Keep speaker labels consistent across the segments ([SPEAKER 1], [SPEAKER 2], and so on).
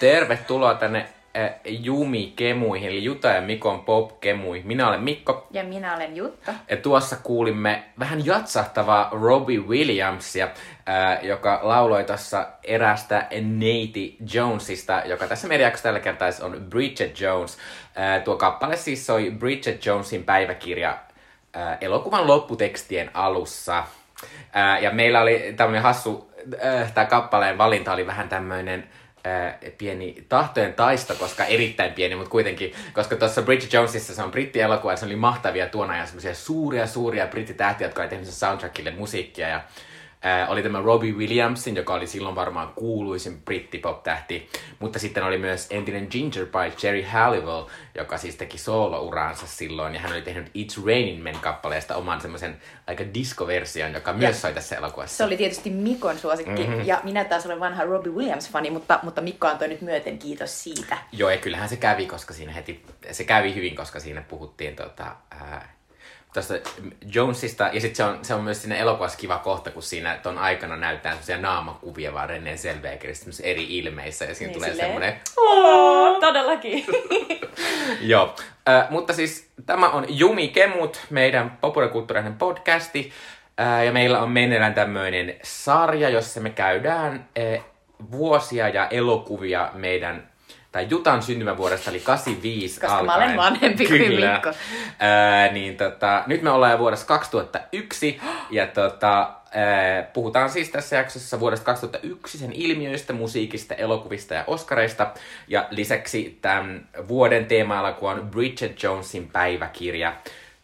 [SPEAKER 1] Tervetuloa tänne äh, Jumi-kemuihin, eli Juta ja Mikon pop-kemuihin. Minä olen Mikko,
[SPEAKER 2] Ja minä olen Jutta.
[SPEAKER 1] ja tuossa kuulimme vähän jatsahtavaa Robbie Williamsia, äh, joka lauloi tuossa erästä Neiti Jonesista, joka tässä mediaksi tällä kertaa on Bridget Jones. Äh, tuo kappale siis soi Bridget Jonesin päiväkirja äh, elokuvan lopputekstien alussa. Äh, ja meillä oli tämmöinen hassu, äh, tämä kappaleen valinta oli vähän tämmöinen äh, pieni tahtojen taisto, koska erittäin pieni, mutta kuitenkin, koska tuossa Bridget Jonesissa se on brittielokuva, se oli mahtavia tuona ja semmoisia suuria, suuria brittitähtiä, jotka oli tehnyt soundtrackille musiikkia, ja oli tämä Robbie Williamsin, joka oli silloin varmaan kuuluisin brittipop-tähti, mutta sitten oli myös entinen Ginger by Jerry Halliwell, joka siis teki soolo-uraansa silloin, ja hän oli tehnyt It's Raining Men kappaleesta oman semmoisen aika disco-version, joka myös
[SPEAKER 2] Ja
[SPEAKER 1] soi tässä elokuvassa.
[SPEAKER 2] Se oli tietysti Mikon suosikki,
[SPEAKER 1] Mhm.
[SPEAKER 2] mm-hmm. ja minä taas olen vanha Robbie Williams-fani, mutta, mutta Mikko antoi nyt myöten kiitos siitä.
[SPEAKER 1] Joo, ja kyllähän se kävi, koska siinä heti, se kävi hyvin, koska siinä puhuttiin tota, ää, tuosta Jonesista, ja sitten se on, se on myös siinä elokuvassa kiva kohta, kun siinä ton aikana näyttää sellaisia naamakuvia vaan Selvegeristä semmoisissa eri ilmeissä, ja siinä
[SPEAKER 2] Niin,
[SPEAKER 1] tulee semmoinen,
[SPEAKER 2] todellakin.
[SPEAKER 1] joo. Mutta siis tämä on Jumi Kemut, meidän populaarikulttuurinen podcasti, ja meillä on meneillään tämmöinen sarja, jossa me käydään ää, vuosia ja elokuvia meidän tai Jutan syntymävuodesta, eli 85
[SPEAKER 2] Koska mä
[SPEAKER 1] alkaen.
[SPEAKER 2] olen vanhempi kuin
[SPEAKER 1] Kyllä.
[SPEAKER 2] Mikko.
[SPEAKER 1] Ää, niin tota, nyt me ollaan jo vuodessa 2001, ja tota, ää, puhutaan siis tässä jaksossa vuodesta 2001, sen ilmiöistä, musiikista, elokuvista ja Oscareista. Ja lisäksi tämän vuoden teema-alku on Bridget Jonesin päiväkirja,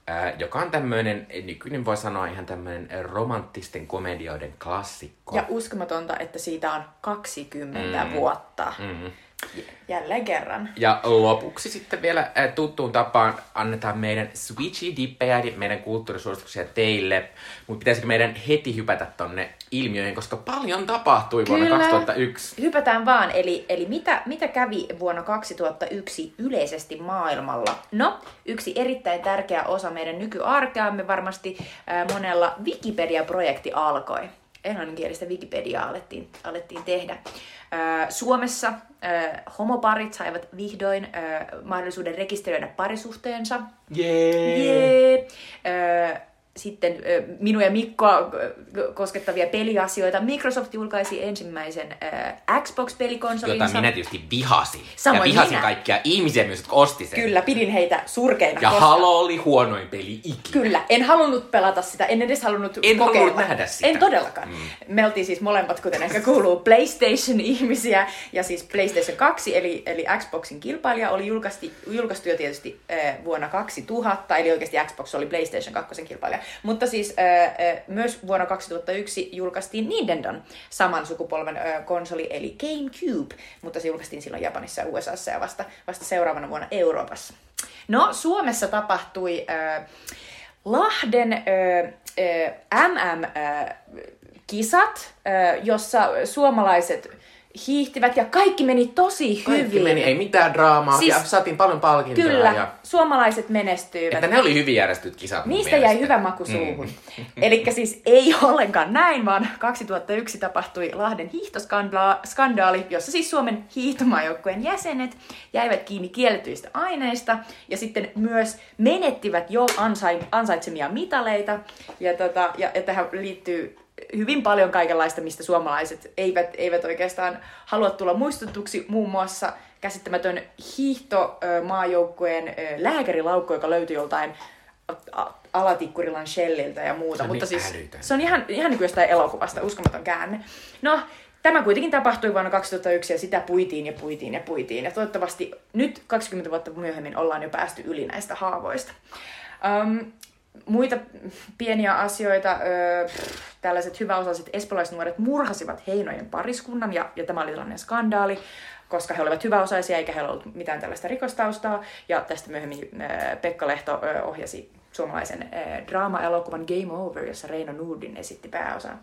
[SPEAKER 1] ää, joka on tämmöinen, nykyinen voi sanoa ihan tämmöinen romanttisten komedioiden klassikko.
[SPEAKER 2] Ja uskomatonta, että siitä on 20 mm. vuotta.
[SPEAKER 1] Mm.
[SPEAKER 2] Jälleen kerran.
[SPEAKER 1] Ja lopuksi sitten vielä äh, tuttuun tapaan annetaan meidän switchy dippejä, meidän kulttuurisuosituksia teille. Mutta pitäisikö meidän heti hypätä tonne ilmiöihin, koska paljon tapahtui vuonna
[SPEAKER 2] Kyllä.
[SPEAKER 1] 2001.
[SPEAKER 2] Hypätään vaan, eli, eli mitä, mitä kävi vuonna 2001 yleisesti maailmalla? No, yksi erittäin tärkeä osa meidän nykyarkeamme varmasti ää, monella Wikipedia-projekti alkoi. Englanninkielistä Wikipediaa alettiin, alettiin tehdä. Suomessa homoparit saivat vihdoin mahdollisuuden rekisteröidä parisuhteensa.
[SPEAKER 1] Jee!
[SPEAKER 2] Jee! Ö, Sitten minua ja Mikkoa koskettavia peliasioita. Microsoft julkaisi ensimmäisen Xbox-pelikonsolinsa.
[SPEAKER 1] Jota minä tietysti vihasin.
[SPEAKER 2] Samoin
[SPEAKER 1] ja vihasin
[SPEAKER 2] minä.
[SPEAKER 1] kaikkia ihmisiä myös, jotka osti sen.
[SPEAKER 2] Kyllä, pidin heitä surkeina.
[SPEAKER 1] Ja
[SPEAKER 2] koska-
[SPEAKER 1] Halo oli huonoin peli ikinä.
[SPEAKER 2] Kyllä, en halunnut pelata sitä, en edes halunnut
[SPEAKER 1] En
[SPEAKER 2] kokeilla.
[SPEAKER 1] halunnut nähdä sitä.
[SPEAKER 2] En todellakaan. Mm. Me oltiin siis molemmat, kuten ehkä kuuluu, PlayStation-ihmisiä. Ja siis PlayStation 2, eli, eli Xboxin kilpailija, oli julkaistu, julkaistu jo tietysti äh, vuonna 2000, eli oikeasti Xbox oli PlayStation 2 kilpailija. Mutta siis äh, äh, myös vuonna 2001 julkaistiin Nintendon saman sukupolven äh, konsoli, eli GameCube, mutta se julkaistiin silloin Japanissa ja USAssa ja vasta, vasta seuraavana vuonna Euroopassa. No, Suomessa tapahtui... Äh, Lahden ö, ö, MM-kisat, ö, jossa suomalaiset hiihtivät ja kaikki meni tosi
[SPEAKER 1] Kaikki
[SPEAKER 2] hyvin.
[SPEAKER 1] meni, ei mitään draamaa,
[SPEAKER 2] Siis-
[SPEAKER 1] ja saatiin paljon palkintoja.
[SPEAKER 2] Kyllä,
[SPEAKER 1] Ja,
[SPEAKER 2] suomalaiset menestyivät.
[SPEAKER 1] että ne oli hyvin järjestyt kisat
[SPEAKER 2] Niistä
[SPEAKER 1] mielestä.
[SPEAKER 2] jäi hyvä maku suuhun. Mm. Eli siis ei ollenkaan näin, vaan 2001 tapahtui Lahden hiihtoskandaali, jossa siis Suomen hiihtomaajoukkueen jäsenet jäivät kiinni kielletyistä aineista ja sitten myös menettivät jo ansai, ansaitsemia mitaleita. Ja, tota, ja, ja tähän liittyy hyvin paljon kaikenlaista, mistä suomalaiset eivät, eivät oikeastaan halua tulla muistutuksi, muun muassa käsittämätön hiihtomaajoukkueen lääkärilaukku, joka löytyi joltain alatikkurilan Shelliltä ja muuta.
[SPEAKER 1] Se on
[SPEAKER 2] mutta
[SPEAKER 1] niin
[SPEAKER 2] siis
[SPEAKER 1] älytön.
[SPEAKER 2] se on ihan, ihan niin kuin jostain elokuvasta, uskomaton käänne. No, tämä kuitenkin tapahtui vuonna 2001 ja sitä puitiin ja puitiin ja puitiin. Ja toivottavasti nyt 20 vuotta myöhemmin ollaan jo päästy yli näistä haavoista. Um, muita pieniä asioita. Ö, tällaiset hyväosaiset espoolaisnuoret murhasivat Heinojen pariskunnan ja, ja tämä oli tällainen skandaali koska he olivat hyväosaisia eikä heillä ollut mitään tällaista rikostaustaa. Ja tästä myöhemmin äh, Pekka Lehto äh, ohjasi suomalaisen äh, draama-elokuvan Game Over, jossa Reino Nurdin esitti pääosan.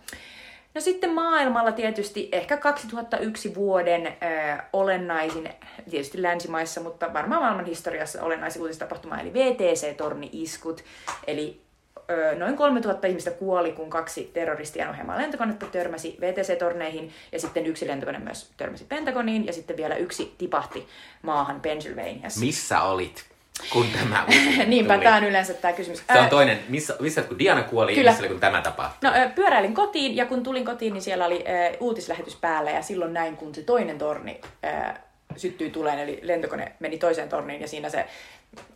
[SPEAKER 2] No sitten maailmalla tietysti ehkä 2001 vuoden äh, olennaisin, tietysti länsimaissa, mutta varmaan maailman historiassa olennaisin uutistapahtuma, eli VTC-torni-iskut. Eli ö, noin 3000 ihmistä kuoli, kun kaksi terroristien ohjelmaa lentokonetta törmäsi VTC-torneihin, ja sitten yksi lentokone myös törmäsi Pentagoniin, ja sitten vielä yksi tipahti maahan Pennsylvaniassa.
[SPEAKER 1] Missä olit, kun tämä
[SPEAKER 2] Niinpä,
[SPEAKER 1] tuli?
[SPEAKER 2] tämä on yleensä tämä kysymys.
[SPEAKER 1] Se on toinen, missä, missä kun Diana kuoli
[SPEAKER 2] Kyllä.
[SPEAKER 1] missä oli, kun tämä tapahtui?
[SPEAKER 2] No, pyöräilin kotiin ja kun tulin kotiin, niin siellä oli ö, uutislähetys päällä ja silloin näin, kun se toinen torni syttyi tuleen, eli lentokone meni toiseen torniin ja siinä se,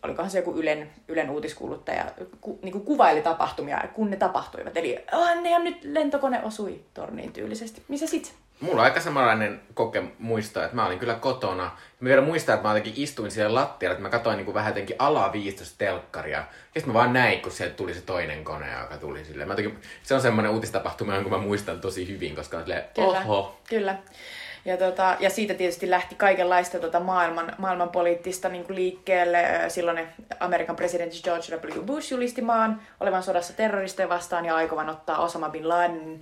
[SPEAKER 2] olikohan se joku Ylen, Ylen uutiskuuluttaja, ku, niin kuin kuvaili tapahtumia, kun ne tapahtuivat. Eli ne ja nyt lentokone osui torniin tyylisesti. Missä sit?
[SPEAKER 1] Mulla on aika samanlainen koke muisto, että mä olin kyllä kotona. Mä vielä muistan, että mä jotenkin istuin siellä lattialla, että mä katsoin niin kuin vähän jotenkin 15 telkkaria. Ja sitten mä vaan näin, kun sieltä tuli se toinen kone, joka tuli silleen. Mä jotenkin, se on semmoinen uutistapahtuma, jonka mä muistan tosi hyvin, koska on silleen,
[SPEAKER 2] Kyllä.
[SPEAKER 1] oho.
[SPEAKER 2] Kyllä. Ja, tota, ja siitä tietysti lähti kaikenlaista tota maailman, maailmanpoliittista niin liikkeelle. Silloin Amerikan presidentti George W. Bush julisti maan olevan sodassa terroristeja vastaan ja aikovan ottaa Osama Bin Laden,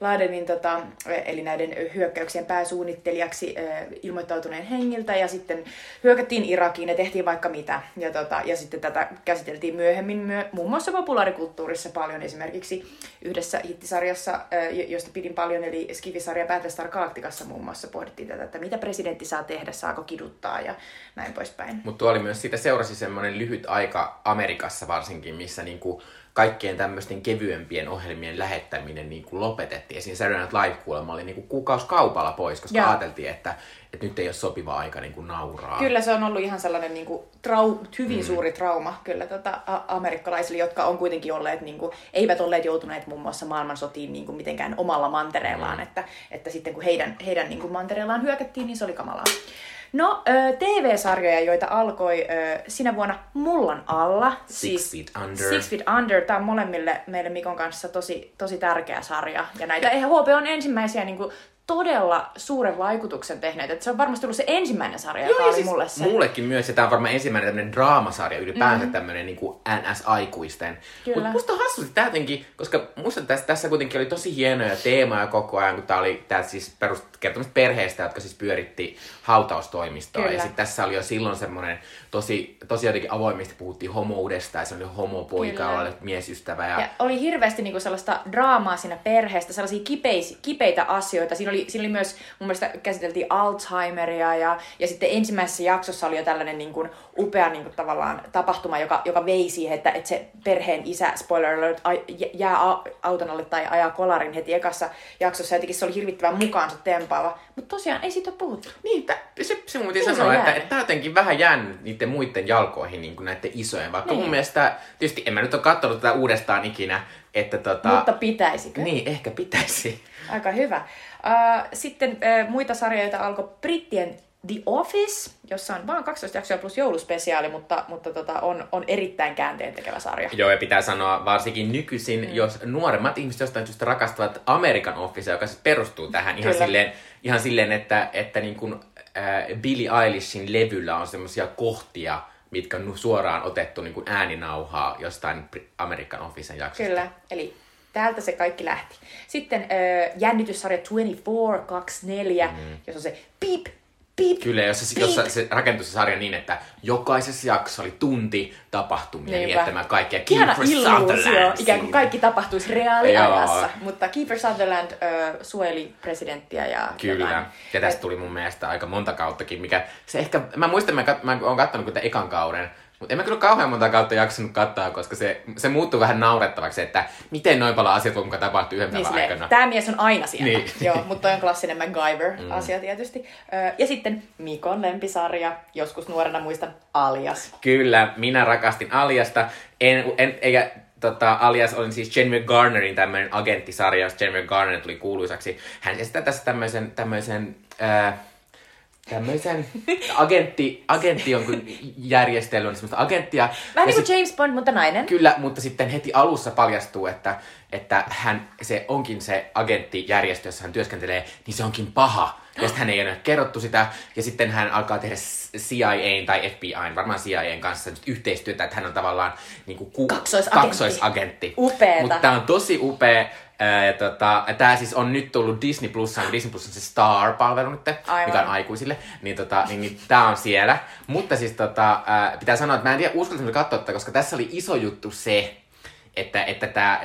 [SPEAKER 2] Ladenin, tota, eli näiden hyökkäyksien pääsuunnittelijaksi ö, ilmoittautuneen hengiltä. Ja sitten hyökättiin Irakiin ja tehtiin vaikka mitä. Ja, tota, ja sitten tätä käsiteltiin myöhemmin myö, muun muassa populaarikulttuurissa paljon. Esimerkiksi yhdessä hittisarjassa, josta pidin paljon, eli Skifi-sarja Battlestar Galacticassa muun muassa pohdittiin tätä, että mitä presidentti saa tehdä, saako kiduttaa ja näin poispäin.
[SPEAKER 1] Mutta oli myös siitä seurasi semmoinen lyhyt aika Amerikassa varsinkin, missä niinku kaikkien tämmöisten kevyempien ohjelmien lähettäminen niinku lopetettiin. Esimerkiksi Saturday Night Live kuulemma oli niinku kuukausikaupalla pois, koska
[SPEAKER 2] Joo.
[SPEAKER 1] ajateltiin, että, että nyt ei ole sopiva aika niinku nauraa.
[SPEAKER 2] Kyllä se on ollut ihan sellainen niin kuin, trau, hyvin mm. suuri trauma kyllä tota, a- amerikkalaisille, jotka on kuitenkin olleet, niin kuin, eivät olleet joutuneet muun muassa maailmansotiin niin kuin, mitenkään omalla mantereellaan, mm. että, että sitten kun heidän, heidän niin kuin, mantereellaan hyökättiin, niin se oli kamalaa. No, ö, TV-sarjoja, joita alkoi ö, sinä vuonna Mullan alla.
[SPEAKER 1] Six Feet Under.
[SPEAKER 2] Six Feet Under. Tämä on molemmille meille Mikon kanssa tosi, tosi tärkeä sarja. Ja näitä eihän HP on ensimmäisiä niin kuin, todella suuren vaikutuksen tehneet. Et se on varmasti ollut se ensimmäinen sarja, joka
[SPEAKER 1] Joo, ja
[SPEAKER 2] oli
[SPEAKER 1] siis
[SPEAKER 2] mulle se.
[SPEAKER 1] mullekin myös, ja tämä on varmaan ensimmäinen tämmöinen draamasarja ylipäänsä mm. tämmöinen niin kuin NS-aikuisten. Mutta musta on hassusti tää jotenkin, koska musta tässä, tässä kuitenkin oli tosi hienoja teemoja koko ajan, kun tää oli tää siis kertomus perheestä, jotka siis pyöritti hautaustoimistoa.
[SPEAKER 2] Kyllä.
[SPEAKER 1] Ja sitten tässä oli jo silloin semmoinen tosi, tosi jotenkin avoimesti puhuttiin homoudesta, ja se oli homopoika,
[SPEAKER 2] Kyllä.
[SPEAKER 1] oli miesystävä. Ja,
[SPEAKER 2] Ja oli hirveästi niinku sellaista draamaa siinä perheestä, sellaisia kipeis, kipeitä asioita. Siinä oli, siinä oli myös, mun mielestä käsiteltiin Alzheimeria ja, ja sitten ensimmäisessä jaksossa oli jo tällainen niinku upea niinku tavallaan tapahtuma, joka, joka vei siihen, että, että se perheen isä, spoiler alert, jä- jää a- auton alle tai ajaa kolarin heti ekassa jaksossa. Jotenkin se oli hirvittävän mukaansa tempaava. Mutta tosiaan ei siitä ole puhuttu.
[SPEAKER 1] Niin, tä, se, se piti
[SPEAKER 2] Niin
[SPEAKER 1] sanoa, että, että on jotenkin vähän jäänyt niiden muiden jalkoihin niin kuin näiden isojen. Vaikka
[SPEAKER 2] Niin.
[SPEAKER 1] mun mielestä, tietysti en mä nyt ole katsonut tätä uudestaan ikinä, että tota...
[SPEAKER 2] Mutta pitäisikö?
[SPEAKER 1] Niin, ehkä pitäisi.
[SPEAKER 2] Aika hyvä. Sitten muita sarjoja, joita alkoi Brittien The Office, jossa on vain 12 jaksoa plus jouluspesiaali, mutta, mutta tota, on, on erittäin käänteen tekevä sarja.
[SPEAKER 1] Joo, ja pitää sanoa varsinkin nykyisin, mm. jos nuoremmat ihmiset jostain syystä rakastavat American Office, joka siis perustuu tähän ihan
[SPEAKER 2] Kyllä.
[SPEAKER 1] silleen, ihan silleen, että, että niin kuin, äh, Billie Eilishin levyllä on semmoisia kohtia, mitkä on suoraan otettu niin kuin ääninauhaa jostain American Officen jaksosta.
[SPEAKER 2] Kyllä, eli täältä se kaikki lähti. Sitten uh, jännityssarja 2424, mm. jos on se piip, piip,
[SPEAKER 1] Kyllä, jossa, se- jossa se rakentui se sarja niin, että jokaisessa jaksossa oli tunti tapahtumia
[SPEAKER 2] Niinpä.
[SPEAKER 1] miettämään kaikkea.
[SPEAKER 2] Ihana
[SPEAKER 1] Kiefer
[SPEAKER 2] illuusio, ikään kuin kaikki tapahtuisi reaaliajassa. Mutta Kiefer Sutherland ö, suojeli presidenttiä ja
[SPEAKER 1] Kyllä.
[SPEAKER 2] jotain.
[SPEAKER 1] Ja tästä tuli mun mielestä aika monta kauttakin, mikä se ehkä, mä muistan, mä, kat, mä oon kattonut kuten ekan kauden, mutta en mä kyllä kauhean monta kautta jaksanut katsoa, koska se, se muuttui vähän naurettavaksi, että miten noin paljon asiat voi mukaan tapahtua yhden
[SPEAKER 2] Niin
[SPEAKER 1] päivän aikana.
[SPEAKER 2] tämä mies on aina siellä.
[SPEAKER 1] Niin.
[SPEAKER 2] Joo, mutta toi on klassinen MacGyver-asia tietysti. Ö, Ja sitten Mikon lempisarja, joskus nuorena muistan Alias.
[SPEAKER 1] Kyllä, minä rakastin Aliasta, en, en, eikä tota, alias oli siis Jennifer Garnerin tämmöinen agenttisarja, josta Jennifer Garner tuli kuuluisaksi. Hän esittää tässä tämmöisen, tämmöisen, ää, tämmöisen agentti, agentti jonkun järjestelmän, semmoista agenttia.
[SPEAKER 2] Vähän niin
[SPEAKER 1] sit-
[SPEAKER 2] kuin James Bond, mutta nainen.
[SPEAKER 1] Kyllä, mutta sitten heti alussa paljastuu, että, että hän, se onkin se agenttijärjestö, jossa hän työskentelee, niin se onkin paha. Ja sitten hän ei ole kerrottu sitä, ja sitten hän alkaa tehdä CIA tai FBI, varmaan CIAn kanssa yhteistyötä, että hän on tavallaan niin kuin ku,
[SPEAKER 2] Kaksoisagentti.
[SPEAKER 1] kaksoisagentti.
[SPEAKER 2] Upeeta.
[SPEAKER 1] Mutta tämä on tosi upea. Ja tota, tämä siis on nyt tullut Disney Plusaan, kun Disney Plus on se Star-palvelu nyt,
[SPEAKER 2] Aivan.
[SPEAKER 1] mikä on aikuisille, niin, tota, niin, niin tämä on siellä. Mutta siis tota, ää, pitää sanoa, että mä en tiedä uskallisinko katsoa tätä, koska tässä oli iso juttu se, että, että tämä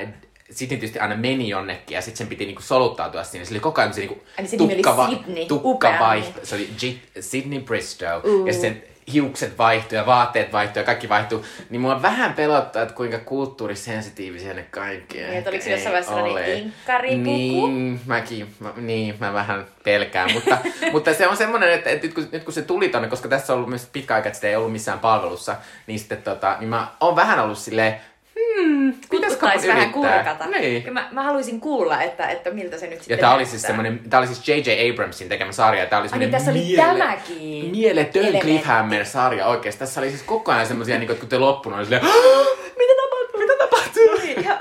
[SPEAKER 1] Sidney tietysti aina meni jonnekin ja sitten sen piti niinku soluttautua sinne. Se oli koko ajan se niinku
[SPEAKER 2] niin se
[SPEAKER 1] tukkava,
[SPEAKER 2] Sydney.
[SPEAKER 1] tukkavaihto.
[SPEAKER 2] Upea
[SPEAKER 1] Se oli G- Sydney Bristow. Ja sen hiukset vaihtui ja vaatteet vaihtui ja kaikki vaihtui. Niin mua vähän pelottaa, että kuinka kulttuurisensitiivisiä ne kaikki.
[SPEAKER 2] Niin, että oliko jossain vaiheessa sellainen inkkaripuku?
[SPEAKER 1] Niin, mäkin, mä, niin, mä vähän pelkään. mutta, mutta se on semmoinen, että, että nyt, kun, nyt kun se tuli tonne, koska tässä on ollut myös pitkä aika, että sitä ei ollut missään palvelussa, niin sitten tota, niin mä oon vähän ollut silleen, hmm, pitäisikö mun
[SPEAKER 2] Kuttaisi vähän
[SPEAKER 1] yrittää?
[SPEAKER 2] kurkata.
[SPEAKER 1] Niin.
[SPEAKER 2] Ja mä, mä haluaisin kuulla, että, että miltä se nyt sitten
[SPEAKER 1] Ja tää oli siis semmonen, tää oli siis J.J. Abramsin tekemä sarja, ja tää oli
[SPEAKER 2] Ai niin, oli tämäkin
[SPEAKER 1] mieletön
[SPEAKER 2] elementti.
[SPEAKER 1] cliffhanger-sarja oikeesti. Tässä oli siis koko ajan semmosia, niin kun te loppunut oli silleen,
[SPEAKER 2] Mitä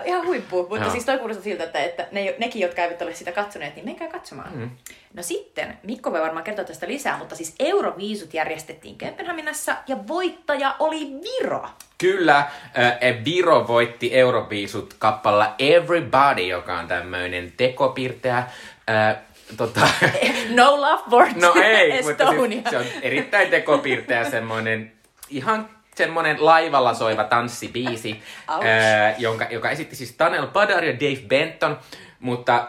[SPEAKER 2] ihan, huippu. Mutta
[SPEAKER 1] Joo.
[SPEAKER 2] siis toi kuulostaa siltä, että, että ne, nekin, jotka eivät ole sitä katsoneet, niin menkää katsomaan. Mm. No sitten, Mikko voi varmaan kertoa tästä lisää, mutta siis Euroviisut järjestettiin Kööpenhaminassa ja voittaja oli Viro.
[SPEAKER 1] Kyllä, äh, Viro voitti Euroviisut kappalla Everybody, joka on tämmöinen tekopirteä. Äh, tota,
[SPEAKER 2] No love for
[SPEAKER 1] no ei, mutta siis se on erittäin tekopirteä semmoinen ihan semmoinen laivalla soiva tanssibiisi, ää, jonka, joka esitti siis Tanel Padar ja Dave Benton, mutta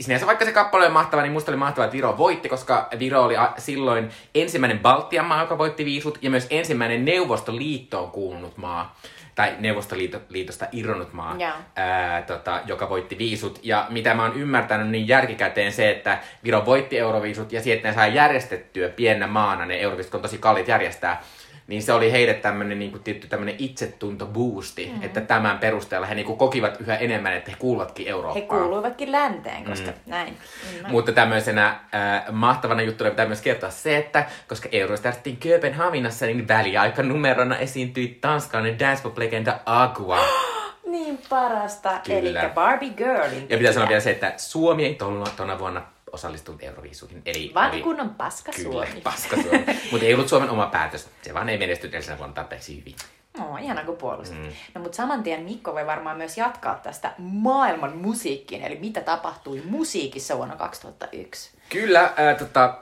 [SPEAKER 1] sinänsä vaikka se kappale on mahtava, niin musta oli mahtavaa, että Viro voitti, koska Viro oli silloin ensimmäinen Baltian maa, joka voitti viisut, ja myös ensimmäinen Neuvostoliittoon kuulunut maa, tai Neuvostoliitosta irronnut maa,
[SPEAKER 2] Joo.
[SPEAKER 1] ää, tota, joka voitti viisut. Ja mitä mä oon ymmärtänyt, niin järkikäteen se, että Viro voitti Euroviisut ja sieltä ne sai järjestettyä piennä maana, ne Euroviisut on tosi kalliit järjestää, niin se oli heille tämmönen niin tietty tämmönen itsetunto-boosti, mm. että tämän perusteella he niin kuin kokivat yhä enemmän, että he kuuluvatkin
[SPEAKER 2] He
[SPEAKER 1] Eurooppaan.
[SPEAKER 2] kuuluivatkin länteen, koska mm. näin. Mm.
[SPEAKER 1] Mutta tämmöisenä äh, mahtavana juttuna pitää myös kertoa se, että koska Euroista järjestettiin Kööpenhaminassa, niin väliaikanumerona esiintyi tanskalainen dancepop-legenda Agua.
[SPEAKER 2] Niin parasta, eli Barbie Girlin
[SPEAKER 1] Ja pitää sanoa vielä se, että Suomi ei tuona vuonna osallistunut Euroviisuihin. Eli
[SPEAKER 2] Vaan
[SPEAKER 1] oli,
[SPEAKER 2] kunnon paska
[SPEAKER 1] Kyllä,
[SPEAKER 2] Suomi.
[SPEAKER 1] paska Suomi. Mutta ei ollut Suomen oma päätös. Se vaan ei menestynyt edellisenä vuonna tarpeeksi hyvin.
[SPEAKER 2] No, ihana kun puolustat. Mm. No, mutta saman tien Mikko voi varmaan myös jatkaa tästä maailman musiikkiin, eli mitä tapahtui musiikissa vuonna 2001.
[SPEAKER 1] Kyllä, äh, tota,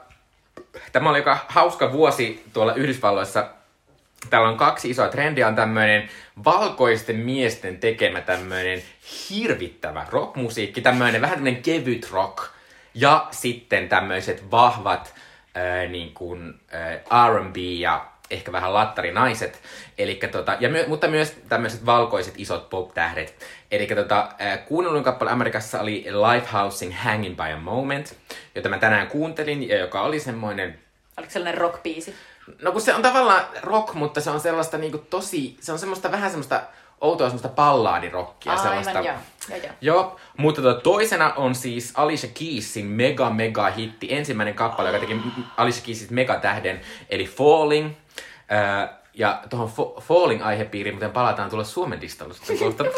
[SPEAKER 1] tämä oli aika hauska vuosi tuolla Yhdysvalloissa. Täällä on kaksi isoa trendiä. On tämmöinen valkoisten miesten tekemä tämmöinen hirvittävä rockmusiikki. Tämmöinen vähän tämmöinen kevyt rock. Ja sitten tämmöiset vahvat äh, niin kuin, äh, R&B ja ehkä vähän lattarinaiset. Elikkä tota, ja my, mutta myös tämmöiset valkoiset isot pop-tähdet. Eli tota, äh, kuunnelun kappale Amerikassa oli Lifehousein Hanging by a Moment, jota mä tänään kuuntelin, ja joka oli semmoinen
[SPEAKER 2] Oliko sellainen rockbiisi?
[SPEAKER 1] No kun se on tavallaan rock, mutta se on sellaista niinku tosi, se on semmoista vähän semmoista outoa semmoista palladirokkia.
[SPEAKER 2] Aivan,
[SPEAKER 1] sellaista.
[SPEAKER 2] joo. joo, joo.
[SPEAKER 1] Joo, mutta tota, toisena on siis Alicia Keysin mega mega hitti, ensimmäinen kappale, joka teki Alicia Keysistä megatähden, eli Falling. Äh, ja tuohon Fa- Falling-aihepiiriin, muuten palataan tulla Suomen listalla sitten kohta.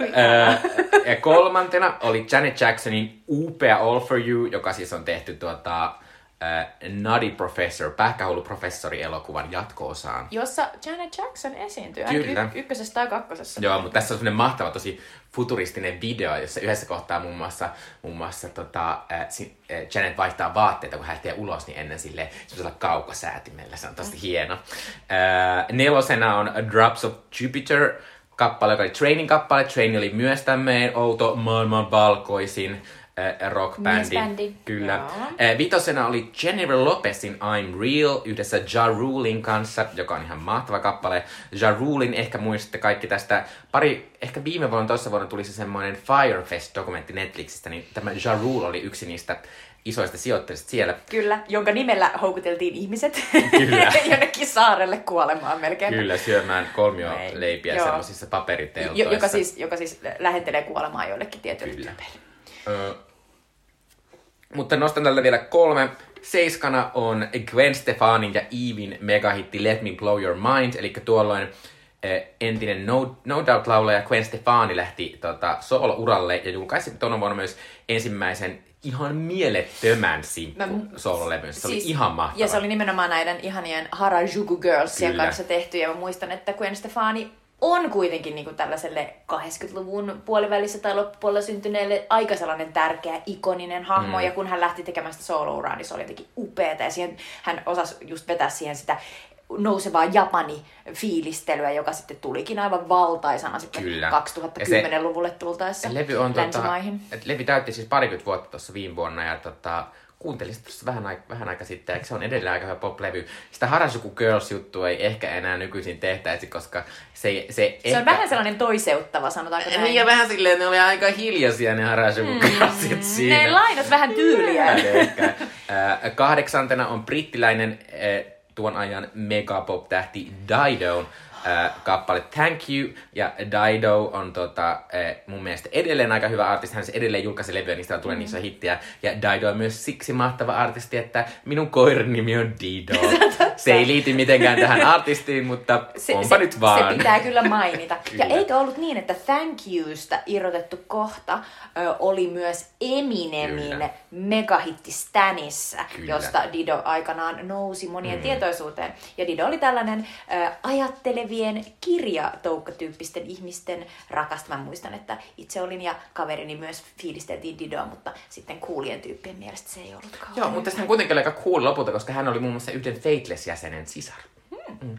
[SPEAKER 1] Äh, ja kolmantena oli Janet Jacksonin upea All For You, joka siis on tehty tuota, äh, Nutty Professor, pähkähulluprofessori elokuvan jatko-osaan.
[SPEAKER 2] Jossa Janet Jackson esiintyy,
[SPEAKER 1] Kyllä.
[SPEAKER 2] y- ykkösessä tai kakkosessa.
[SPEAKER 1] Joo, mutta tässä on semmoinen mahtava, tosi futuristinen video, jossa yhdessä kohtaa muun muassa, muun muassa tota, äh, si- äh, Janet vaihtaa vaatteita, kun hän lähtee ulos, niin ennen sille semmoisella kaukosäätimellä. Se on tosi
[SPEAKER 2] Mm.
[SPEAKER 1] hieno. Äh, nelosena on Drops of Jupiter, kappale, joka oli Trainin kappale. Train oli myös tämmöinen outo maailman valkoisin rockbändi.
[SPEAKER 2] Miesbändi.
[SPEAKER 1] Kyllä.
[SPEAKER 2] Joo.
[SPEAKER 1] Äh, vitosena oli Jennifer Lopezin I'm Real yhdessä Ja Rulein kanssa, joka on ihan mahtava kappale. Ja Rulein ehkä muistatte kaikki tästä. Pari, ehkä viime vuonna, toissa vuonna tuli se semmoinen Firefest-dokumentti Netflixistä, niin tämä Ja Rule oli yksi niistä isoista sijoittajista siellä.
[SPEAKER 2] Kyllä, jonka nimellä houkuteltiin ihmiset
[SPEAKER 1] Kyllä.
[SPEAKER 2] jonnekin saarelle kuolemaan melkein.
[SPEAKER 1] Kyllä, syömään kolmio
[SPEAKER 2] Ei.
[SPEAKER 1] leipiä
[SPEAKER 2] Joo.
[SPEAKER 1] semmoisissa paperiteltoissa.
[SPEAKER 2] Jo, joka, siis, joka siis lähentelee kuolemaa joillekin tietyille
[SPEAKER 1] Kyllä.
[SPEAKER 2] tyypeille.
[SPEAKER 1] Mutta nostan tältä vielä kolme. Seiskana on Gwen Stefanin ja Evin megahitti Let Me Blow Your Mind, eli tuolloin eh, entinen No, no Doubt-laulaja Gwen Stefani lähti tota, solo-uralle ja julkaisi tuona vuonna myös ensimmäisen ihan mielettömän
[SPEAKER 2] Mä-
[SPEAKER 1] soololevyn. Se oli ihan mahtava.
[SPEAKER 2] Ja se oli nimenomaan näiden ihanien Harajuku Girlsien
[SPEAKER 1] Kyllä.
[SPEAKER 2] kanssa tehty. Ja mä muistan, että Gwen Stefani on kuitenkin niin kuin tällaiselle 80-luvun puolivälissä tai loppupuolella syntyneelle aika sellainen tärkeä, ikoninen hahmo.
[SPEAKER 1] Mm.
[SPEAKER 2] Ja kun hän lähti tekemään sitä soolouraa, niin se oli jotenkin upeeta. Ja siihen, hän osasi just vetää siihen sitä nousevaa Japani fiilistelyä, joka sitten tulikin aivan valtaisana sitten
[SPEAKER 1] Kyllä.
[SPEAKER 2] 2010-luvulle tultaessa
[SPEAKER 1] levy on tota,
[SPEAKER 2] länsimaihin.
[SPEAKER 1] levy täytti siis parikymmentä vuotta tuossa viime vuonna ja tota, kuuntelin sitä vähän, aika, vähän aika sitten, ja se on edelleen aika hyvä pop-levy. Sitä Harajuku Girls-juttua ei ehkä enää nykyisin tehtäisi, koska se, se,
[SPEAKER 2] Se
[SPEAKER 1] ehkä...
[SPEAKER 2] on vähän sellainen toiseuttava, sanotaanko näin.
[SPEAKER 1] Niin ja vähän silleen, ne oli aika hiljaisia ne Harajuku Girlsit siinä.
[SPEAKER 2] Mm. Ne lainat vähän tyyliä.
[SPEAKER 1] Ehkä. Äh, kahdeksantena on brittiläinen äh, tuon ajan megapop-tähti Dido äh, kappale Thank You. Ja Dido on tota, äh, mun mielestä edelleen aika hyvä artisti. Hän se edelleen julkaisi levyä, niistä tulee niissä hittiä. Ja Dido on myös siksi mahtava artisti, että minun koiran nimi on Dido. se ei liity mitenkään tähän artistiin, mutta
[SPEAKER 2] Se,
[SPEAKER 1] onpa
[SPEAKER 2] se,
[SPEAKER 1] nyt vaan.
[SPEAKER 2] se pitää kyllä mainita.
[SPEAKER 1] Kyllä.
[SPEAKER 2] Ja eikö ollut niin, että Thank Yousta irrotettu kohta ö, oli myös Eminemin
[SPEAKER 1] Kyllä.
[SPEAKER 2] megahitti Stanissa,
[SPEAKER 1] Kyllä.
[SPEAKER 2] josta Dido aikanaan nousi monien mm. tietoisuuteen. Ja Dido oli tällainen ö, ajattelevien kirjatoukkatyyppisten ihmisten rakastama. Mä muistan, että itse olin ja kaverini myös fiilisteltiin Didoa, mutta sitten kuulien tyyppien mielestä se ei ollut kauhean
[SPEAKER 1] Joo, mutta hän kuitenkin oli aika cool lopulta, koska hän oli muun muassa yhden Fateless-jäsenen sisar. Mm.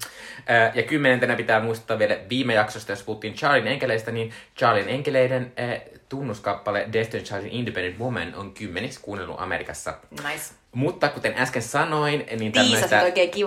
[SPEAKER 1] Ö, Ja kymmenentenä pitää muistaa vielä viime jaksosta, jos puhuttiin Charlien enkeleistä, niin Charlien enkeleiden äh, tunnuskappale Destiny Childin Independent Woman on kymmenis kuunnellut Amerikassa.
[SPEAKER 2] Nice.
[SPEAKER 1] Mutta kuten äsken sanoin, niin tämmöistä,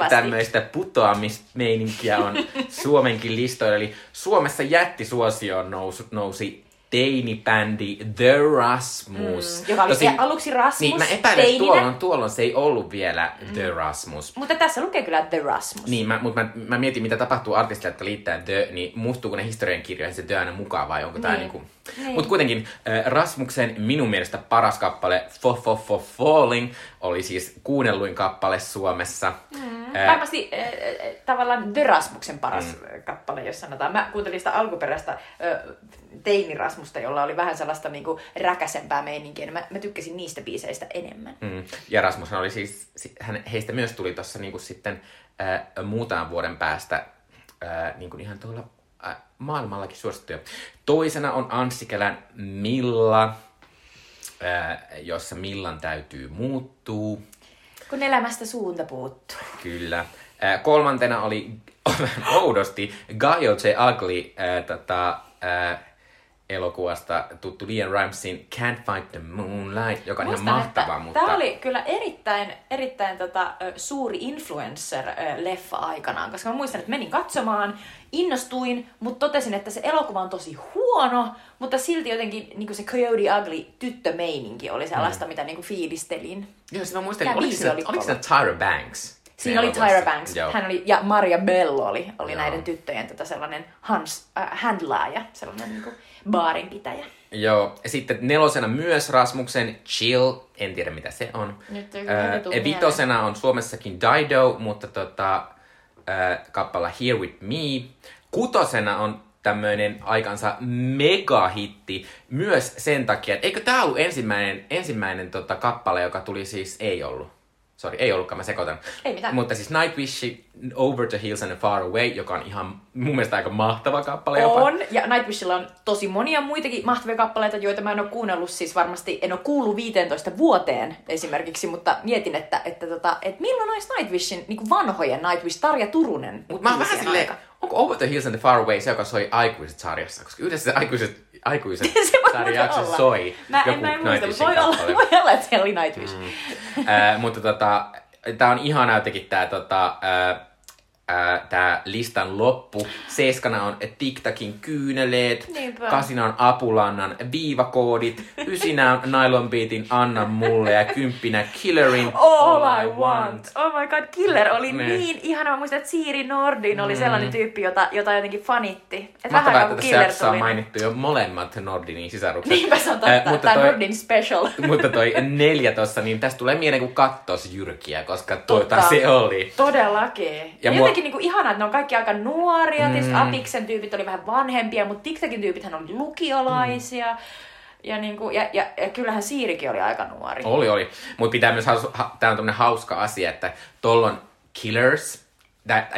[SPEAKER 1] tämmöistä putoamismeininkiä on Suomenkin listoilla. Eli Suomessa jättisuosioon nousi, nousi teinibändi The Rasmus.
[SPEAKER 2] Mm, joka oli
[SPEAKER 1] Tosin-
[SPEAKER 2] aluksi Rasmus
[SPEAKER 1] Niin, mä epäilen, että
[SPEAKER 2] teininä.
[SPEAKER 1] tuolloin, tuolloin se ei ollut vielä The Rasmus.
[SPEAKER 2] Mutta tässä lukee kyllä The Rasmus.
[SPEAKER 1] Niin, mä, mutta mä, mä mietin, mitä tapahtuu artisteille, jotka liittää The, niin muuttuuko ne historiankirjoihin se The aina mukaan vai onko tää
[SPEAKER 2] Niin.
[SPEAKER 1] niinku...
[SPEAKER 2] Niin.
[SPEAKER 1] Mutta kuitenkin äh, Rasmuksen minun mielestä paras kappale For For For Falling oli siis kuunnelluin kappale Suomessa. Mm. Äh,
[SPEAKER 2] Varmasti äh, tavallaan The Rasmuksen paras mm. kappale, jos sanotaan. Mä kuuntelin sitä alkuperäistä äh, Teini Rasmusta, jolla oli vähän sellaista niinku räkäsempää meininkiä. niin Mä, mä tykkäsin niistä biiseistä enemmän.
[SPEAKER 1] Mm. Ja Rasmushan oli siis, si- hän, heistä myös tuli tuossa niinku sitten äh, muutaman vuoden päästä äh, niinku ihan tuolla äh, maailmallakin suosittuja. Toisena on Anssi Kelän Milla, äh, jossa Millan täytyy muuttua.
[SPEAKER 2] Kun elämästä suunta puuttuu.
[SPEAKER 1] Kyllä. Äh, kolmantena oli oudosti Guy J. Ugly äh, tota, äh, elokuvasta tuttu Liam Rimesin Can't Find the Moonlight, joka on ihan
[SPEAKER 2] Muistan,
[SPEAKER 1] mahtava,
[SPEAKER 2] että
[SPEAKER 1] mutta...
[SPEAKER 2] Tämä oli kyllä erittäin, erittäin tota, suuri influencer-leffa aikanaan, koska mä muistan, että menin katsomaan, innostuin, mutta totesin, että se elokuva on tosi huono, mutta silti jotenkin niin se Coyote Ugly tyttömeininki oli sellaista, mm. mitä niin tota, äh, handlaaja, sellainen niin baarinpitäjä.
[SPEAKER 1] Joo, ja sitten nelosena myös Chill, en tiedä mitä se on.
[SPEAKER 2] Nyt ei- mieleen.
[SPEAKER 1] vitosena on Suomessakin Dido, mutta tota, ää, kappala Here With Me. Kutosena on tämmöinen aikansa megahitti myös sen takia, että eikö tämä ollut ensimmäinen, ensimmäinen tota, kappale, joka tuli siis, ei ollut. Sori, ei ollutkaan, mä sekoitan.
[SPEAKER 2] Ei mitään.
[SPEAKER 1] Mutta siis Nightwish, Over the Hills and Far Away, joka on ihan mun mielestä aika mahtava kappale jopa.
[SPEAKER 2] On, ja Nightwishilla on tosi monia muitakin mahtavia kappaleita, joita mä en ole kuunnellut, siis varmasti en ole kuullut 15 vuoteen esimerkiksi, mutta mietin, että, että, tota, että milloin olisi Nightwishin, niin kuin vanhojen Nightwish, Tarja Turunen
[SPEAKER 1] Mutta mä oon vähän silleen, onko Over the Hills and the Far Away se, joka soi aikuiset sarjassa? Koska yhdessä se aikuiset, aikuiset
[SPEAKER 2] olla.
[SPEAKER 1] soi
[SPEAKER 2] Mä en,
[SPEAKER 1] joku
[SPEAKER 2] mä en muista, mutta voi olla, voi olla, että se oli Nightwish. Mm.
[SPEAKER 1] Ää, mutta tota, tää on ihana jotenkin tää tota, ää, tää listan loppu. Seiskana on TikTakin kyyneleet,
[SPEAKER 2] Niinpä.
[SPEAKER 1] kasina on Apulannan viivakoodit, ysinä on Nylon Beatin Anna mulle ja kymppinä Killerin
[SPEAKER 2] All I want. Oh my god, Killer oli
[SPEAKER 1] Ne.
[SPEAKER 2] niin ihana. Mä muistan, että Siiri Nordin oli sellainen tyyppi, jota, jota jotenkin fanitti. Et
[SPEAKER 1] Mahtavaa,
[SPEAKER 2] vähän
[SPEAKER 1] että
[SPEAKER 2] kuin
[SPEAKER 1] tässä jaksossa on mainittu jo molemmat Nordinin sisarukset.
[SPEAKER 2] Niinpä se on totta.
[SPEAKER 1] mutta
[SPEAKER 2] Tämä
[SPEAKER 1] toi-
[SPEAKER 2] Nordin special.
[SPEAKER 1] mutta toi neljä tossa, niin tästä tulee mieleen kuin kattos jyrkiä, koska tuota se oli.
[SPEAKER 2] Todellakin. Ja,
[SPEAKER 1] mua-
[SPEAKER 2] jotenkin niinku ihanaa, että ne on kaikki aika nuoria. Mm. Tietysti Apiksen tyypit oli vähän vanhempia, mutta TikTokin tyypithän oli lukiolaisia. Mm. Ja, niinku, ja, ja, ja, kyllähän Siirikin oli aika nuori.
[SPEAKER 1] Oli, oli. Mutta pitää myös, haus- ha, tää on tämmönen hauska asia, että tollon Killers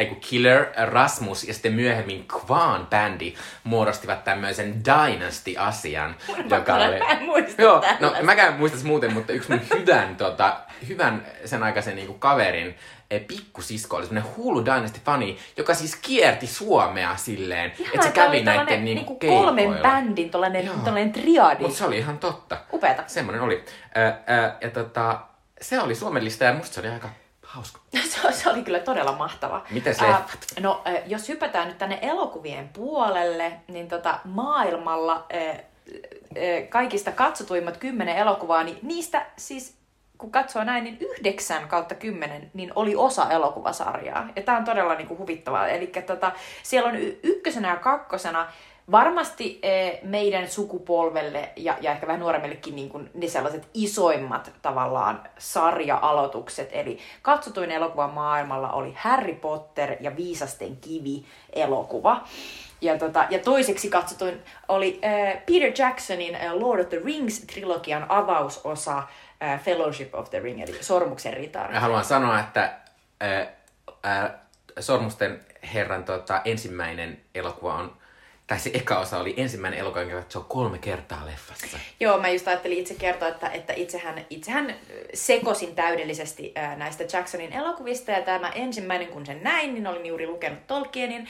[SPEAKER 1] kun Killer, Rasmus ja sitten myöhemmin Kwan-bändi muodostivat tämmöisen Dynasty-asian, joka oli...
[SPEAKER 2] Mä en muista
[SPEAKER 1] Joo, no
[SPEAKER 2] tällaista.
[SPEAKER 1] mäkään muistas muuten, mutta yksi mun hyvän, tota, hyvän sen aikaisen niinku kaverin eh, pikkusisko oli semmonen hullu Dynasty-fani, joka siis kierti Suomea silleen, että se kävi näiden niinku,
[SPEAKER 2] niinku kolmen bändin tollanen,
[SPEAKER 1] Joo.
[SPEAKER 2] tollanen triadi.
[SPEAKER 1] Mutta se oli ihan totta.
[SPEAKER 2] Upeeta.
[SPEAKER 1] Semmoinen oli. Ö, ö, ja tota, se oli Suomen lista ja musta se oli aika hauska.
[SPEAKER 2] Se, se oli kyllä todella mahtava.
[SPEAKER 1] Mites
[SPEAKER 2] Ää,
[SPEAKER 1] leffat?
[SPEAKER 2] no, jos hypätään nyt tänne elokuvien puolelle, niin tota, maailmalla ä, ä, kaikista katsotuimmat kymmenen elokuvaa, niin niistä siis kun katsoo näin, niin yhdeksän kautta kymmenen niin oli osa elokuvasarjaa. Ja tämä on todella niinku huvittavaa. Eli tota, siellä on y- ykkösenä ja kakkosena varmasti eh, meidän sukupolvelle ja, ja ehkä vähän nuoremmillekin niin kuin ne sellaiset isoimmat tavallaan sarja-aloitukset. Eli katsotuin elokuva maailmalla oli Harry Potter ja Viisasten kivi elokuva. Ja, tota, ja toiseksi katsotuin oli äh, Peter Jacksonin äh, Lord of the Rings-trilogian avausosa äh, Fellowship of the Ring, eli Sormuksen ritari.
[SPEAKER 1] Mä haluan sanoa, että ää, ää, Sormusten herran tota, ensimmäinen elokuva on, tai se eka osa oli ensimmäinen elokuva, jonka katsoo kolme kertaa leffassa.
[SPEAKER 2] Joo, mä just ajattelin itse kertoa, että, että itsehän, itsehän sekosin täydellisesti ää, näistä Jacksonin elokuvista, ja tämä ensimmäinen, kun sen näin, niin olin juuri lukenut Tolkienin,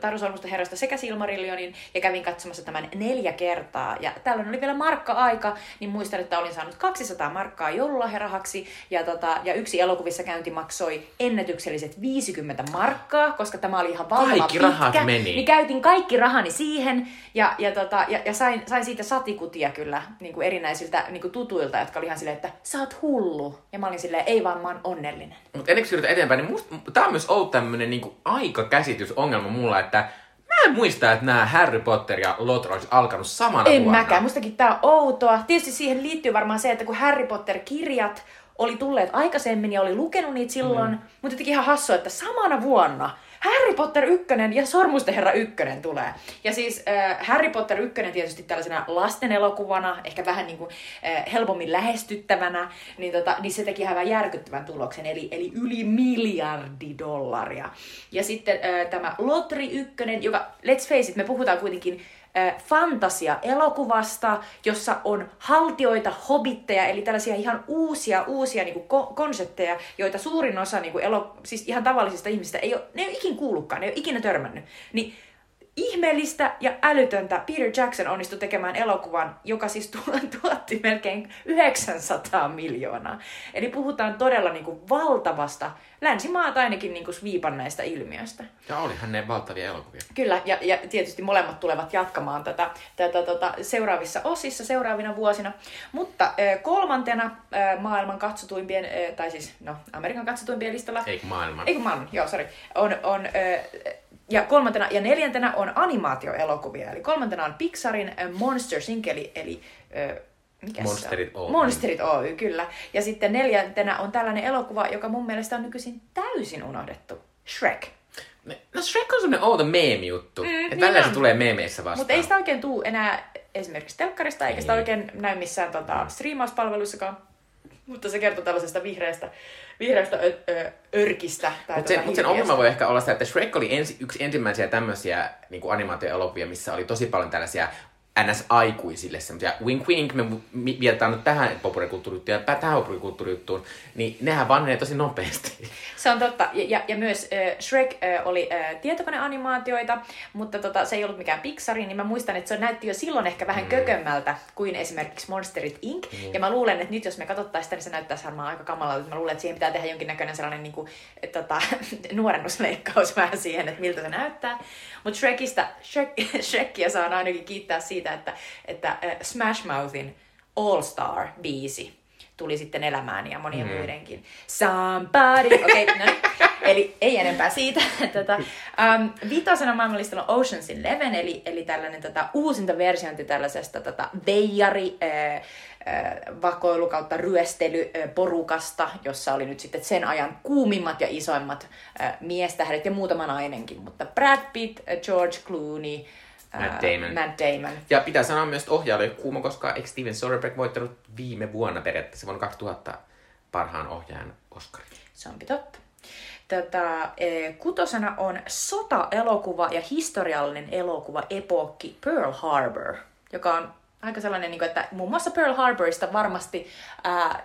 [SPEAKER 2] Taru Sormusten herrasta sekä Silmarillionin, ja kävin katsomassa tämän neljä kertaa, ja tällöin oli vielä markka-aika, niin muistan, että olin saanut 200 markkaa joululahjarahaksi, ja, tota, ja yksi elokuvissa käynti maksoi ennätykselliset 50 markkaa, koska tämä oli ihan valtava
[SPEAKER 1] Kaikki rahat
[SPEAKER 2] pitkä,
[SPEAKER 1] meni.
[SPEAKER 2] niin käytin kaikki rahani siihen ja, ja, tota, ja, ja sain, sain siitä satikutia kyllä niin kuin erinäisiltä niin kuin tutuilta, jotka oli ihan silleen, että sä oot hullu. Ja mä olin silleen, ei vaan mä oon onnellinen.
[SPEAKER 1] Mutta ennen kuin siirrytään eteenpäin, niin musta, tää on myös ollut tämmönen niinku aikakäsitysongelma mulla, että mä en muista, että nämä Harry Potter ja Lotro olisi alkanut samana
[SPEAKER 2] En
[SPEAKER 1] vuonna.
[SPEAKER 2] mäkään, mustakin tää on outoa. Tietysti siihen liittyy varmaan se, että kun Harry Potter-kirjat oli tulleet aikaisemmin ja oli lukenut niitä silloin, mm. mutta jotenkin ihan hassua, että samana vuonna Harry Potter 1 ja Sormusten herra 1 tulee. Ja siis äh, Harry Potter 1 tietysti tällaisena lasten elokuvana, ehkä vähän niin kuin, äh, helpommin lähestyttävänä, niin, tota, niin se teki aivan järkyttävän tuloksen, eli, eli yli miljardi dollaria. Ja sitten äh, tämä Lotri 1, joka, let's face it, me puhutaan kuitenkin fantasia-elokuvasta, jossa on haltioita, hobitteja, eli tällaisia ihan uusia, uusia niin kuin ko- konsepteja, joita suurin osa niin kuin elo- siis ihan tavallisista ihmisistä ei ole, ne ei ole ikin kuullutkaan, ne ei ole ikinä törmännyt. Niin ihmeellistä ja älytöntä Peter Jackson onnistui tekemään elokuvan, joka siis tu- tuotti melkein 900 miljoonaa. Eli puhutaan todella niin kuin valtavasta, länsimaat ainakin niin kuin sviipanneista ilmiöstä.
[SPEAKER 1] Ja olihan ne valtavia elokuvia.
[SPEAKER 2] Kyllä, ja, ja tietysti molemmat tulevat jatkamaan tätä, tätä tota, seuraavissa osissa, seuraavina vuosina. Mutta kolmantena maailman katsotuimpien, tai siis no, Amerikan katsotuimpien listalla,
[SPEAKER 1] Eikö maailman?
[SPEAKER 2] ei kun maailman, joo, sorry, on, on ja kolmantena ja neljäntenä on animaatioelokuvia. Eli kolmantena on Pixarin äh, Monsters Inc. Eli, eli äh, mikä
[SPEAKER 1] Monsterit
[SPEAKER 2] se on?
[SPEAKER 1] Oy.
[SPEAKER 2] Monsterit Oy, kyllä. Ja sitten neljäntenä on tällainen elokuva, joka mun mielestä on nykyisin täysin unohdettu. Shrek.
[SPEAKER 1] No Shrek on semmonen outo meemi-juttu. Mm, että
[SPEAKER 2] niin
[SPEAKER 1] se tulee meemeissä vastaan.
[SPEAKER 2] Mutta ei sitä oikein tuu enää esimerkiksi telkkarista, eikä sitä
[SPEAKER 1] Ei.
[SPEAKER 2] oikein näy missään tota, striimauspalveluissakaan. Mutta se kertoo tällaisesta vihreästä, vihreästä ö, ö, örkistä. Tai
[SPEAKER 1] Mutta sen, mut sen ongelma voi ehkä olla se, että Shrek oli ensi, yksi ensimmäisiä tämmöisiä niin animaatioelokuvia, missä oli tosi paljon tällaisia NS-aikuisille semmoisia wink wink, me vietetään nyt tähän populaarikulttuurijuttuun ja tähän populaarikulttuurijuttuun, niin nehän vanhenee tosi nopeasti.
[SPEAKER 2] Se on totta. Ja, ja, ja myös äh, Shrek äh, oli äh, tietokoneanimaatioita, mutta tota, se ei ollut mikään Pixari, niin mä muistan, että se näytti jo silloin ehkä vähän mm. kökömmältä kuin esimerkiksi Monsterit Inc. Mm. Ja mä luulen, että nyt jos me katsottaisiin sitä, niin se näyttäisi varmaan aika kamalalta. Mä luulen, että siihen pitää tehdä jonkinnäköinen sellainen niin kuin, tota, nuorennusleikkaus vähän siihen, että miltä se näyttää. Mutta Shrekistä, Shrek, Shrekia saan ainakin kiittää siitä, että, että äh, Smash Mouthin All Star-biisi tuli sitten elämään ja monien mm. muidenkin. Somebody, okei, okay, no niin. Eli ei enempää siitä. Tätä, um, vitosena maailmanlistalla on Ocean's Eleven, eli, eli tällainen tota, uusinta versiointi tällaisesta tota, veijari, äh, äh, vakoilu kautta ryöstely äh, porukasta, jossa oli nyt sitten sen ajan kuumimmat ja isoimmat äh, miestähdet ja muutama nainenkin, mutta Brad Pitt, George Clooney,
[SPEAKER 1] Matt Damon.
[SPEAKER 2] Matt Damon.
[SPEAKER 1] Ja pitää sanoa myös, että ohjaaja oli kuuma, koska eikö Steven Soderbergh voittanut viime vuonna periaatteessa vuonna 2000 parhaan ohjaajan Oscarin.
[SPEAKER 2] Se onkin totta. Tätä, e, kutosena on sota-elokuva ja historiallinen elokuva epokki Pearl Harbor, joka on aika sellainen, niin kuin, että muun muassa Pearl Harborista varmasti ää,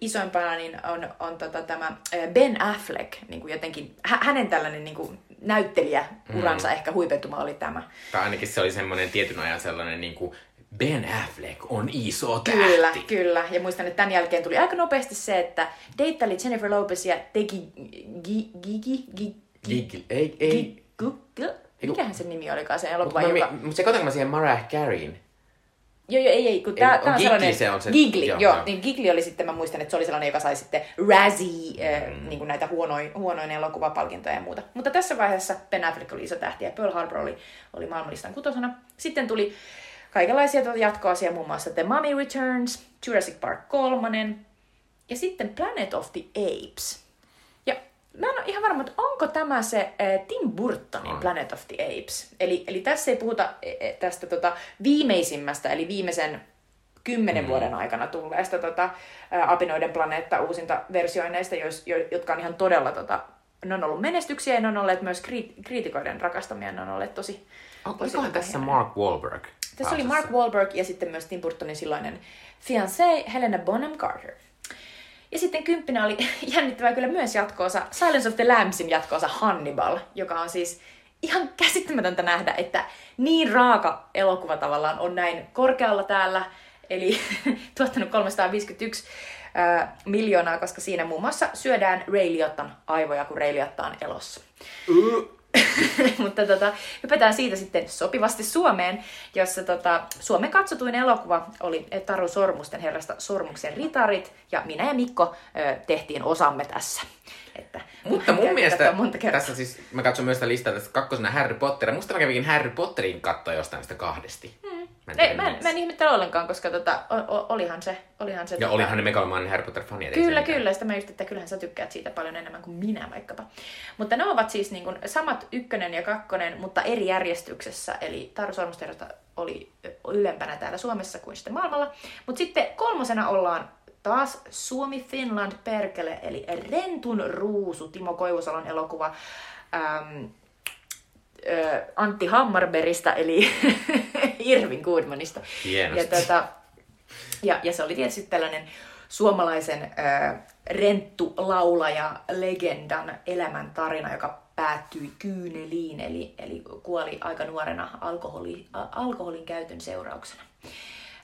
[SPEAKER 2] isoimpana niin on, on tota, tämä Ben Affleck, niin kuin jotenkin, hä- hänen tällainen niin kuin, näyttelijäuransa mm. ehkä huipentuma oli tämä.
[SPEAKER 1] Tai ainakin se oli semmoinen tietyn ajan sellainen niin kuin Ben Affleck on iso tähti.
[SPEAKER 2] Kyllä, kyllä. Ja muistan, että tämän jälkeen tuli aika nopeasti se, että deittaili Jennifer Lopezia, teki Gigi, Gigi,
[SPEAKER 1] ei, ei.
[SPEAKER 2] Mikähän se nimi olikaan se elokuva,
[SPEAKER 1] Mutta
[SPEAKER 2] joka...
[SPEAKER 1] mä, sekoitanko mä siihen Mariah Careyin?
[SPEAKER 2] Joo, joo, ei, ei, kun tää,
[SPEAKER 1] Ei,
[SPEAKER 2] tää on
[SPEAKER 1] Gigli
[SPEAKER 2] sellainen...
[SPEAKER 1] se on se-
[SPEAKER 2] Gigli,
[SPEAKER 1] joo,
[SPEAKER 2] joo, joo. Niin Gigli oli sitten, mä muistan, että se oli sellainen, joka sai sitten Razzie, mm. niin kuin näitä huonoin, huonoin elokuvapalkintoja ja muuta. Mutta tässä vaiheessa Ben Affleck oli iso tähti ja Pearl Harbor oli, oli maailmanlistan kutosena. Sitten tuli kaikenlaisia tuota jatkoasia, muun muassa The Mummy Returns, Jurassic Park 3 ja sitten Planet of the Apes. Mä en ole ihan varma, että onko tämä se äh, Tim Burtonin
[SPEAKER 1] On.
[SPEAKER 2] Planet of the Apes. Eli, eli tässä ei puhuta äh, tästä tota, viimeisimmästä, eli viimeisen kymmenen mm. vuoden aikana tulleesta tota, ää, Apinoiden planeetta uusinta versioineista, jois, jo, jotka on ihan todella, tota, ne on ollut menestyksiä ja ne on olleet myös kriit, kriitikoiden rakastamia, ne on olleet tosi...
[SPEAKER 1] Olikohan tässä Mark Wahlberg?
[SPEAKER 2] Tässä oli? Mark Wahlberg ja sitten myös Tim Burtonin silloinen fiancé Helena Bonham Carter. Ja sitten kymppinä oli jännittävää kyllä myös jatkoosa, Silence of the Lambsin jatkoosa Hannibal, joka on siis ihan käsittämätöntä nähdä, että niin raaka elokuva tavallaan on näin korkealla täällä, eli tuottanut 351 ää, miljoonaa, koska siinä muun muassa syödään Ray Liotan aivoja, kun Ray Liotta on elossa. Mutta tota, hypätään siitä sitten sopivasti Suomeen, jossa tota, Suomen katsotuin elokuva oli Taru Sormusten herrasta Sormuksen ritarit, ja minä ja Mikko ö, tehtiin osamme tässä. Että
[SPEAKER 1] Mutta mun mielestä, tässä siis, mä katson myös sitä listaa tästä kakkosena Harry Potter, musta mä kävinkin Harry Potterin katsoa jostain sitä kahdesti. Hmm. Mä en
[SPEAKER 2] Ei, mä, en, mä en ihmettele ollenkaan, koska tota, o, o, olihan se... Olihan se
[SPEAKER 1] Ja
[SPEAKER 2] tota,
[SPEAKER 1] olihan ne megalomaaninen Harry Potter-fani. et ei
[SPEAKER 2] Kyllä, kyllä. Sitä mä just, että kyllähän sä tykkäät siitä paljon enemmän kuin minä vaikkapa. Mutta ne ovat siis niin kuin samat ykkönen ja kakkonen, mutta eri järjestyksessä. Eli Taru oli ylempänä täällä Suomessa kuin sitten maailmalla. Mutta sitten kolmosena ollaan taas Suomi Finland Perkele, eli Rentun ruusu, Timo Koivusalon elokuva. Ähm, ö, Antti Hammarbergista, eli Irvin Goodmanista.
[SPEAKER 1] Hienosti.
[SPEAKER 2] Ja, tota, ja, ja se oli tietysti tällainen suomalaisen äh, renttulaulaja legendan elämäntarina, joka päättyi kyyneliin, eli, eli kuoli aika nuorena alkoholi, alkoholin käytön seurauksena.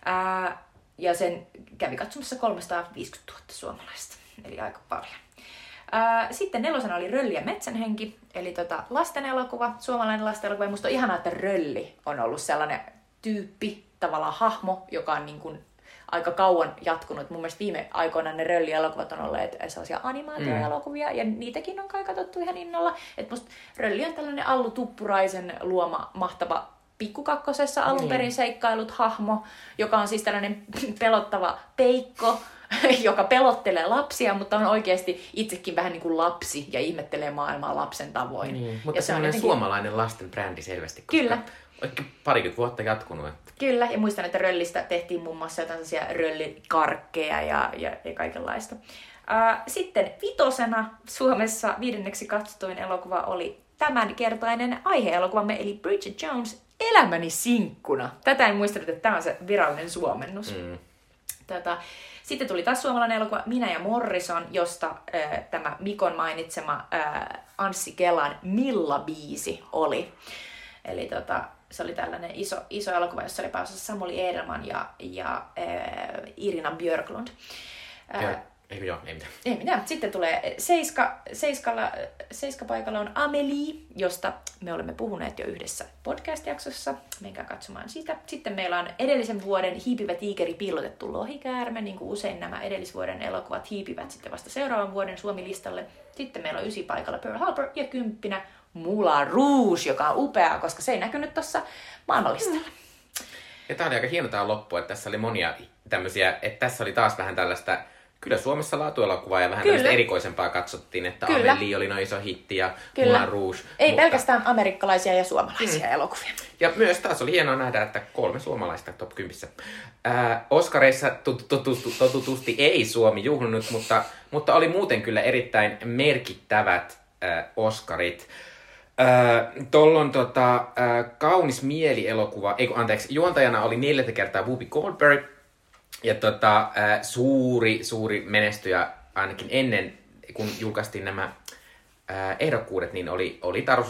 [SPEAKER 2] Ää, ja sen kävi katsomassa 350 000 suomalaista, eli aika paljon. Sitten nelosena oli Rölli ja metsänhenki, eli tota lasten elokuva, suomalainen lasten elokuva. Ja musta on ihanaa, että Rölli on ollut sellainen tyyppi, tavallaan hahmo, joka on niin kuin aika kauan jatkunut. Mun mielestä viime aikoina ne Rölli-elokuvat on olleet sellaisia animaatioelokuvia, mm. ja niitäkin on kai katsottu ihan innolla. Et musta Rölli on tällainen Allu Tuppuraisen luoma mahtava pikkukakkosessa alun perin seikkailut hahmo, joka on siis tällainen pelottava peikko, joka pelottelee lapsia, mutta on oikeasti itsekin vähän niin kuin lapsi ja ihmettelee maailmaa lapsen tavoin.
[SPEAKER 1] Niin, mutta
[SPEAKER 2] ja
[SPEAKER 1] se on
[SPEAKER 2] jotenkin-
[SPEAKER 1] suomalainen lasten brändi selvästi. Koska
[SPEAKER 2] Kyllä.
[SPEAKER 1] Oikein parikymmentä vuotta jatkunut.
[SPEAKER 2] Kyllä, ja muistan, että röllistä tehtiin muun muassa jotain sellaisia röllikarkkeja ja, ja, ja kaikenlaista. Ää, sitten vitosena Suomessa viidenneksi katsotuin elokuva oli tämänkertainen aiheelokuvamme, eli Bridget Jones, Elämäni sinkkuna. Tätä en muistanut, että tämä on se virallinen suomennus.
[SPEAKER 1] Mm.
[SPEAKER 2] Tota, sitten tuli taas suomalainen elokuva Minä ja Morrison, josta äh, tämä Mikon mainitsema äh, Anssi Kelan Milla-biisi oli. Eli tota, se oli tällainen iso, iso elokuva, jossa oli pääosassa Samuli Edelman ja, ja äh, Irina Björklund. Äh,
[SPEAKER 1] Ja, eikö joo, ei mitään.
[SPEAKER 2] ei mitään. Sitten tulee Seiska, Seiskalla, Seiska-paikalla on Amelie, josta me olemme puhuneet jo yhdessä podcast-jaksossa. Menkää katsomaan sitä. Sitten meillä on edellisen vuoden Hiipivä tiikeri piilotettu lohikäärme, niin kuin usein nämä edellisvuoden elokuvat hiipivät sitten vasta seuraavan vuoden Suomi-listalle. Sitten meillä on ysi paikalla Pearl Harbor ja kymppinä Moulin Rouge, joka on upeaa, koska se ei näkynyt tuossa maailmanlistalla.
[SPEAKER 1] Ja tää oli aika hieno tää loppu, että tässä oli monia tämmöisiä, että tässä oli taas vähän tällaista, kyllä Suomessa laatuelokuvaa ja vähän
[SPEAKER 2] Kyllä.
[SPEAKER 1] erikoisempaa katsottiin, että
[SPEAKER 2] Kyllä.
[SPEAKER 1] Amelie oli no iso hitti ja
[SPEAKER 2] Kyllä.
[SPEAKER 1] Moulin Rouge.
[SPEAKER 2] Ei
[SPEAKER 1] mutta,
[SPEAKER 2] pelkästään amerikkalaisia ja suomalaisia mm. elokuvia.
[SPEAKER 1] Ja myös taas oli hienoa nähdä, että kolme suomalaista top 10. Ää, Oskareissa tut- tut- totutusti ei Suomi juhlunut, mutta, mutta oli muuten kyllä erittäin merkittävät ää, Oskarit. Ää, tollon tota, ää, kaunis mieli-elokuva, ei anteeksi, juontajana oli neljättä kertaa Whoopi Goldberg, ja tota, suuri, suuri menestyjä ainakin ennen, kun julkaistiin nämä ehdokkuudet, niin oli, oli Taru,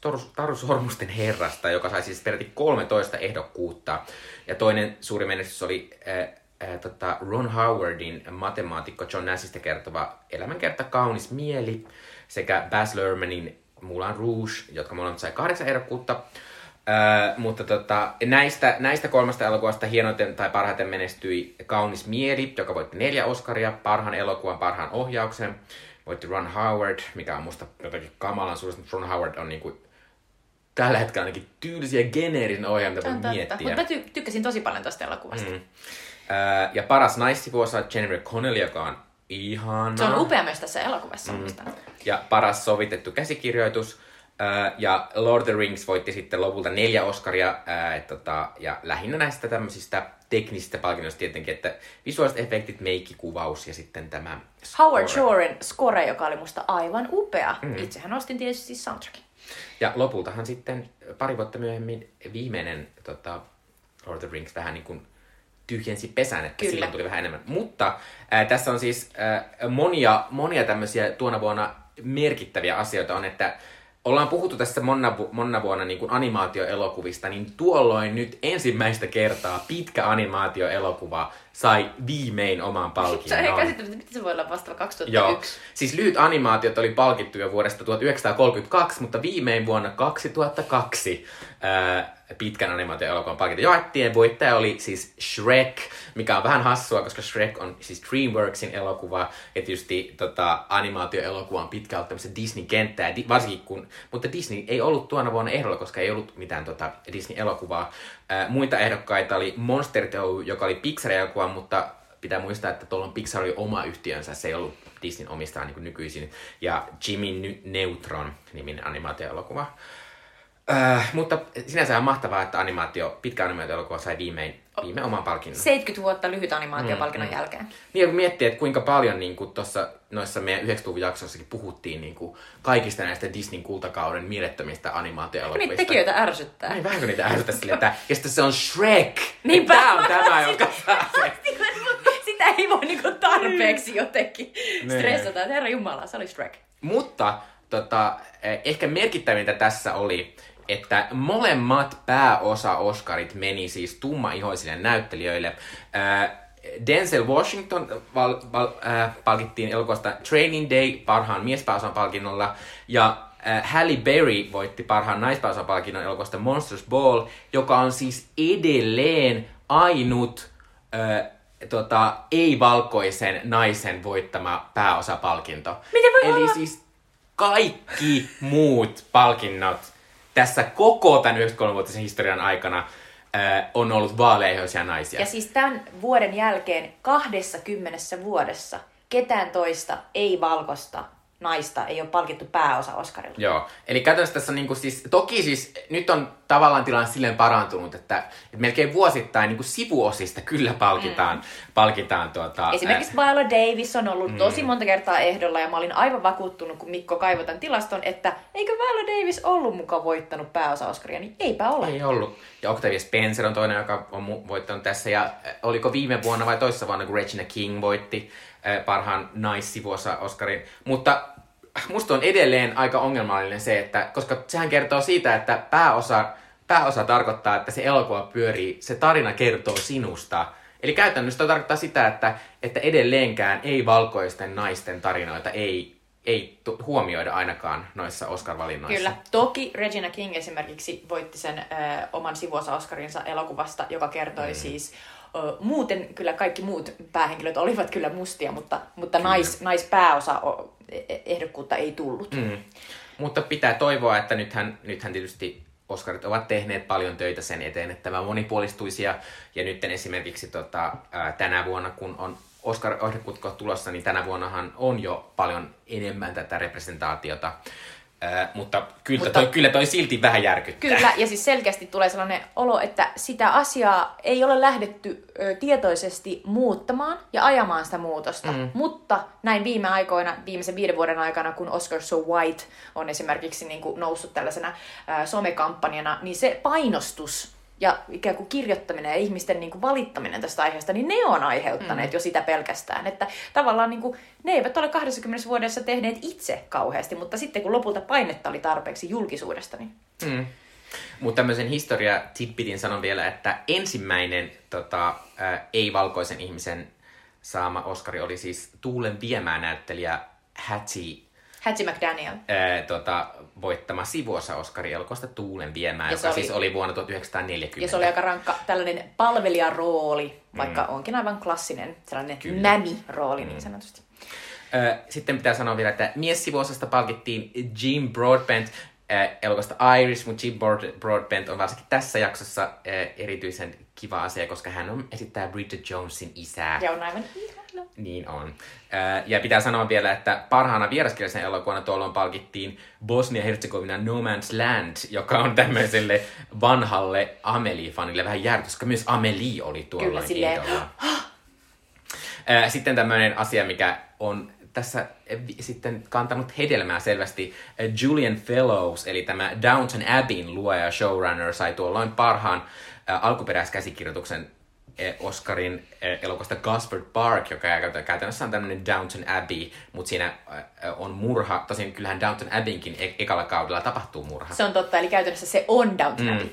[SPEAKER 1] Taru, Taru Sormusten herrasta, joka sai siis peräti 13 ehdokkuutta. Ja toinen suuri menestys oli ää, ää, tota Ron Howardin matemaatikko John Nashista kertova Elämänkerta kaunis mieli sekä Baz Luhrmannin Moulin Rouge, jotka molemmat sai kahdeksan ehdokkuutta. Öö, mutta tota, näistä, näistä kolmesta elokuvasta hienoiten tai parhaiten menestyi Kaunis mieli, joka voitti neljä Oscaria, parhaan elokuvan, parhaan ohjauksen. Voitti Ron Howard, mikä on musta jotenkin kamalan mutta Ron Howard on niinku tällä hetkellä ainakin tyylisiä geneerisen ohjaaja, mitä voi miettiä.
[SPEAKER 2] Mutta mä ty- tykkäsin tosi paljon tästä elokuvasta. Mm.
[SPEAKER 1] Öö, ja paras naissivuosa Jennifer Connelly, joka on ihana.
[SPEAKER 2] Se on upea myös tässä elokuvassa. Mm.
[SPEAKER 1] Ja paras sovitettu käsikirjoitus. Ää, ja Lord of the Rings voitti sitten lopulta neljä Oscaria. Ää, et, tota, ja lähinnä näistä tämmöisistä teknisistä palkinnoista tietenkin, että visuaaliset efektit, meikkikuvaus ja sitten tämä
[SPEAKER 2] Howard Shoren score, joka oli musta aivan upea. Mm. Itsehän ostin tietysti soundtrackin.
[SPEAKER 1] Ja lopultahan sitten pari vuotta myöhemmin viimeinen tota, Lord of the Rings vähän niin kuin tyhjensi pesän, että Kyllä. silloin tuli vähän enemmän. Mutta ää, tässä on siis ää, monia, monia tämmöisiä tuona vuonna merkittäviä asioita on, että ollaan puhuttu tässä monna, monna vuonna niin kuin animaatioelokuvista, niin tuolloin nyt ensimmäistä kertaa pitkä animaatioelokuva sai viimein oman palkinnon.
[SPEAKER 2] Se ei käsittämättä, miten se voi olla vasta 2001. Joo.
[SPEAKER 1] Siis lyhyt animaatiot oli palkittu jo vuodesta 1932, mutta viimein vuonna 2002 pitkän animaatioelokuvan palkinto jaettiin. Voittaja oli siis Shrek, mikä on vähän hassua, koska Shrek on siis DreamWorksin elokuva. Ja tietysti tota, animaatioelokuva on pitkälti tämmöistä Disney-kenttää, varsinkin kun, mutta Disney ei ollut tuona vuonna ehdolla, koska ei ollut mitään tota, Disney-elokuvaa. Ää, muita ehdokkaita oli Monster Tow, joka oli Pixar-elokuva, mutta pitää muistaa, että tuolla Pixar oli oma yhtiönsä, se ei ollut Disneyn omistaa niin nykyisin. Ja Jimmy Neutron niminen animaatioelokuva. Äh, mutta sinänsä on mahtavaa, että animaatio, pitkä animaatio-elokuva sai viimein, viimein oman palkinnon.
[SPEAKER 2] 70 vuotta lyhyt animaatiopalkinnon mm, mm. jälkeen.
[SPEAKER 1] Niin, kun miettii, että kuinka paljon niin kuin tuossa noissa meidän 90-luvun jaksoissakin puhuttiin niin kuin kaikista näistä Disneyn kultakauden mielettömistä animaatioelokuvista.
[SPEAKER 2] Niitä tekijöitä ärsyttää.
[SPEAKER 1] Niin, vähän kuin niitä ärsyttää sille, että ja sitten se on Shrek. Niin Tämä on tämä, joka
[SPEAKER 2] Sitä ei voi niinku tarpeeksi jotenkin niin. stressata, että herra jumala, se oli Shrek.
[SPEAKER 1] Mutta tota, eh, ehkä merkittävintä tässä oli, että molemmat pääosa-Oscarit meni siis tummaihoisille näyttelijöille. Denzel Washington val, val, äh, palkittiin elokuvasta Training Day parhaan miespääosan palkinnolla ja äh, Halle Berry voitti parhaan naispääosan palkinnon elokuvasta Monsters Ball, joka on siis edelleen ainut äh, tota, ei-valkoisen naisen voittama pääosapalkinto.
[SPEAKER 2] Miten voi
[SPEAKER 1] Eli
[SPEAKER 2] olla?
[SPEAKER 1] siis kaikki muut palkinnot tässä koko tämän 93-vuotisen historian aikana äh, on ollut vaaleihoisia naisia.
[SPEAKER 2] Ja siis tämän vuoden jälkeen 20 vuodessa ketään toista ei valkosta naista ei ole palkittu pääosa Oscarilla.
[SPEAKER 1] Joo, eli käytännössä tässä on niin kuin siis, toki siis nyt on tavallaan tilanne silleen parantunut, että, että melkein vuosittain niin kuin sivuosista kyllä palkitaan, mm. palkitaan tuota,
[SPEAKER 2] Esimerkiksi Viola Davis on ollut mm. tosi monta kertaa ehdolla ja mä olin aivan vakuuttunut, kun Mikko kaivoi tämän tilaston, että eikö Viola Davis ollut mukaan voittanut pääosa Oscaria, niin eipä ole.
[SPEAKER 1] Ei ollut. Ja Octavia Spencer on toinen, joka on voittanut tässä. Ja oliko viime vuonna vai toisessa vuonna, kun Regina King voitti parhaan naissivuosa Oscarin. Mutta musta on edelleen aika ongelmallinen se, että koska sehän kertoo siitä, että pääosa, pääosa tarkoittaa, että se elokuva pyörii, se tarina kertoo sinusta. Eli käytännössä tarkoittaa sitä, että, että edelleenkään ei-valkoisten naisten tarinoita ei, ei huomioida ainakaan noissa Oscar-valinnoissa.
[SPEAKER 2] Kyllä. Toki Regina King esimerkiksi voitti sen ö, oman sivuosa Oscarinsa elokuvasta, joka kertoi mm. siis muuten kyllä kaikki muut päähenkilöt olivat kyllä mustia, mutta, mutta nais, naispääosa e, ehdokkuutta ei tullut. Mm.
[SPEAKER 1] Mutta pitää toivoa, että nythän, nythän tietysti Oscarit ovat tehneet paljon töitä sen eteen, että tämä monipuolistuisi. Ja, ja nyt esimerkiksi tota, ää, tänä vuonna, kun on Oscar-ehdokkuutta tulossa, niin tänä vuonnahan on jo paljon enemmän tätä representaatiota. Äh, mutta kyllä,
[SPEAKER 2] Mutta-
[SPEAKER 1] toi, kyllä toi silti vähän järkyttää.
[SPEAKER 2] Kyllä, ja siis selkeästi tulee sellainen olo, että sitä asiaa ei ole lähdetty ö, tietoisesti muuttamaan ja ajamaan sitä muutosta. Mm. Mutta näin viime aikoina, viimeisen viiden vuoden aikana, kun Oscar So White on esimerkiksi niin kuin noussut tällaisena ö, somekampanjana, niin se painostus ja ikään kuin kirjoittaminen ja ihmisten niin kuin valittaminen tästä aiheesta, niin ne on aiheuttaneet mm. jo sitä pelkästään. Että tavallaan niin kuin, ne eivät ole 20 vuodessa tehneet itse kauheasti, mutta sitten kun lopulta painetta oli tarpeeksi julkisuudesta, niin
[SPEAKER 1] Mm. Mutta tämmöisen historia tidbitin sanon vielä, että ensimmäinen tota, äh, ei-valkoisen ihmisen saama Oscari oli siis Tuulen viemää näyttelijä Hattie
[SPEAKER 2] Hattie McDaniel.
[SPEAKER 1] ää, tota, voittama sivuosa Oscari elokuvasta Tuulen viemään,
[SPEAKER 2] Ja
[SPEAKER 1] joka
[SPEAKER 2] oli-
[SPEAKER 1] siis oli vuonna 1940.
[SPEAKER 2] Ja se oli aika rankka tällainen palvelijarooli, vaikka mm. onkin aivan klassinen sellainen
[SPEAKER 1] Kyllä.
[SPEAKER 2] nämi-rooli niin sanotusti.
[SPEAKER 1] Ö, Sitten pitää sanoa vielä, että miessivuosasta palkittiin Jim Broadbent elokuvasta Iris, mutta Jim Broad- Broadbent on varsinkin tässä jaksossa erityisen kiva asia, koska hän on, esittää Bridget Jonesin isää.
[SPEAKER 2] Ja on aivan ihana.
[SPEAKER 1] Niin on. Ää, Ja pitää sanoa vielä, että parhaana vieraskielisen elokuvana tuolloin palkittiin Bosnia-Herzegovina No Man's Land, joka on tämmöiselle vanhalle Amelie-fanille vähän järkytys, koska myös Amelie oli tuolloin
[SPEAKER 2] Kyllä.
[SPEAKER 1] Ää, Sitten tämmöinen asia, mikä on tässä eh, sitten kantanut hedelmää selvästi. Eh, Julian Fellows, eli tämä Downton Abbeyn luoja ja showrunner, sai tuolloin parhaan äh, alkuperäiskäsikirjoituksen eh, Oscarin eh, elokuvasta Gosford Park, joka käytä- käytännössä on tämmöinen Downton Abbey, mutta siinä eh, on murha. Tosin kyllähän Downton Abbeyinkin e- ekalla kaudella tapahtuu murha.
[SPEAKER 2] Se on totta, eli käytännössä se on Downton Abbey.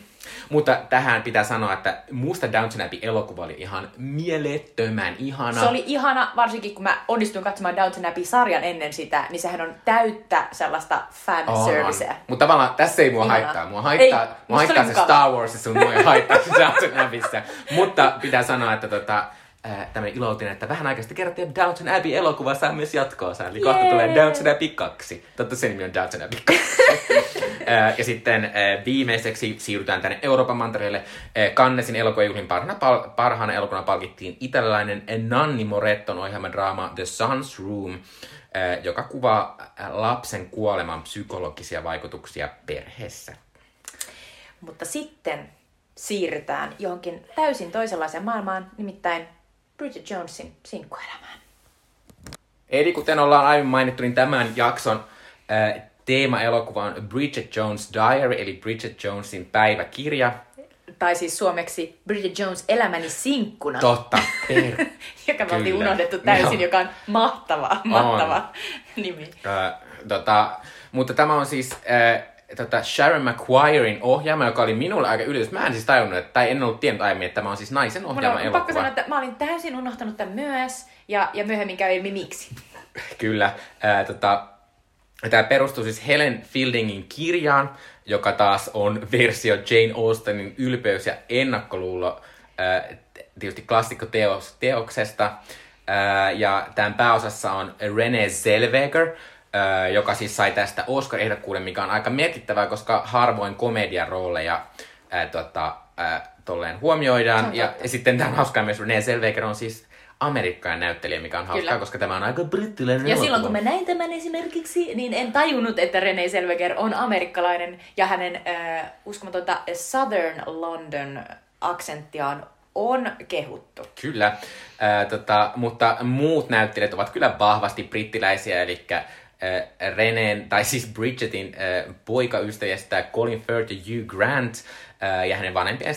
[SPEAKER 1] Mutta tähän pitää sanoa, että musta Downton Abbey-elokuva oli ihan mielettömän ihana.
[SPEAKER 2] Se oli ihana, varsinkin kun mä onnistuin katsomaan Downton Abbey-sarjan ennen sitä, niin sehän on täyttä sellaista fan serviceä.
[SPEAKER 1] Mutta tavallaan tässä ei mua
[SPEAKER 2] Ihanaa.
[SPEAKER 1] haittaa. Mua haittaa,
[SPEAKER 2] Ei,
[SPEAKER 1] mua haittaa se
[SPEAKER 2] mukavaa.
[SPEAKER 1] Star Wars, sun mua ei haittaa Downton Abbeyssä. Mutta pitää sanoa, että tota, äh, tämmöinen iloutinen, että vähän aikaa sitten kerrottiin, että Downton Abbey-elokuva saa myös jatko-osa. Eli kohta tulee Downton Abbey 2. Totta se nimi on Downton Abbey 2. Äh, ja sitten äh, viimeiseksi siirrytään tänne Euroopan mantereelle. Äh, Cannesin elokuvajuhlin parhaana, pal- parhaana elokuvana palkittiin italialainen Nanni Moretton ohjelma draama The Sun's Room, äh, joka kuvaa äh, lapsen kuoleman psykologisia vaikutuksia perheessä.
[SPEAKER 2] Mutta sitten siirrytään johonkin täysin toisenlaiseen maailmaan, nimittäin Bridget Jonesin sinkkuelämään.
[SPEAKER 1] Eli kuten ollaan aiemmin mainittu, niin tämän jakson äh, teema-elokuva on Bridget Jones' Diary, eli Bridget Jonesin päiväkirja.
[SPEAKER 2] Tai siis suomeksi Bridget Jones elämäni sinkkuna.
[SPEAKER 1] Totta, per...
[SPEAKER 2] joka me oltiin unohdettu täysin,
[SPEAKER 1] Joo.
[SPEAKER 2] joka on mahtava, mahtava nimi.
[SPEAKER 1] Ö, tota, mutta tämä on siis äh, tota Sharon McQuirein ohjaama, joka oli minulle aika yllätys. Mä en siis tajunnut, että, tai en ollut tiennyt aiemmin, että tämä on siis naisen ohjaama
[SPEAKER 2] on pakko
[SPEAKER 1] elokuva.
[SPEAKER 2] sanoa, että mä olin täysin unohtanut tämän myös, ja, ja myöhemmin käy ilmi miksi.
[SPEAKER 1] Kyllä. Ää, tota, tämä perustuu siis Helen Fieldingin kirjaan, joka taas on versio Jane Austenin ylpeys ja ennakkoluulo ää, tietysti klassikkoteos teoksesta. Ää, ja tämän pääosassa on Renee Zellweger, joka siis sai tästä Oscar-ehdokkuuden, mikä on aika merkittävää, koska harvoin komedian rooleja ää, tota, ää, tolleen huomioidaan. Ja, ja sitten tämä on hauskaa myös, Renee Zellweger on siis amerikkalainen näyttelijä, mikä on hauskaa,
[SPEAKER 2] Kyllä.
[SPEAKER 1] koska tämä on aika brittiläinen
[SPEAKER 2] Ja silloin
[SPEAKER 1] elokuva.
[SPEAKER 2] kun mä näin tämän esimerkiksi, niin en tajunnut, että Renee Zellweger on amerikkalainen ja hänen äh, uskomatonta Southern London aksenttiaan on kehuttu.
[SPEAKER 1] Kyllä, ää, tota, mutta muut näyttelijät ovat kyllä vahvasti brittiläisiä, eli ää, Reneen, tai siis Bridgetin ää, poikaystävästä Colin Firth ja Hugh Grant, ää, ja hänen vanhempiaan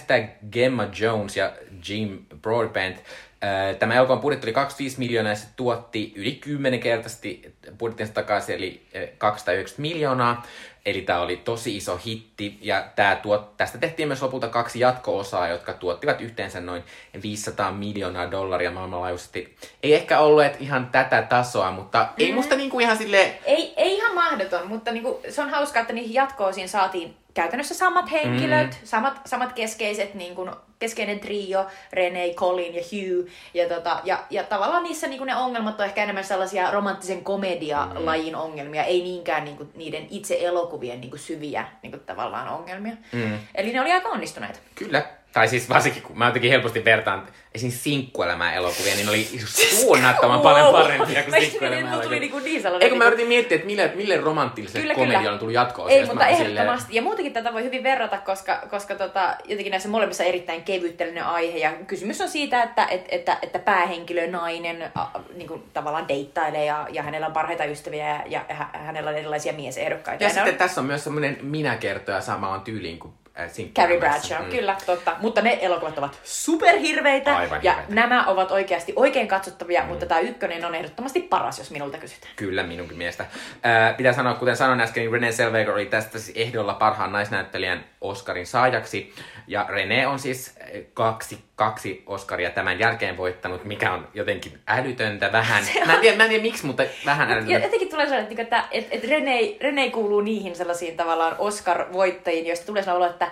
[SPEAKER 1] Gemma Jones ja Jim Broadbent. Ää, Tämä elokuvan budjetti oli 25 miljoonaa ja se tuotti yli 10 kertaisesti budjettinsa takaisin, eli ää, 290 miljoonaa. Eli tämä oli tosi iso hitti, ja tää tuot, tästä tehtiin myös lopulta kaksi jatko-osaa, jotka tuottivat yhteensä noin 500 miljoonaa dollaria maailmanlaajuisesti. Ei ehkä olleet ihan tätä tasoa, mutta mm. ei musta niinku ihan sille
[SPEAKER 2] Ei, ei ihan mahdoton, mutta niinku, se on hauskaa, että niihin jatko-osiin saatiin käytännössä samat henkilöt, mm. samat, samat keskeiset, niin kuin, keskeinen trio, Rene, Colin ja Hugh. Ja, tota, ja, ja tavallaan niissä niin ne ongelmat on ehkä enemmän sellaisia romanttisen komedia-lajin ongelmia, ei niinkään niin kuin, niiden itse elokuvien niin kuin, syviä niin kuin, tavallaan ongelmia. Mm. Eli ne oli aika onnistuneita.
[SPEAKER 1] Kyllä, tai siis varsinkin kun mä jotenkin helposti vertaan esim. sinkkuelämää elokuvia, niin oli suunnattoman paljon parempia kuin
[SPEAKER 2] Mä-
[SPEAKER 1] sinkkuelämää
[SPEAKER 2] mulla tuli niinku niin
[SPEAKER 1] Eikö mä yritin miettiä, että mille, mille romanttiselle komedialle on tullut jatko
[SPEAKER 2] Ei, mutta ehdottomasti. Ja muutenkin tätä voi hyvin verrata, koska, koska tota, jotenkin näissä molemmissa erittäin kevyttelinen aihe. Ja kysymys on siitä, että, että, että, että päähenkilö, nainen, a, niin kuin, tavallaan deittailee ja, ja hänellä on parhaita ystäviä ja, ja hä- hänellä on erilaisia miesehdokkaita.
[SPEAKER 1] Ja
[SPEAKER 2] ne
[SPEAKER 1] sitten
[SPEAKER 2] on
[SPEAKER 1] tässä on myös semmoinen minäkertoja samaan tyyliin kuin
[SPEAKER 2] Carrie
[SPEAKER 1] sinkkuelämässä.
[SPEAKER 2] Bradshaw, kyllä, totta. Mutta ne elokuvat ovat superhirveitä.
[SPEAKER 1] Aivan
[SPEAKER 2] ja
[SPEAKER 1] hirveitä.
[SPEAKER 2] nämä ovat oikeasti oikein katsottavia, mutta tämä ykkönen on ehdottomasti paras, jos minulta kysytään.
[SPEAKER 1] Kyllä, minunkin mielestä. Ää, pitää sanoa, kuten sanoin äsken, niin Renee Zellweger oli tästä siis ehdolla parhaan naisnäyttelijän Oscarin saajaksi. Ja Renee on siis eh, kaksi, kaksi Oscaria tämän jälkeen voittanut, mikä on jotenkin älytöntä vähän. Mä en tiedä, mä en tiedä miksi, mutta vähän
[SPEAKER 2] Ja
[SPEAKER 1] älytöntä.
[SPEAKER 2] jotenkin tulee sellainen, että, että, että Rene, Rene kuuluu niihin sellaisiin tavallaan Oscar-voittajiin, joista tulee sellainen olo, että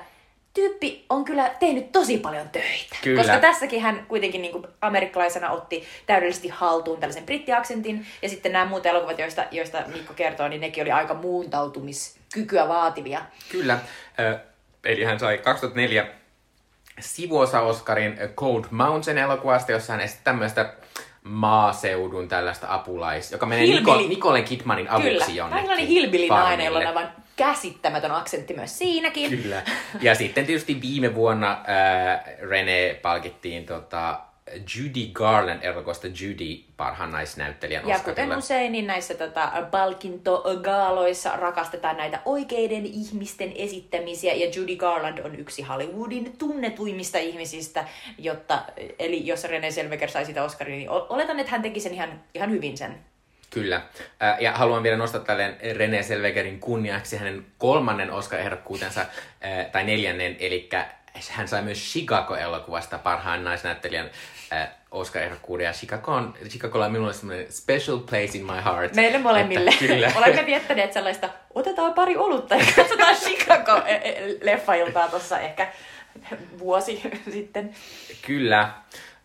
[SPEAKER 2] tyyppi on kyllä tehnyt tosi paljon töitä.
[SPEAKER 1] Kyllä.
[SPEAKER 2] Koska tässäkin hän kuitenkin niin kuin amerikkalaisena otti täydellisesti haltuun tällaisen brittiaksentin. Ja sitten nämä muut elokuvat, joista, joista Mikko kertoo, niin nekin oli aika muuntautumiskykyä vaativia.
[SPEAKER 1] Kyllä. Ö, eli hän sai 2004 sivuosa Oscarin Cold Mountain elokuvasta, jossa hän esitti tämmöistä maaseudun tällaista apulais, joka menee
[SPEAKER 2] Hillbilly.
[SPEAKER 1] Nicole, Kidmanin avuksi
[SPEAKER 2] Kyllä.
[SPEAKER 1] jonnekin.
[SPEAKER 2] Vähän sellainen hilbilinainen, jolla on aivan käsittämätön aksentti myös siinäkin.
[SPEAKER 1] Kyllä. Ja sitten tietysti viime vuonna ää, Rene palkittiin tota, Judy Garland elokuvasta Judy parhaan naisnäyttelijän
[SPEAKER 2] Ja
[SPEAKER 1] Oscarilla.
[SPEAKER 2] kuten usein, niin näissä tota, palkintogaaloissa rakastetaan näitä oikeiden ihmisten esittämisiä, ja Judy Garland on yksi Hollywoodin tunnetuimmista ihmisistä, jotta, eli jos Renee Zellweger sai sitä Oscarin, niin oletan, että hän teki sen ihan, ihan hyvin sen.
[SPEAKER 1] Kyllä. Ää, Ja haluan vielä nostaa tälleen René Selvegerin kunniaksi hänen kolmannen Oscar-ehdokkuutensa, ää, tai neljännen, eli hän sai myös Chicago-elokuvasta parhaan naisnäyttelijän ää, Oscar-ehdokkuuden. Ja Chicago on, Chicagolla on minulle semmoinen special place in my heart.
[SPEAKER 2] Meille molemmille.
[SPEAKER 1] Että, kyllä.
[SPEAKER 2] Olemme viettäneet sellaista, otetaan pari olutta ja katsotaan Chicago-leffailtaa tuossa ehkä vuosi sitten.
[SPEAKER 1] Kyllä.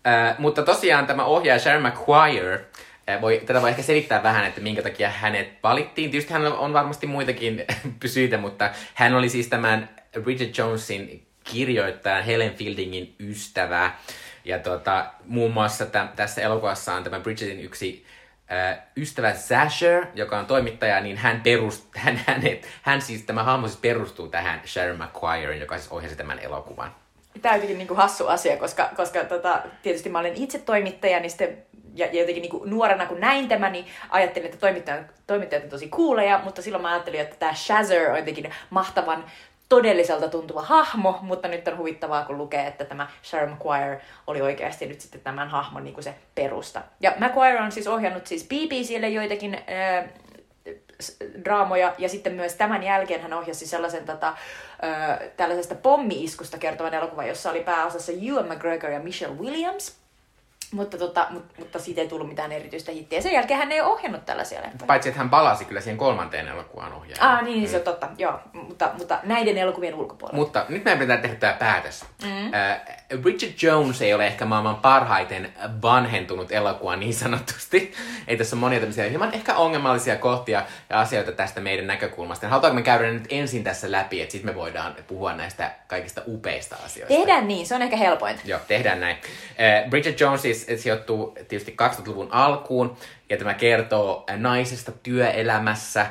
[SPEAKER 1] Äh, mutta tosiaan tämä ohjaaja Sharon McQuire, äh, voi, tätä voi ehkä selittää vähän, että minkä takia hänet valittiin. Tietysti hänellä on varmasti muitakin syitä, mutta hän oli siis tämän Bridget Jonesin kirjoittajan Helen Fieldingin ystävä. Ja tota, muun muassa tä, tässä elokuvassa on tämä Bridgetin yksi äh, ystävä Sasher, joka on toimittaja, niin hän, perust, hän, hänet, hän siis, tämä hahmo siis perustuu tähän Sharon McQuirein, joka siis ohjasi tämän elokuvan.
[SPEAKER 2] Tämä on jotenkin niin kuin hassu asia, koska, koska tota, tietysti mä olen itse toimittaja, niin sitten, ja, ja jotenkin niin kuin nuorena kun näin tämän, niin ajattelin, että toimittajat, toimittajat on tosi kuuleja, mutta silloin mä ajattelin, että tämä Shazzer on jotenkin mahtavan todelliselta tuntuva hahmo, mutta nyt on huvittavaa, kun lukee, että tämä Sharon McQuire oli oikeasti nyt sitten tämän hahmon niin kuin se perusta. Ja McQuire on siis ohjannut siis BBClle joitakin äh, draamoja, ja sitten myös tämän jälkeen hän ohjasi sellaisen tota, ö, tällaisesta pommi-iskusta kertovan elokuvan, jossa oli pääosassa Ewan McGregor ja Michelle Williams. Mutta, tota, mut, mutta siitä ei tullut mitään erityistä hittiä. Sen jälkeen hän ei ole ohjannut tällaisia leffoja.
[SPEAKER 1] Paitsi, että hän palasi kyllä siihen kolmanteen elokuvaan ohjaajana.
[SPEAKER 2] Ah, niin, niin se on totta, joo. Mutta, mutta näiden elokuvien ulkopuolella.
[SPEAKER 1] Mutta nyt meidän pitää tehdä tämä päätös. Mm. Äh, Bridget Jones ei ole ehkä maailman parhaiten vanhentunut elokuva niin sanotusti. Ei tässä ole monia tämmöisiä hieman ehkä ongelmallisia kohtia ja asioita tästä meidän näkökulmasta. Halutaanko me käydä nyt ensin tässä läpi, että sitten me voidaan puhua näistä kaikista upeista asioista.
[SPEAKER 2] Tehdään niin, se on ehkä helpointa.
[SPEAKER 1] Joo, tehdään näin. Äh, Bridget Jones siis sijoittuu tietysti 2000-luvun alkuun, ja tämä kertoo naisesta työelämässä,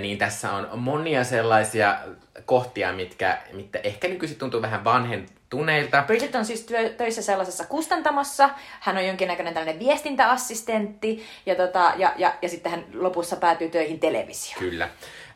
[SPEAKER 1] niin tässä on monia sellaisia kohtia, mitkä, mitkä ehkä nykyisin tuntuu vähän vanhentuneilta.
[SPEAKER 2] Bridget on siis työ, töissä sellaisessa kustantamossa. Hän on jonkinnäköinen tällainen viestintäassistentti. Ja, tota, ja, ja, ja sitten hän lopussa päätyy töihin televisioon.
[SPEAKER 1] Kyllä.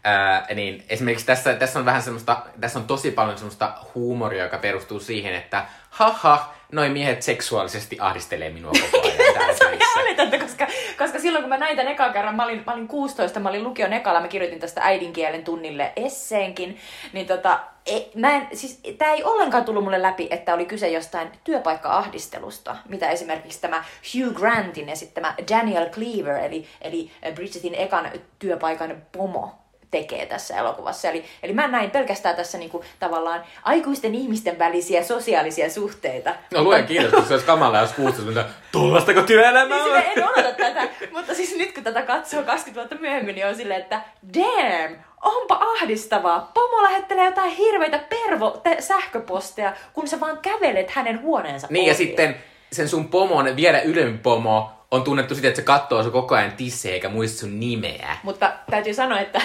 [SPEAKER 1] Ää, niin esimerkiksi tässä, tässä on vähän semmoista, tässä on tosi paljon semmoista huumoria, joka perustuu siihen, että haha, noi miehet seksuaalisesti ahdistelee minua koko ajan
[SPEAKER 2] Se on ihan älytöntä, koska, koska silloin kun mä näin tämän ekan kerran, mä olin, mä olin 16, mä olin lukion ekalla, mä kirjoitin tästä äidinkielen tunnille esseenkin, niin tota, ei, mä en, siis, tää ei ollenkaan tullut mulle läpi, että oli kyse jostain työpaikka-ahdistelusta, mitä esimerkiksi tämä Hugh Grantin esittämä Daniel Cleaver, eli, eli Bridgetin ekan työpaikan pomo, tekee tässä elokuvassa. Eli, eli mä näin pelkästään tässä niinku, tavallaan aikuisten ihmisten välisiä sosiaalisia suhteita.
[SPEAKER 1] No luojan kiitos, kun se olisi kamalaa, jos 16 mutta tuollaistako työelämää
[SPEAKER 2] Niin
[SPEAKER 1] on?
[SPEAKER 2] sille en odota tätä, mutta siis nyt kun tätä katsoo 20 vuotta myöhemmin, niin on silleen, että damn, onpa ahdistavaa. Pomo lähettelee jotain hirveitä pervo te- sähköposteja, kun sä vaan kävelet hänen huoneensa
[SPEAKER 1] Niin ja
[SPEAKER 2] ohi.
[SPEAKER 1] sitten sen sun pomon vielä ylempi pomo on tunnettu siitä, että se katsoo sun koko ajan tissejä eikä muista sun nimeä.
[SPEAKER 2] Mutta täytyy sanoa, että,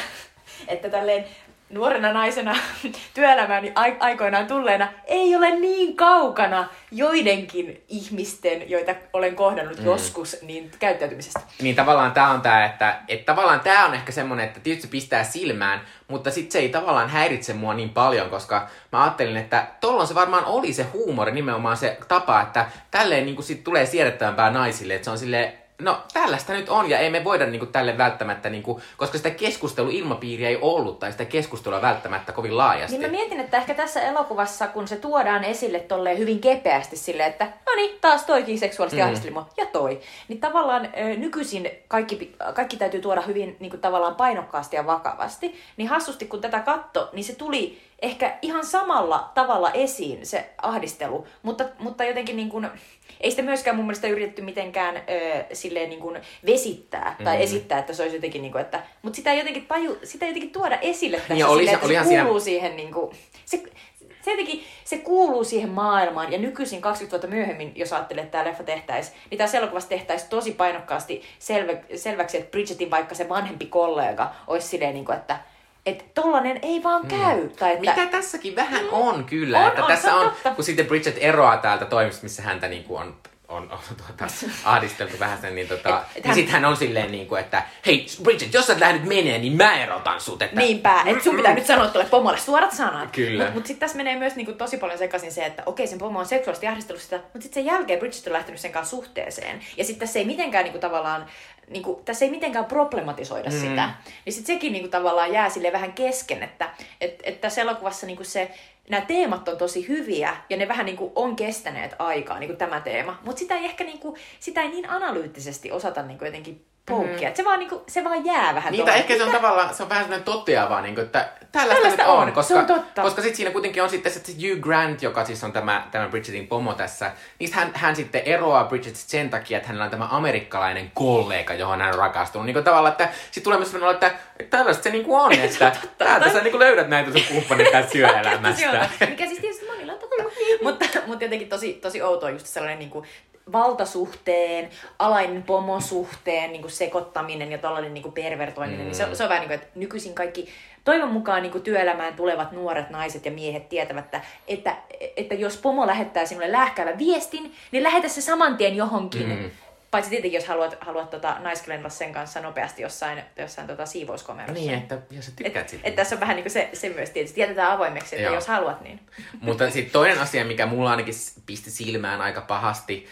[SPEAKER 2] että tälleen nuorena naisena työelämään ai- aikoinaan tulleena ei ole niin kaukana joidenkin ihmisten, joita olen kohdannut mm. joskus, niin käyttäytymisestä.
[SPEAKER 1] Niin tavallaan tää on tää, että, että tavallaan tää on ehkä semmonen, että tietysti se pistää silmään, mutta sit se ei tavallaan häiritse mua niin paljon, koska mä ajattelin, että tollon se varmaan oli se huumori, nimenomaan se tapa, että tälleen niin sit tulee siedettävämpää naisille, että se on silleen, no tällaista nyt on, ja ei me voida niin tälle välttämättä, niin kuin, koska sitä keskusteluilmapiiriä ei ollut, tai sitä keskustelua välttämättä kovin laajasti.
[SPEAKER 2] Niin mä mietin, että ehkä tässä elokuvassa, kun se tuodaan esille tolleen hyvin kepeästi silleen, että no niin, taas toikin seksuaalisesti mm. ahdisteli mua, ja toi. Niin tavallaan nykyisin kaikki, kaikki täytyy tuoda hyvin niin kuin tavallaan painokkaasti ja vakavasti. Niin hassusti kun tätä katto, niin se tuli ehkä ihan samalla tavalla esiin se ahdistelu, mutta, mutta jotenkin niin kuin, ei sitä myöskään mun mielestä yritetty mitenkään ö, silleen niin kuin vesittää tai
[SPEAKER 1] Mhm.
[SPEAKER 2] esittää, että se olisi jotenkin niin kuin, että, mutta sitä ei jotenkin taju, sitä ei jotenkin tuoda esille tässä
[SPEAKER 1] Niin, oli
[SPEAKER 2] silleen, että se
[SPEAKER 1] siinä-
[SPEAKER 2] kuuluu siihen niin kuin, se, se jotenkin, se kuuluu siihen maailmaan, ja nykyisin 20 vuotta myöhemmin, jos ajattelee, että tämä leffa tehtäisiin, niin tässä elokuvassa tehtäisiin tosi painokkaasti selvä, selväksi, että Bridgetin vaikka se vanhempi kollega olisi silleen, niin kuin, että että tollanen ei vaan käy. Tai että,
[SPEAKER 1] Mitä tässäkin vähän on kyllä,
[SPEAKER 2] On,
[SPEAKER 1] että
[SPEAKER 2] on,
[SPEAKER 1] tässä
[SPEAKER 2] on totta.
[SPEAKER 1] kun sitten Bridget eroaa täältä toimistosta, missä häntä niin kuin on, on, on tuota, ahdisteltu vähän sen, niin, tota,
[SPEAKER 2] Et-
[SPEAKER 1] et, niin
[SPEAKER 2] hän-
[SPEAKER 1] sitten hän on silleen, niin kuin, että hei Bridget, jos sä et lähde menee, niin mä erotan sut. Että,
[SPEAKER 2] Niinpä, että sun pitää nyt sanoa tuolle pomolle suorat sanat.
[SPEAKER 1] Kyllä.
[SPEAKER 2] Mutta mut sitten tässä menee myös niinku tosi paljon sekaisin se, että okei, sen pomo on seksuaalisesti ahdistellut sitä, mutta sitten sen jälkeen Bridget on lähtenyt sen kanssa suhteeseen. Ja sitten tässä ei mitenkään niinku tavallaan, niinku, tässä ei mitenkään problematisoida mm. sitä. Niin sitten sekin niinku tavallaan jää sille vähän kesken, että et, et tässä elokuvassa niinku se, nämä teemat on tosi hyviä ja ne vähän niinku on kestäneet aikaa, niinku tämä teema. Mutta sitä ei ehkä niinku, sitä ei niin analyyttisesti osata niinku jotenkin poukkia. Mm. Se, vaan niinku, se vaan jää vähän
[SPEAKER 1] Niitä ehkä se on tavallaan, se on vähän sellainen toteava, niin kuin, että tällaista,
[SPEAKER 2] Tällaista
[SPEAKER 1] nyt on,
[SPEAKER 2] on, se
[SPEAKER 1] koska,
[SPEAKER 2] on totta.
[SPEAKER 1] koska sitten siinä kuitenkin on sitten se Hugh Grant, joka siis on tämä, tämä Bridgetin pomo tässä, niin hän, hän sitten eroaa Bridgetista sen takia, että hänellä on tämä amerikkalainen kollega, johon hän on rakastunut. Niin kuin tavallaan, että sitten tulee myös sellainen että tällaista se niin kuin on, että täältä sä niin kuin löydät näitä sun
[SPEAKER 2] Se on,
[SPEAKER 1] työelämästä.
[SPEAKER 2] mikä siis tietysti monilla on totta. mutta, mutta jotenkin tosi, tosi outoa just sellainen niin kuin valtasuhteen, alainen pomosuhteen niin kuin sekoittaminen ja tällainen niin kuin pervertoiminen. Mm. Niin se, on- se on vähän niin kuin, että nykyisin kaikki toivon mukaan niin kuin työelämään tulevat nuoret naiset ja miehet tietävät, että, että, että jos pomo lähettää sinulle lähkäävän viestin, niin lähetä se saman tien johonkin.
[SPEAKER 1] Mm.
[SPEAKER 2] Paitsi tietenkin, jos haluat, haluat tota, naiskelennella sen kanssa nopeasti jossain, jossain tota, siivouskomerossa.
[SPEAKER 1] Niin, että jos sä
[SPEAKER 2] Et,
[SPEAKER 1] tykkäät siitä.
[SPEAKER 2] et tässä on vähän niin se, se myös tietysti. Jätetään avoimeksi, että
[SPEAKER 1] Joo.
[SPEAKER 2] jos haluat, niin...
[SPEAKER 1] Mutta sitten toinen asia, mikä mulla ainakin pisti silmään aika pahasti,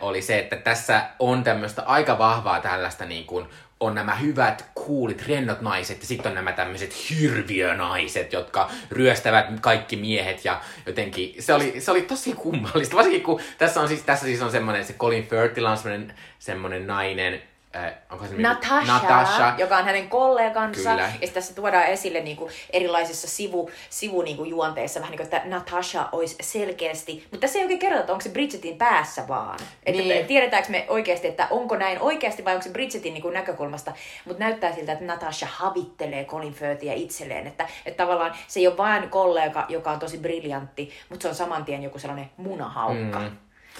[SPEAKER 1] oli se, että tässä on tämmöistä aika vahvaa tällaista niin kuin, on nämä hyvät, coolit, rennot naiset ja sitten on nämä tämmöiset hirviönaiset, jotka ryöstävät kaikki miehet ja jotenkin se oli, se oli tosi kummallista. Varsinkin kun tässä on siis, tässä siis on semmoinen, se Colin Firthilla on semmoinen, semmoinen nainen, äh, onko se nimi?
[SPEAKER 2] Natasha,
[SPEAKER 1] Natasha.
[SPEAKER 2] joka on hänen kollegansa.
[SPEAKER 1] Kyllä.
[SPEAKER 2] Ja tässä tuodaan esille niin kuin erilaisissa sivu, sivu niin kuin juonteissa vähän niin kuin, että Natasha olisi selkeästi, mutta tässä ei oikein kerrota, että onko se Bridgetin päässä vaan. Että
[SPEAKER 1] Niin.
[SPEAKER 2] tiedetäänkö me oikeasti, että onko näin oikeasti vai onko se Bridgetin niin kuin näkökulmasta. Mutta näyttää siltä, että Natasha havittelee Colin Firthia itselleen. Että, että tavallaan se ei ole vain kollega, joka on tosi briljantti, mutta se on saman tien joku sellainen munahaukka.
[SPEAKER 1] Mm.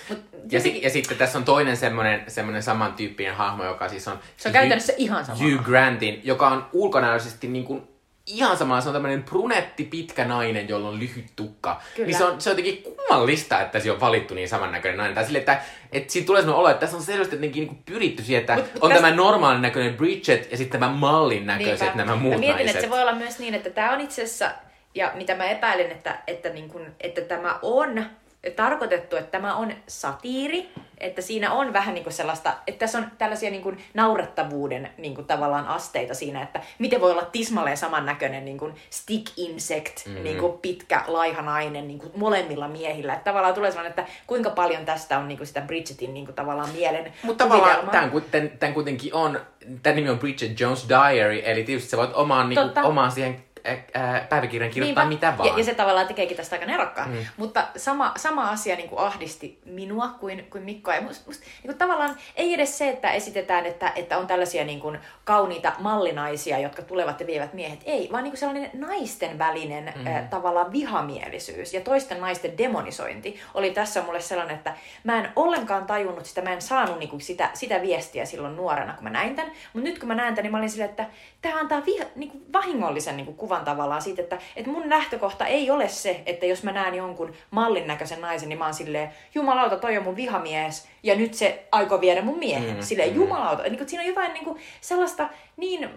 [SPEAKER 2] Mut
[SPEAKER 1] Ja, si- ja sitten tässä on toinen semmoinen, semmoinen samantyyppinen hahmo, joka siis on...
[SPEAKER 2] Se on käytännössä ihan sama.
[SPEAKER 1] Hugh Grantin, joka on ulkonäöllisesti niin kuin ihan sama. Se on tämmöinen brunetti, pitkä nainen, jolla on lyhyt tukka.
[SPEAKER 2] Kyllä.
[SPEAKER 1] Niin se on, se on jotenkin kummallista, että se on valittu niin samannäköinen nainen. Tai sille, että, että siinä tulee sellainen olo, että tässä on selvästi jotenkin niin pyritty siihen, että
[SPEAKER 2] Mut-
[SPEAKER 1] on
[SPEAKER 2] tässä-
[SPEAKER 1] tämä normaalin näköinen Bridget ja sitten tämä mallin näköiset
[SPEAKER 2] Niinpä.
[SPEAKER 1] nämä muut
[SPEAKER 2] Mä mietin,
[SPEAKER 1] naiset.
[SPEAKER 2] että se voi olla myös niin, että tämä on itse asiassa, ja mitä mä epäilen, että, että, niin kun, että tämä on tarkoitettu, että tämä on satiiri, että siinä on vähän niin kuin sellaista, että tässä on tällaisia niin kuin naurettavuuden niin kuin tavallaan asteita siinä, että miten voi olla tismalleen samannäköinen niin kuin stick insect, mm-hmm. niin kuin pitkä laiha nainen niin kuin molemmilla miehillä. Että tavallaan tulee sellainen, että kuinka paljon tästä on niin kuin sitä Bridgetin niin kuin tavallaan mielen
[SPEAKER 1] Mutta tavallaan tämän, kuten- tämän kuitenkin on, tämän nimi on Bridget Jones Diary, eli tietysti sä voit omaan, niinku,
[SPEAKER 2] Totta.
[SPEAKER 1] omaan siihen äh, päiväkirjan kirjoittaa
[SPEAKER 2] Niinpä.
[SPEAKER 1] mitä vaan.
[SPEAKER 2] Ja, ja se tavallaan tekeekin tästä aika nerokkaan. Mm. Mutta sama, sama asia niin kuin ahdisti minua kuin, kuin Mikkoa. Ja must, must, niin kuin tavallaan ei edes se, että esitetään, että, että on tällaisia niin kuin kauniita mallinaisia, jotka tulevat ja vievät miehet. Ei, vaan niin kuin sellainen naisten välinen mm. äh, tavallaan vihamielisyys ja toisten naisten demonisointi oli tässä mulle sellainen, että mä en ollenkaan tajunnut sitä, mä en saanut niin kuin sitä, sitä viestiä silloin nuorena, kun mä näin tämän. Mutta nyt kun mä näen tämän, niin mä olin silleen, että tämä antaa viha, niin kuin vahingollisen niin kuin kuvan tavallaan siitä, että, että mun lähtökohta ei ole se, että jos mä näen jonkun mallin näköisen naisen, niin mä oon silleen, jumalauta, toi on mun vihamies, ja nyt se aikoo viedä mun miehen. Mm, silleen,
[SPEAKER 1] mm.
[SPEAKER 2] jumalauta. Niin kuin, siinä on jotain niin kuin, sellaista niin,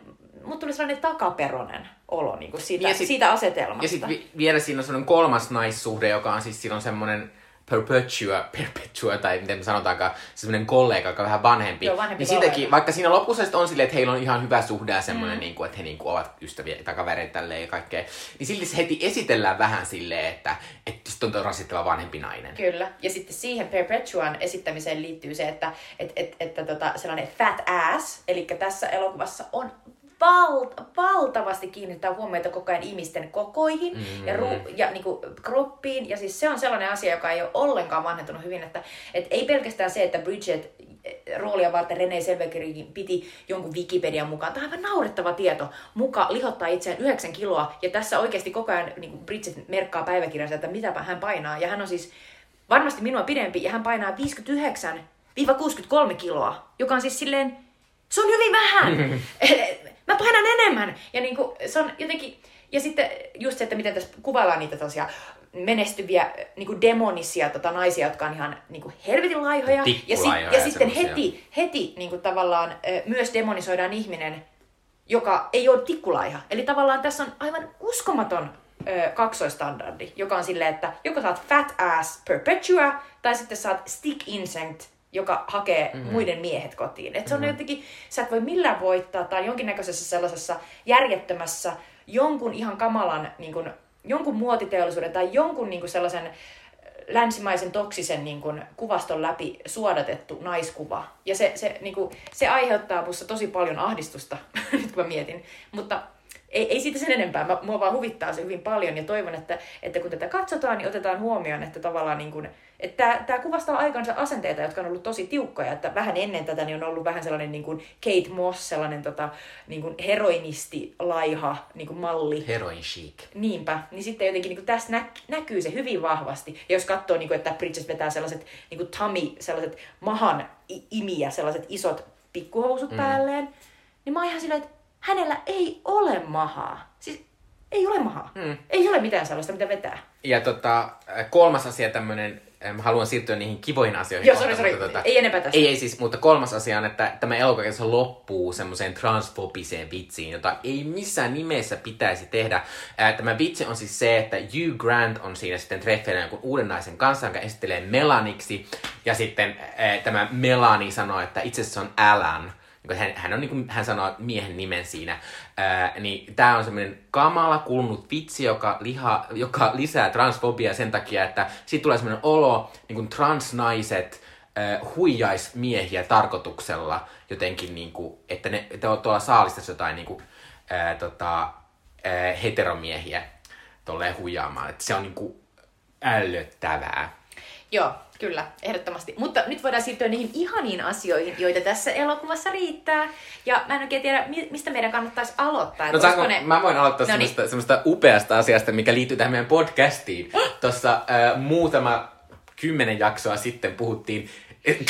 [SPEAKER 2] mut tuli sellainen takaperonen olo niin kuin siitä,
[SPEAKER 1] Ja sit-
[SPEAKER 2] siitä asetelmasta.
[SPEAKER 1] Ja sitten vi- vielä siinä on semmoinen kolmas naissuhde, joka on siis silloin semmoinen perpetua, perpetua, tai miten me sanotaankaan, se semmoinen kollega, joka on vähän vanhempi.
[SPEAKER 2] Joo, vanhempi
[SPEAKER 1] niin siitäkin, vaikka siinä lopussa on silleen, että heillä on ihan hyvä suhde ja semmoinen, mm. niin kuin, että he niin kuin, ovat ystäviä tai kavereita tälleen ja kaikkea, niin silti se heti esitellään vähän silleen, että, että sit on rasittava vanhempi nainen.
[SPEAKER 2] Kyllä. Ja sitten siihen Perpetuan esittämiseen liittyy se, että et, et, että tota, sellainen fat ass, eli tässä elokuvassa on val, valtavasti kiinnittää huomiota koko ajan ihmisten kokoihin mm. ja, ru, ja niin kuin, kroppiin. Ja siis se on sellainen asia, joka ei ole ollenkaan vanhentunut hyvin. Että et ei pelkästään se, että Bridget eh, roolia varten Renee Selväkirkin piti jonkun Wikipedian mukaan. Tämä on aivan naurettava tieto. Muka lihottaa itseään 9 kiloa. Ja tässä oikeasti koko ajan niin kuin Bridget merkkaa päiväkirjassa, että mitäpä hän painaa. Ja hän on siis varmasti minua pidempi ja hän painaa 59-63 kiloa, joka on siis silleen, se on hyvin vähän. Mä painan enemmän. Ja niin kuin, se on jotenkin, ja sitten just se, että miten tässä kuvaillaan niitä tosiaan menestyviä niin kuin demonisia tota, naisia, jotka on ihan niin kuin helvetin laihoja. Ja,
[SPEAKER 1] Tikkulaihoja
[SPEAKER 2] ja
[SPEAKER 1] ja
[SPEAKER 2] sitten
[SPEAKER 1] semmosia.
[SPEAKER 2] heti, heti niin kuin tavallaan myös demonisoidaan ihminen, joka ei ole tikkulaiha. Eli tavallaan tässä on aivan uskomaton ö, kaksoistandardi, joka on silleen, että joko saat fat ass perpetua, tai sitten saat stick insect, joka hakee mm-hmm. muiden miehet kotiin. Et se on mm-hmm. jotenkin, sä et voi millään voittaa, tai jonkinnäköisessä sellaisessa järjettömässä, jonkun ihan kamalan, niin kuin, jonkun muotiteollisuuden tai jonkun niin kuin sellaisen länsimaisen toksisen niin kuin, kuvaston läpi suodatettu naiskuva. Ja se, se, niin kuin, se aiheuttaa musta tosi paljon ahdistusta, nyt kun mä mietin. Mutta ei, ei siitä sen enempää. Mä, mua vaan huvittaa se hyvin paljon ja toivon, että, että kun tätä katsotaan, niin otetaan huomioon, että tavallaan niin kuin, että tämä kuvastaa aikansa asenteita, jotka on ollut tosi tiukkoja. Että vähän ennen tätä niin on ollut vähän sellainen niin kuin Kate Moss, sellainen tota, niin kuin heroinisti, laiha niin kuin malli.
[SPEAKER 1] Heroin chic.
[SPEAKER 2] Niinpä, niin sitten jotenkin niin tässä nä- näkyy se hyvin vahvasti. Ja jos katsoo, niin kuin, että Bridges vetää sellaiset niin kuin tummy, sellaiset mahan imiä, sellaiset isot pikkuhousut mm. päälleen, niin mä oon ihan silleen, että hänellä ei ole mahaa. Siis ei ole mahaa. Mm. Ei ole mitään sellaista, mitä vetää.
[SPEAKER 1] Ja tota, kolmas asia tämmönen, äh, mä haluan siirtyä niihin kivoihin asioihin.
[SPEAKER 2] Joo, sori, sori.
[SPEAKER 1] mutta
[SPEAKER 2] Ei enempää tästä.
[SPEAKER 1] Ei, ei siis, mutta kolmas asia on, että tämä elokuva loppuu semmoiseen transfobiseen vitsiin, jota ei missään nimessä pitäisi tehdä. Ää, Tämä vitsi on siis se, että Hugh Grant on siinä sitten treffeillä jonkun uuden naisen kanssa, jonka esittelee Melaniksi. Ja sitten ää, tämä Melani sanoo, että itse asiassa se on Alan. Niin Hän, hän, on niin kuin, hän sanoo miehen nimen siinä. Ää, niin tämä on semmoinen kamala kulunut vitsi, joka, liha, joka lisää transfobiaa sen takia, että siitä tulee semmoinen olo, niin kuin transnaiset äh, huijais miehiä tarkoituksella jotenkin, niin kuin, että ne että on tuolla saalistassa jotain niin kuin, äh, tota, äh, heteromiehiä tolleen huijaamaan. Että se on niin kuin ällöttävää.
[SPEAKER 2] Joo, kyllä, ehdottomasti. Mutta nyt voidaan siirtyä niihin ihaniin asioihin, joita tässä elokuvassa riittää. Ja mä en oikein tiedä, mi- mistä meidän kannattaisi aloittaa.
[SPEAKER 1] No saanko,
[SPEAKER 2] ne-
[SPEAKER 1] mä voin aloittaa
[SPEAKER 2] No niin.
[SPEAKER 1] semmoista, semmoista upeasta asiasta, mikä liittyy tähän meidän podcastiin. Tuossa äh, muutama kymmenen jaksoa sitten puhuttiin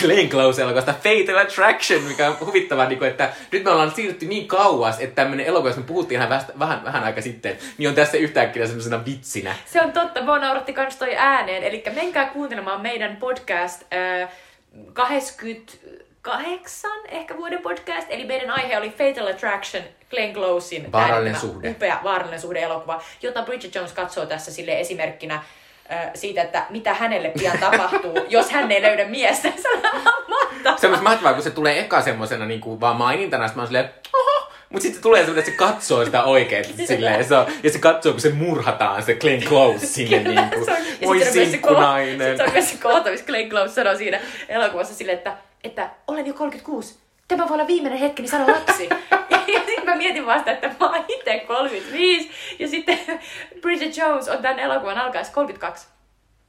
[SPEAKER 1] Glenn Close-elokuvasta Fatal Attraction, mikä on huvittavaa, niin kuin, että nyt me ollaan siirrytty niin kauas, että tämmöinen elokuva, me puhuttiin ihan vähän, vähän, vähän aika sitten, niin on tässä yhtäkkiä semmoisena vitsinä.
[SPEAKER 2] Se on totta, mua nauratti kans toi ääneen. Eli menkää kuuntelemaan meidän podcast äh, 28 ehkä vuoden podcast. Eli meidän aihe oli Fatal Attraction, Glenn Closein
[SPEAKER 1] Vaarallinen suhde.
[SPEAKER 2] upea vaarallinen suhde elokuva, jota Bridget Jones katsoo tässä sille esimerkkinä siitä, että mitä hänelle pian tapahtuu, jos hän ei löydä miestä. Se on mahtavaa.
[SPEAKER 1] Myös kun se tulee eka semmosena niin kuin vaan mainintana, sitten mä oon silleen, oho, mutta sitten tulee semmoinen, että se katsoo sitä oikeesti silleen, se on, ja se katsoo, kun se murhataan, se Glenn Close sinne
[SPEAKER 2] Kyllä,
[SPEAKER 1] niin kuin,
[SPEAKER 2] se on- ja
[SPEAKER 1] voi sinkkunainen.
[SPEAKER 2] Sitten on myös se kohta, missä Glenn Close sanoo siinä elokuvassa silleen, että, että olen jo 36. Tämä voi olla viimeinen hetki, niin sano lapsi. ja mä mietin, vasta, että mä oon itse 35 ja sitten Bridget Jones on tämän elokuvan alkaessa 32.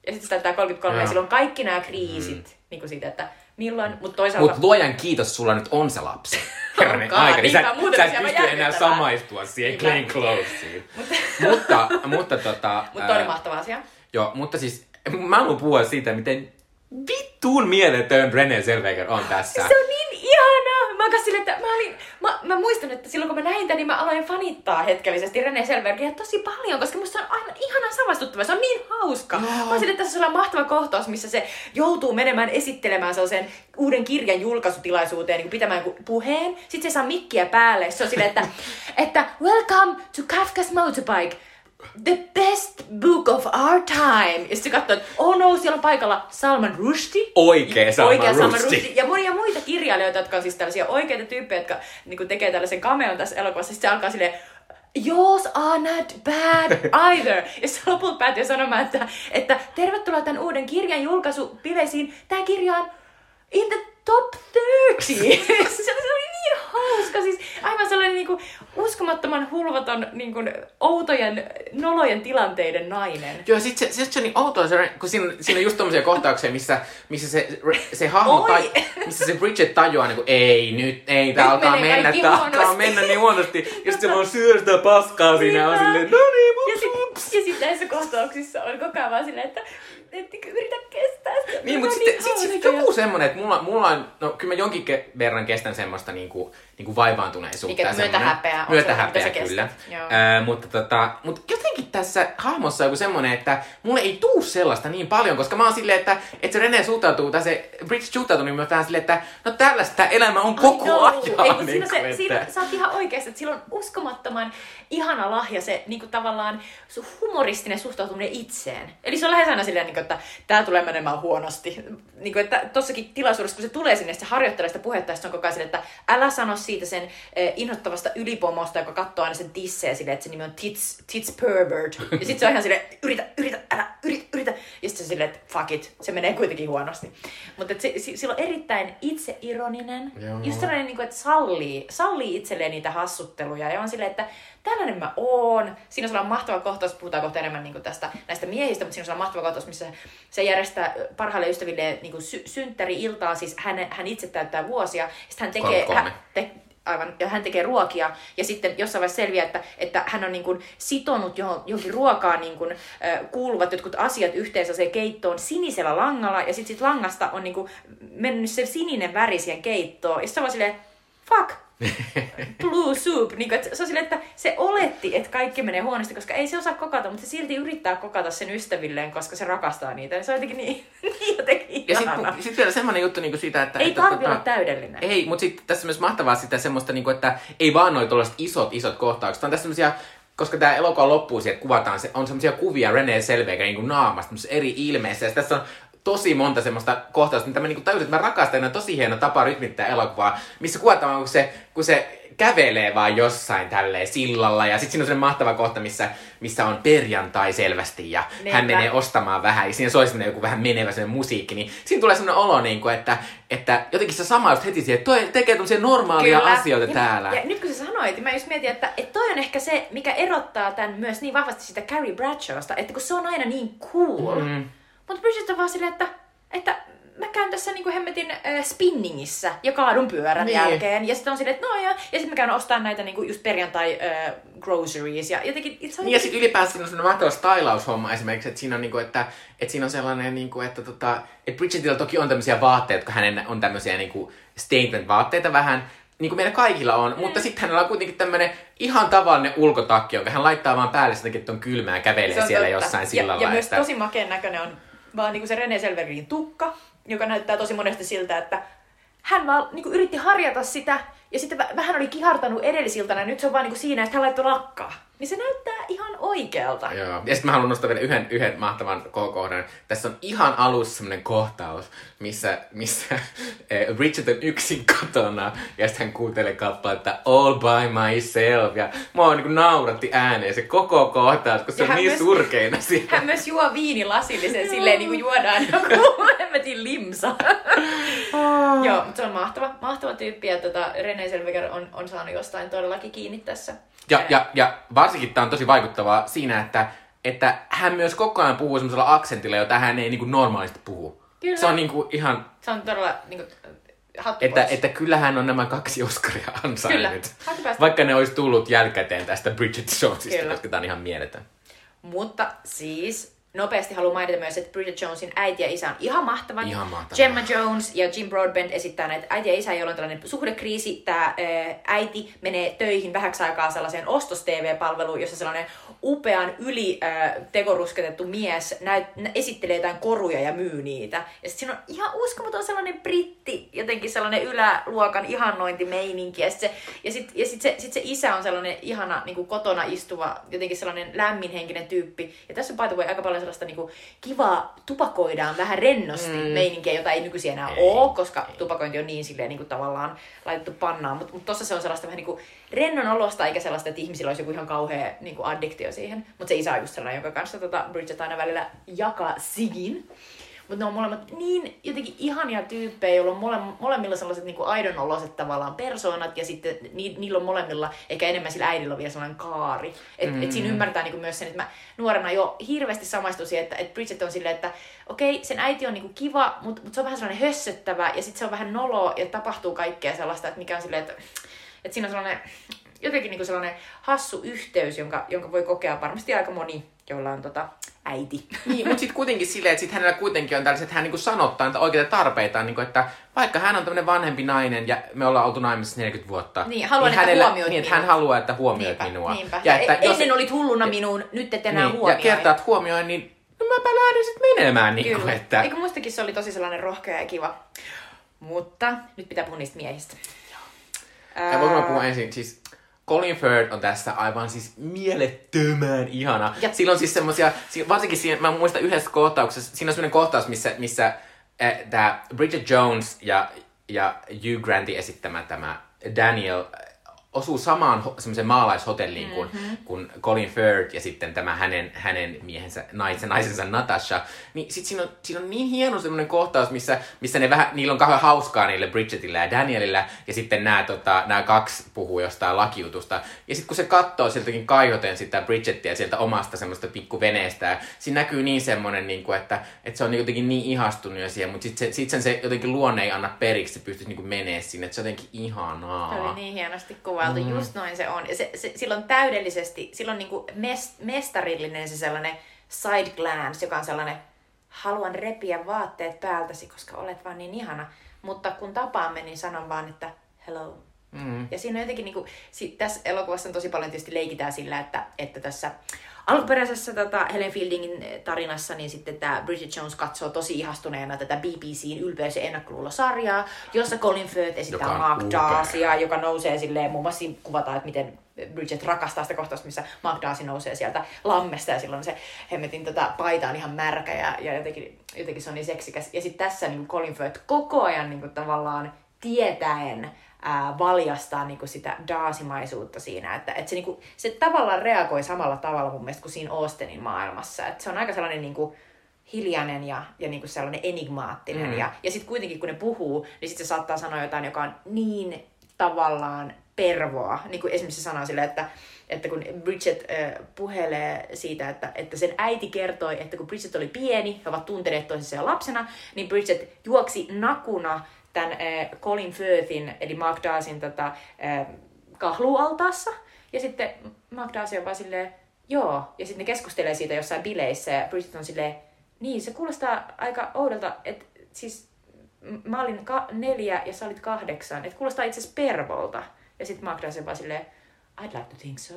[SPEAKER 2] Ja sitten se täyttää 33 ja
[SPEAKER 1] Joo.
[SPEAKER 2] silloin kaikki nämä kriisit, mm. niin kuin siitä, että milloin, mutta toisaalta...
[SPEAKER 1] Mut luojan kiitos, sulla nyt on se lapsi. Herranen aika, niin sä,
[SPEAKER 2] muuten
[SPEAKER 1] sä
[SPEAKER 2] se
[SPEAKER 1] et
[SPEAKER 2] on
[SPEAKER 1] pysty enää samaistua siihen. Glenn Closeen. mutta, mutta tota...
[SPEAKER 2] Mutta
[SPEAKER 1] ää,
[SPEAKER 2] mahtava asia.
[SPEAKER 1] Joo, mutta siis mä haluan puhua siitä, miten vittuun mieletön René Zellweger on tässä.
[SPEAKER 2] Se on niin ihanaa! Mä silleen, että mä, olin, mä, mä muistan, että silloin kun mä näin tämän, niin mä aloin fanittaa hetkellisesti René Selbergia tosi paljon, koska musta se on aivan ihanan samastuttava. Se on niin hauska.
[SPEAKER 1] Joo.
[SPEAKER 2] Mä oon silleen, että tässä on mahtava kohtaus, missä se joutuu menemään esittelemään sellaisen uuden kirjan julkaisutilaisuuteen, niin pitämään puheen. Sitten se saa mikkiä päälle. Se on silleen, että, että welcome to Kafka's Motorbike. The best book of our time. Ja sitten se katsoo, että oh no, siellä on paikalla Salman Rushdie.
[SPEAKER 1] Oikea Salman
[SPEAKER 2] Oikea Salman
[SPEAKER 1] Rushdie.
[SPEAKER 2] Rushdie. Ja monia muita kirjailijoita, jotka on siis tällaisia oikeita tyyppejä, jotka niin tekee tällaisen cameon tässä elokuvassa. Sitten se alkaa silleen, Yours are not bad either. Ja se lopulta päätyy sanomaan, että, että tervetuloa tämän uuden kirjan julkaisupileisiin. Tämä kirja on in the top 30. se oli hauska. Siis aivan sellainen niin kuin, uskomattoman hulvaton, niin kuin, outojen, nolojen tilanteiden nainen.
[SPEAKER 1] Joo, sit se, sit se on niin outoa, se, kun siinä, siinä on just tommosia kohtauksia, missä, missä se, se hahmo, tai, missä se Bridget tajuaa, niin kuin, ei nyt, ei, tää
[SPEAKER 2] Nyt
[SPEAKER 1] alkaa mennä, tää alkaa mennä niin huonosti. Ja sit se vaan syö sitä paskaa siinä ja on silleen, no niin,
[SPEAKER 2] Ja sitten sit näissä kohtauksissa on koko ajan vaan silleen, että ettekö yritä kestää sitä.
[SPEAKER 1] Niin,
[SPEAKER 2] Se
[SPEAKER 1] mutta
[SPEAKER 2] on
[SPEAKER 1] sitten sit siinä
[SPEAKER 2] hauska.
[SPEAKER 1] joku semmonen, että mulla, mulla on, no kyllä mä jonkin ke- verran kestän semmoista niinku, niinku vaivaantuneisuutta.
[SPEAKER 2] On
[SPEAKER 1] Myötähäpeä,
[SPEAKER 2] se, mitä sä
[SPEAKER 1] kyllä. Ää, mutta, tota, mutta jotenkin tässä hahmossa on joku semmonen, että mulle ei tuu sellaista niin paljon, koska mä oon silleen, että, että se René suhtautuu, tai se Bridget suhtautuu niin vähän silleen, että no tällaista elämä on koko
[SPEAKER 2] know.
[SPEAKER 1] ajan.
[SPEAKER 2] Ei,
[SPEAKER 1] niin
[SPEAKER 2] siinä, se,
[SPEAKER 1] kuin,
[SPEAKER 2] siinä, sä oot ihan oikeassa, että sillä on uskomattoman ihana lahja se niin kuin tavallaan se humoristinen suhtautuminen itseen. Eli se on lähes aina silleen, niin kuin, että tää tulee menemään huonosti. Niin kuin, että tossakin tilaisuudessa, kun se tulee sinne, se harjoittelee sitä puhetta, ja se on koko ajan että älä sano siitä sen eh, inhottavasta ylipomosta, joka katsoo aina sen tissejä silleen, että se nimi on Tits, tits Pervert. Ja sit se on ihan silleen, yritä, yritä, älä, yritä, yritä. Ja sitten se silleen, että fuck it, se menee kuitenkin huonosti. Mutta se, se, sillä on erittäin itseironinen,
[SPEAKER 1] Joo.
[SPEAKER 2] just sellainen, niin kuin, että sallii, sallii itselleen niitä hassutteluja ja on silleen, että tällainen mä oon. Siinä on sellainen mahtava kohtaus, puhutaan kohta enemmän niin tästä, näistä miehistä, mutta siinä on sellainen mahtava kohtaus, missä se järjestää parhaille ystäville niin sy- synttäri-iltaa, siis hän, hän itse täyttää vuosia, ja sitten hän tekee,
[SPEAKER 1] 33.
[SPEAKER 2] hän, te, aivan, ja hän tekee ruokia, ja sitten jossain vaiheessa selviää, että, että hän on niin kuin sitonut johon, johonkin ruokaan niin kuin, äh, kuuluvat jotkut asiat yhteensä se keittoon sinisellä langalla, ja sitten sit langasta on niin kuin mennyt se sininen väri siihen keittoon, ja sitten on silleen, fuck, blue soup. Niin kuin, että se on silleen, että se oletti, että kaikki menee huonosti, koska ei se osaa kokata, mutta se silti yrittää kokata sen ystävilleen, koska se rakastaa niitä. Ja se on jotenkin niin, niin jotenkin
[SPEAKER 1] Ja sitten sit vielä semmonen juttu niinku siitä, että...
[SPEAKER 2] Ei
[SPEAKER 1] että,
[SPEAKER 2] tarvi
[SPEAKER 1] tota-
[SPEAKER 2] olla täydellinen.
[SPEAKER 1] Ei, mutta sitten tässä on myös mahtavaa sitä semmoista, niinku, että ei vaan noin tuollaiset isot, isot kohtaukset. On tässä semmoisia, koska tämä elokuva loppuu siihen, että kuvataan, se, on semmoisia kuvia René Selveger niin naamasta, eri ilmeissä. Ja tässä on tosi monta semmoista kohtausta, mitä mä niinku tajusin, että mä rakastan, on tosi hieno tapa rytmittää elokuvaa, missä kuvataan, kun se, kun se kävelee vaan jossain tälleen sillalla, ja sitten siinä on semmoinen mahtava kohta, missä, missä on perjantai selvästi, ja
[SPEAKER 2] Niinpä.
[SPEAKER 1] hän menee ostamaan vähän, ja siinä soi joku vähän menevä semmoinen musiikki, niin siinä tulee semmoinen olo, niin kuin, että, että jotenkin sä samaistut heti siihen, että toi tekee tämmöisiä normaalia asioita
[SPEAKER 2] ja,
[SPEAKER 1] täällä.
[SPEAKER 2] Ja nyt kun sä sanoit, mä just mietin, että, että toi on ehkä se, mikä erottaa tämän myös niin vahvasti sitä Carrie Bradshawsta, että kun se on aina niin cool.
[SPEAKER 1] Mm.
[SPEAKER 2] Mutta on vaan silleen, että, että mä käyn tässä niinku hemmetin äh, spinningissä ja kaadun pyörän
[SPEAKER 1] Niin.
[SPEAKER 2] jälkeen. Ja sitten on silleen, että no ja, ja sitten mä käyn ostamaan näitä niinku just perjantai äh, groceries. Ja jotenkin, se on
[SPEAKER 1] Niin ja sitten ylipäänsä siinä on semmoinen mahtava stylaushomma esimerkiksi, että siinä on, niinku, että, että siinä on sellainen, niinku, että, tota, että Bridgetilla toki on tämmöisiä vaatteita, kun hänen on tämmöisiä niinku statement-vaatteita vähän, niin kuin meillä kaikilla on, mm. mutta sitten hänellä on kuitenkin tämmöinen ihan tavallinen ulkotakki, jonka hän laittaa vaan päälle sen takia, että on kylmää ja kävelee siellä
[SPEAKER 2] totta.
[SPEAKER 1] jossain
[SPEAKER 2] ja,
[SPEAKER 1] sillalla.
[SPEAKER 2] ja myös tosi makeen näköinen on vaan niinku se René Selverin tukka, joka näyttää tosi monesti siltä, että hän vaan niinku yritti harjata sitä, ja sitten vä- vähän oli kihartanut edellisiltana, ja nyt se on vaan niinku siinä, että hän laittoi lakkaa. Niin se näyttää ihan oikealta.
[SPEAKER 1] Joo. Ja sitten mä haluan nostaa vielä yhden, yhden mahtavan kohdan. Tässä on ihan alussa semmoinen kohtaus, missä, missä eh, Bridget on yksin kotona ja sitten hän kuuntelee kappaletta All by myself. Ja mua niin nauratti ääneen se koko kohtaus, kun se
[SPEAKER 2] Ja
[SPEAKER 1] on niin
[SPEAKER 2] myös-
[SPEAKER 1] surkeina siinä.
[SPEAKER 2] Hän myös juo viinilasillisen silleen niin kuin juodaan joku hemmetin limsa. Joo, mutta se on mahtava, mahtava tyyppi ja tota, René Selveger on, on saanut jostain todellakin kiinni tässä.
[SPEAKER 1] Ja, ja, ja varsinkin tämä on tosi vaikuttavaa siinä, että, että hän myös koko ajan puhuu semmoisella aksentilla, jota hän ei niin kuin normaalisti puhu.
[SPEAKER 2] Kyllä.
[SPEAKER 1] Se on niin kuin ihan,
[SPEAKER 2] Se on todella niin kuin, hattu
[SPEAKER 1] että,
[SPEAKER 2] pois.
[SPEAKER 1] että kyllähän on nämä kaksi Oscaria ansainnut. Vaikka ne olisi tullut jälkikäteen tästä Bridget Jonesista,
[SPEAKER 2] Kyllä.
[SPEAKER 1] koska tämä on ihan mieletön.
[SPEAKER 2] Mutta siis nopeasti haluan mainita myös, että Bridget Jonesin äiti ja isä on ihan mahtavat.
[SPEAKER 1] Ihan mahtavaa.
[SPEAKER 2] Gemma Jones ja Jim Broadbent esittää näitä äiti ja isä, joilla on tällainen suhdekriisi. Tämä äiti menee töihin vähäksi aikaa sellaiseen ostos-TV-palveluun, jossa sellainen upean yli äh, tekorusketettu mies näyt, nä- esittelee jotain koruja ja myy niitä. Ja sitten siinä on ihan uskomaton sellainen britti, jotenkin sellainen yläluokan ihannointimeininki. Ja sitten se, ja sit, ja sit se, sit se isä on sellainen ihana niin kotona istuva, jotenkin sellainen lämminhenkinen tyyppi. Ja tässä on by the way aika paljon sellaista niin kuin, kivaa, tupakoidaan vähän rennosti mm. meininkiä, jota ei nykyisin enää
[SPEAKER 1] Ei,
[SPEAKER 2] ole, koska tupakointi on niin silleen niin kuin, tavallaan laitettu pannaan. Mutta mut tossa se on sellaista vähän niin kuin rennon olosta, eikä sellaista, että ihmisillä olisi joku ihan kauhea niin kuin addiktio siihen. Mutta se isä on just sellainen, jonka kanssa tota, Bridget aina välillä jakaa sigin. Mutta ne on molemmat niin jotenkin ihania tyyppejä, joilla on mole, molemmilla sellaiset niin aidon oloiset tavallaan persoonat, ja sitten ni, niillä on molemmilla, ehkä enemmän sillä äidillä on vielä sellainen kaari. Et, mm. et siinä ymmärtää niin myös sen, että mä nuorena jo hirveästi samaistuin siihen, että, että Bridget on silleen, että okei, sen äiti on niin kiva, mutta mut se on vähän sellainen hössöttävä, ja sitten se on vähän nolo, ja tapahtuu kaikkea sellaista, että mikä on silleen, että, että siinä on sellainen jotenkin niin sellainen hassu yhteys, jonka, jonka voi kokea varmasti aika moni, jolla on tota, äiti.
[SPEAKER 1] Niin, mutta sitten kuitenkin silleen, että sit hänellä kuitenkin on tällaiset, että hän niinku sanottaa niitä oikeita tarpeitaan, niinku, että vaikka hän on tämmöinen vanhempi nainen ja me ollaan oltu naimisissa 40 vuotta,
[SPEAKER 2] Niin, haluan, että huomioit
[SPEAKER 1] niin, että hän haluaa, että huomioit
[SPEAKER 2] Niinpä,
[SPEAKER 1] minua.
[SPEAKER 2] niinpä.
[SPEAKER 1] Ja
[SPEAKER 2] Ja
[SPEAKER 1] että
[SPEAKER 2] e-
[SPEAKER 1] jos,
[SPEAKER 2] ennen olit hulluna minuun, nyt et enää
[SPEAKER 1] niin, ja
[SPEAKER 2] huomioi.
[SPEAKER 1] kertaa, että huomioin, niin no mäpä lähden sitten menemään. Niin kuin, että,
[SPEAKER 2] Eikö muistakin se oli tosi sellainen rohkea ja kiva. Mutta nyt pitää puhua niistä miehistä.
[SPEAKER 1] Ja voinko mä puhua ensin, siis Colin Firth on tässä aivan siis mielettömän ihana.
[SPEAKER 2] Ja-.
[SPEAKER 1] Sillä on siis semmosia, si- varsinkin siinä, mä muistan yhdessä kohtauksessa, siinä on semmoinen kohtaus, missä, missä äh, tämä Bridget Jones ja, ja Hugh Grantin esittämä tämä Daniel osuu samaan ho- semmoiseen maalaishotelliin mm-hmm. kuin, kuin Colin Firth ja sitten tämä hänen, hänen miehensä, naisen, naisensa Natasha. Niin sit siinä on, siinä on niin hieno semmoinen kohtaus, missä, missä ne vähän, niillä on kauhean hauskaa niille Bridgetillä ja Danielillä, ja sitten nämä, tota, nämä kaksi puhuu jostain lakiutusta. Ja sitten kun se katsoo siltäkin kaihoten sitä Bridgettiä sieltä omasta semmoista pikkuveneestä, ja siinä näkyy niin semmoinen, niin kuin, että, että se on jotenkin niin ihastunut jo siihen, mutta sitten se, sit sen se jotenkin luonne ei anna periksi, se pystyisi niin menee sinne, että se on jotenkin ihanaa.
[SPEAKER 2] Se oli niin hienosti kuvailtu, mm. just noin se on. Ja se, se, silloin täydellisesti, silloin niinku mes, mestarillinen se sellainen side glance, joka on sellainen, haluan repiä vaatteet päältäsi, koska olet vaan niin ihana. Mutta kun tapaamme, niin sanon vaan, että hello.
[SPEAKER 1] Mm.
[SPEAKER 2] Ja siinä on jotenkin, niinku, si, tässä elokuvassa on tosi paljon tietysti leikitään sillä, että, että tässä alkuperäisessä tota, Helen Fieldingin tarinassa, niin sitten tämä Bridget Jones katsoo tosi ihastuneena tätä BBCn ylpeys- ja ennakkoluulosarjaa, jossa Colin Firth esittää Mark. Darcya, joka nousee silleen, muun muassa kuvataan, että miten Bridget rakastaa sitä kohtausta, missä Mark Darcy nousee sieltä lammesta ja silloin se hemmetin tota, paita on ihan märkä ja, ja jotenkin, jotenkin se on niin seksikäs. Ja sitten tässä niin Colin Firth koko ajan niin kuin, tavallaan tietäen ää, valjastaa niin kuin sitä daasimaisuutta siinä, että, että se, niin kuin, se tavallaan reagoi samalla tavalla mun mielestä kuin siinä Austenin maailmassa. Että se on aika sellainen niin kuin, hiljainen ja, ja niin kuin sellainen enigmaattinen.
[SPEAKER 1] Mm.
[SPEAKER 2] Ja, ja sitten kuitenkin kun ne puhuu, niin sitten se saattaa sanoa jotain, joka on niin tavallaan pervoa. Niin kuin esimerkiksi se sanoo sille, että, että kun Bridget äh, puhelee siitä, että, että sen äiti kertoi, että kun Bridget oli pieni, he ovat tunteneet toisensa jo lapsena, niin Bridget juoksi nakuna tämän äh, Colin Firthin, eli Mark Darcyn tota, äh, kahlualtaassa. Ja sitten Mark Darcy on vaan silleen, joo. Ja sitten ne keskustelee siitä jossain bileissä ja Bridget on silleen, niin se kuulostaa aika oudolta, että siis mä olin ka- neljä ja sä olit kahdeksan. Että kuulostaa itse asiassa pervolta. Ja sitten Mark Darcy on vaan silleen, I'd like to think so.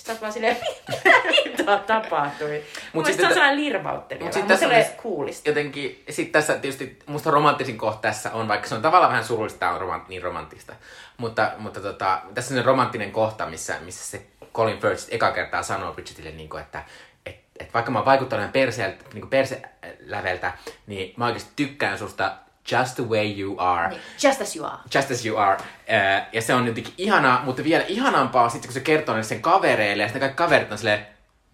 [SPEAKER 2] Sitten oot vaan silleen, mitä tapahtui? Mut
[SPEAKER 1] sitten
[SPEAKER 2] se on sellainen lirvauttelija.
[SPEAKER 1] mut
[SPEAKER 2] Mut
[SPEAKER 1] sit
[SPEAKER 2] sitten
[SPEAKER 1] tässä
[SPEAKER 2] se
[SPEAKER 1] on
[SPEAKER 2] kuulista.
[SPEAKER 1] jotenkin, sit tässä tietysti musta romanttisin kohta tässä on, vaikka se on tavallaan vähän surullista, on romant, niin romanttista, mutta, mutta tota, tässä on romanttinen kohta, missä, missä se Colin Firth eka kertaa sanoo Bridgetille, niin kuin, että et, et vaikka mä oon vaikuttanut perseeltä, niin perseläveltä, niin mä oikeasti tykkään susta just the way you are.
[SPEAKER 2] Niin, Just as you are.
[SPEAKER 1] Just as you are. Uh, ja se on jotenkin ihanaa, mutta vielä ihanampaa sitten, kun se kertoo ne sen kavereille, ja sitten kaikki kaverit on silleen,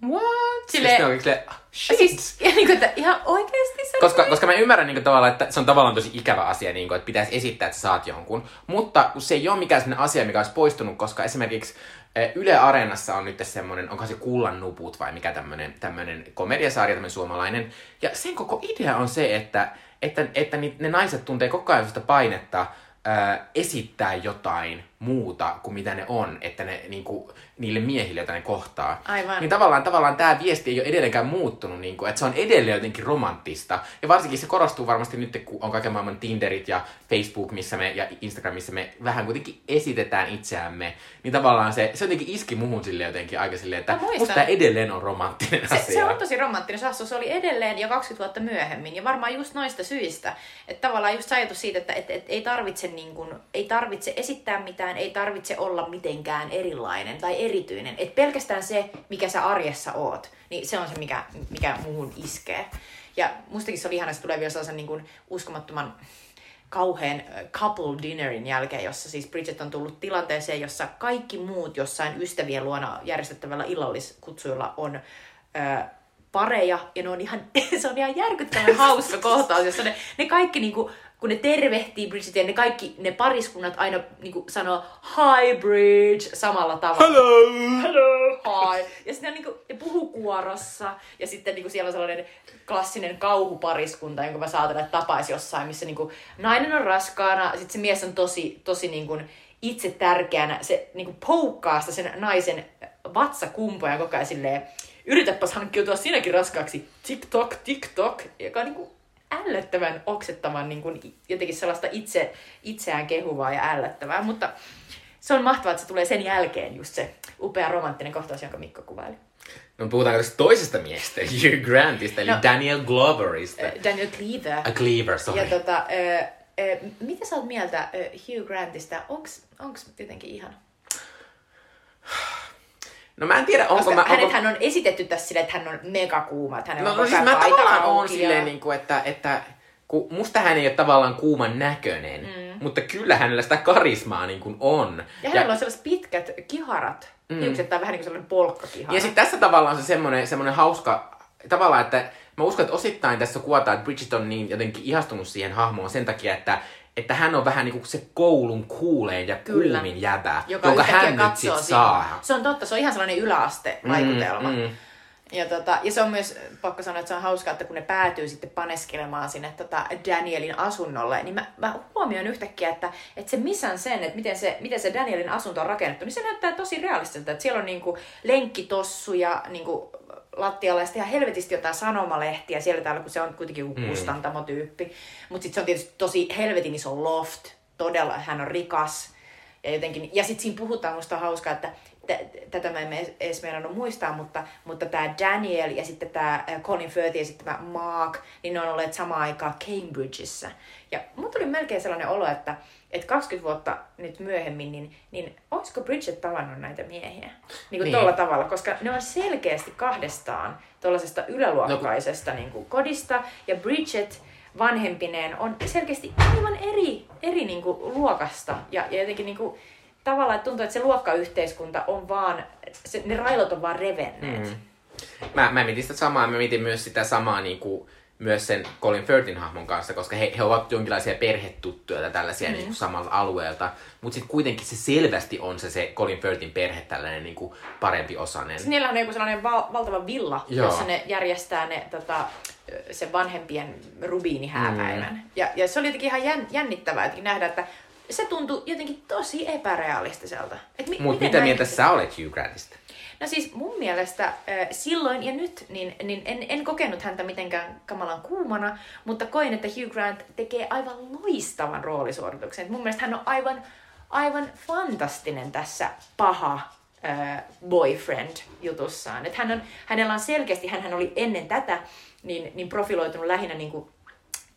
[SPEAKER 1] what?
[SPEAKER 2] Silleen-
[SPEAKER 1] ja sitten on silleen, shit.
[SPEAKER 2] Siis, ja niin kuin, että ihan oikeasti se
[SPEAKER 1] Koska, koska mä ymmärrän niin tavallaan, että se on tavallaan tosi ikävä asia, niin kuin, että pitäisi esittää, että sä saat jonkun. Mutta kun se ei ole mikään sellainen asia, mikä olisi poistunut, koska esimerkiksi eh, Yle Areenassa on nyt semmoinen, onko se Kullan nuput vai mikä tämmöinen, tämmöinen komediasarja, tämmöinen suomalainen. Ja sen koko idea on se, että, että, että ne naiset tuntee koko ajan sitä painetta ää, esittää jotain muuta kuin mitä ne on, että ne niinku, niille miehille, joita ne kohtaa.
[SPEAKER 2] Aivan.
[SPEAKER 1] Niin tavallaan, tavallaan tämä viesti ei ole edelleenkään muuttunut, niin kuin, että se on edelleen jotenkin romanttista. Ja varsinkin se korostuu varmasti nyt, kun on kaiken maailman Tinderit ja Facebook, missä me, ja Instagram, missä me vähän kuitenkin esitetään itseämme. Niin tavallaan se, se jotenkin iski muhun sille jotenkin aika silleen, että musta tämä edelleen on romanttinen
[SPEAKER 2] Se,
[SPEAKER 1] asia.
[SPEAKER 2] se on tosi romanttinen sassu. Se oli edelleen jo 20 vuotta myöhemmin. Ja varmaan just noista syistä. Että tavallaan just ajatus siitä, että et, et, ei, tarvitse niin kun, ei tarvitse esittää mitään, ei tarvitse olla mitenkään erilainen tai erityinen. Et pelkästään se, mikä sä arjessa oot, niin se on se, mikä, mikä muuhun iskee. Ja mustakin se oli ihana, että tulee vielä sellaisen niin kun uskomattoman kauhean äh, couple dinnerin jälkeen, jossa siis Bridget on tullut tilanteeseen, jossa kaikki muut jossain ystävien luona järjestettävällä illalliskutsuilla on ö, pareja, ja ne on ihan, se on ihan järkyttävän hauska kohtaus, jossa ne, ne kaikki niinku, kun ne tervehtii Bridgetia, ne kaikki ne pariskunnat aina niinku sanoo hi Bridge samalla tavalla.
[SPEAKER 1] Hello!
[SPEAKER 2] Hello! Hi! Ja sitten ne, niinku, ne puhuu kuorossa, ja sitten niinku siellä on sellainen klassinen kauhupariskunta, jonka mä saatan, että tapaisi jossain, missä niinku nainen on raskaana, sitten se mies on tosi, tosi niinku itse tärkeänä, se niinku poukkaa sitä sen naisen vatsakumpoja koko ajan silleen, yritäpäs hankkiutua sinäkin raskaaksi, TikTok, TikTok, joka on niinku ällöttävän oksettavan niinku, jotenkin sellaista itse, itseään kehuvaa ja ällöttävää, mutta se on mahtavaa, että se tulee sen jälkeen just se upea romanttinen kohtaus, jonka Mikko kuvaili.
[SPEAKER 1] No puhutaanko tästä toisesta miestä, Hugh Grantista, eli
[SPEAKER 2] No.
[SPEAKER 1] Daniel Gloverista.
[SPEAKER 2] Äh, Daniel Cleaver.
[SPEAKER 1] A Cleaver, sorry.
[SPEAKER 2] Ja tota, ö, ö, mitä sä oot mieltä ö, Hugh Grantista? Onks, onks jotenkin ihana?
[SPEAKER 1] No mä en tiedä, onko
[SPEAKER 2] Koska
[SPEAKER 1] mä...
[SPEAKER 2] hänet
[SPEAKER 1] Onko...
[SPEAKER 2] hän on esitetty tässä silleen, että hän on megakuuma, että hänellä
[SPEAKER 1] No,
[SPEAKER 2] on
[SPEAKER 1] no siis mä tavallaan on silleen, niin kuin, että, että kun musta hän ei ole tavallaan kuuman näköinen, mm. mutta kyllä hänellä sitä karismaa niin kuin on.
[SPEAKER 2] Ja hänellä on sellaiset pitkät kiharat. Mm. Hiukset tai vähän niin kuin sellainen polkkakihara.
[SPEAKER 1] Ja sitten tässä tavallaan se semmoinen, semmoinen hauska, tavallaan, että mä uskon, että osittain tässä kuvataan, että Bridget on niin jotenkin ihastunut siihen hahmoon sen takia, että että hän on vähän niin kuin se koulun kuuleen ja
[SPEAKER 2] Kyllä.
[SPEAKER 1] kuumin jäbä,
[SPEAKER 2] joka yhtäkkiä
[SPEAKER 1] hän nyt sit saa.
[SPEAKER 2] Se on totta, se on ihan sellainen yläaste-vaikutelma.
[SPEAKER 1] Mm, mm.
[SPEAKER 2] Ja, tota, ja se on myös, pakko sanoa, että se on hauskaa, että kun ne päätyy sitten paneskelemaan sinne tota Danielin asunnolle, niin mä, mä huomioin yhtäkkiä, että, että se missan sen, että miten se, miten se Danielin asunto on rakennettu, niin se näyttää tosi realistiselta. Että siellä on niinku lenkkitossuja niinku lattialla ja sitten ihan helvetisti jotain sanomalehtiä siellä täällä, kun se on kuitenkin joku
[SPEAKER 1] Mm.
[SPEAKER 2] kustantamotyyppi. Mutta sitten se on tietysti tosi helvetin iso loft, todella, hän on rikas. Ja, jotenkin, ja sitten siinä puhutaan, musta hauskaa, että tätä mä en edes- meinannut muistaa, mutta, mutta tämä Daniel ja sitten tämä Colin Firth ja sitten tämä Mark, niin ne on olleet samaan aikaan Cambridgeissa. Ja mun tuli melkein sellainen olo, että, että 20 vuotta nyt myöhemmin, niin, niin olisiko Bridget tavannut näitä miehiä? Niin kuin
[SPEAKER 1] Niin.
[SPEAKER 2] tuolla tavalla, koska ne on selkeästi kahdestaan tuollaisesta yläluokkaisesta niin kuin kodista, ja Bridget vanhempineen on selkeästi aivan eri, eri niin kuin, luokasta. Ja, ja jotenkin niin kuin, tavallaan että tuntuu, että se luokkayhteiskunta on vaan, se, ne railot on vaan revenneet.
[SPEAKER 1] Mm. Mä, mä mietin sitä samaa, mä mietin myös sitä samaa niin kuin, myös sen Colin Firthin hahmon kanssa, koska he, he ovat jonkinlaisia perhetuttuja tai tällaisia mm. niin kuin samalta alueelta. Mutta sitten kuitenkin se selvästi on se, se Colin Firthin perhe tällainen niin kuin parempi osainen.
[SPEAKER 2] Siis niillä on joku sellainen val- valtava villa,
[SPEAKER 1] Joo.
[SPEAKER 2] Jossa ne järjestää ne, tota, sen vanhempien rubiinihääpäivän. Mm. Ja, ja se oli jotenkin ihan jän, jännittävää jotenkin nähdä, että se tuntui jotenkin tosi epärealistiselta. Et mi-
[SPEAKER 1] Mutta mitä mieltä sä olet Hugh Grantista?
[SPEAKER 2] No siis mun mielestä äh, silloin ja nyt niin, niin en, en kokenut häntä mitenkään kamalan kuumana, mutta koin, että Hugh Grant tekee aivan loistavan roolisuorituksen. Et mun mielestä hän on aivan, aivan fantastinen tässä paha äh, boyfriend-jutussaan. Et hän on, hänellä on selkeästi, hän oli ennen tätä niin, niin profiloitunut lähinnä niin kuin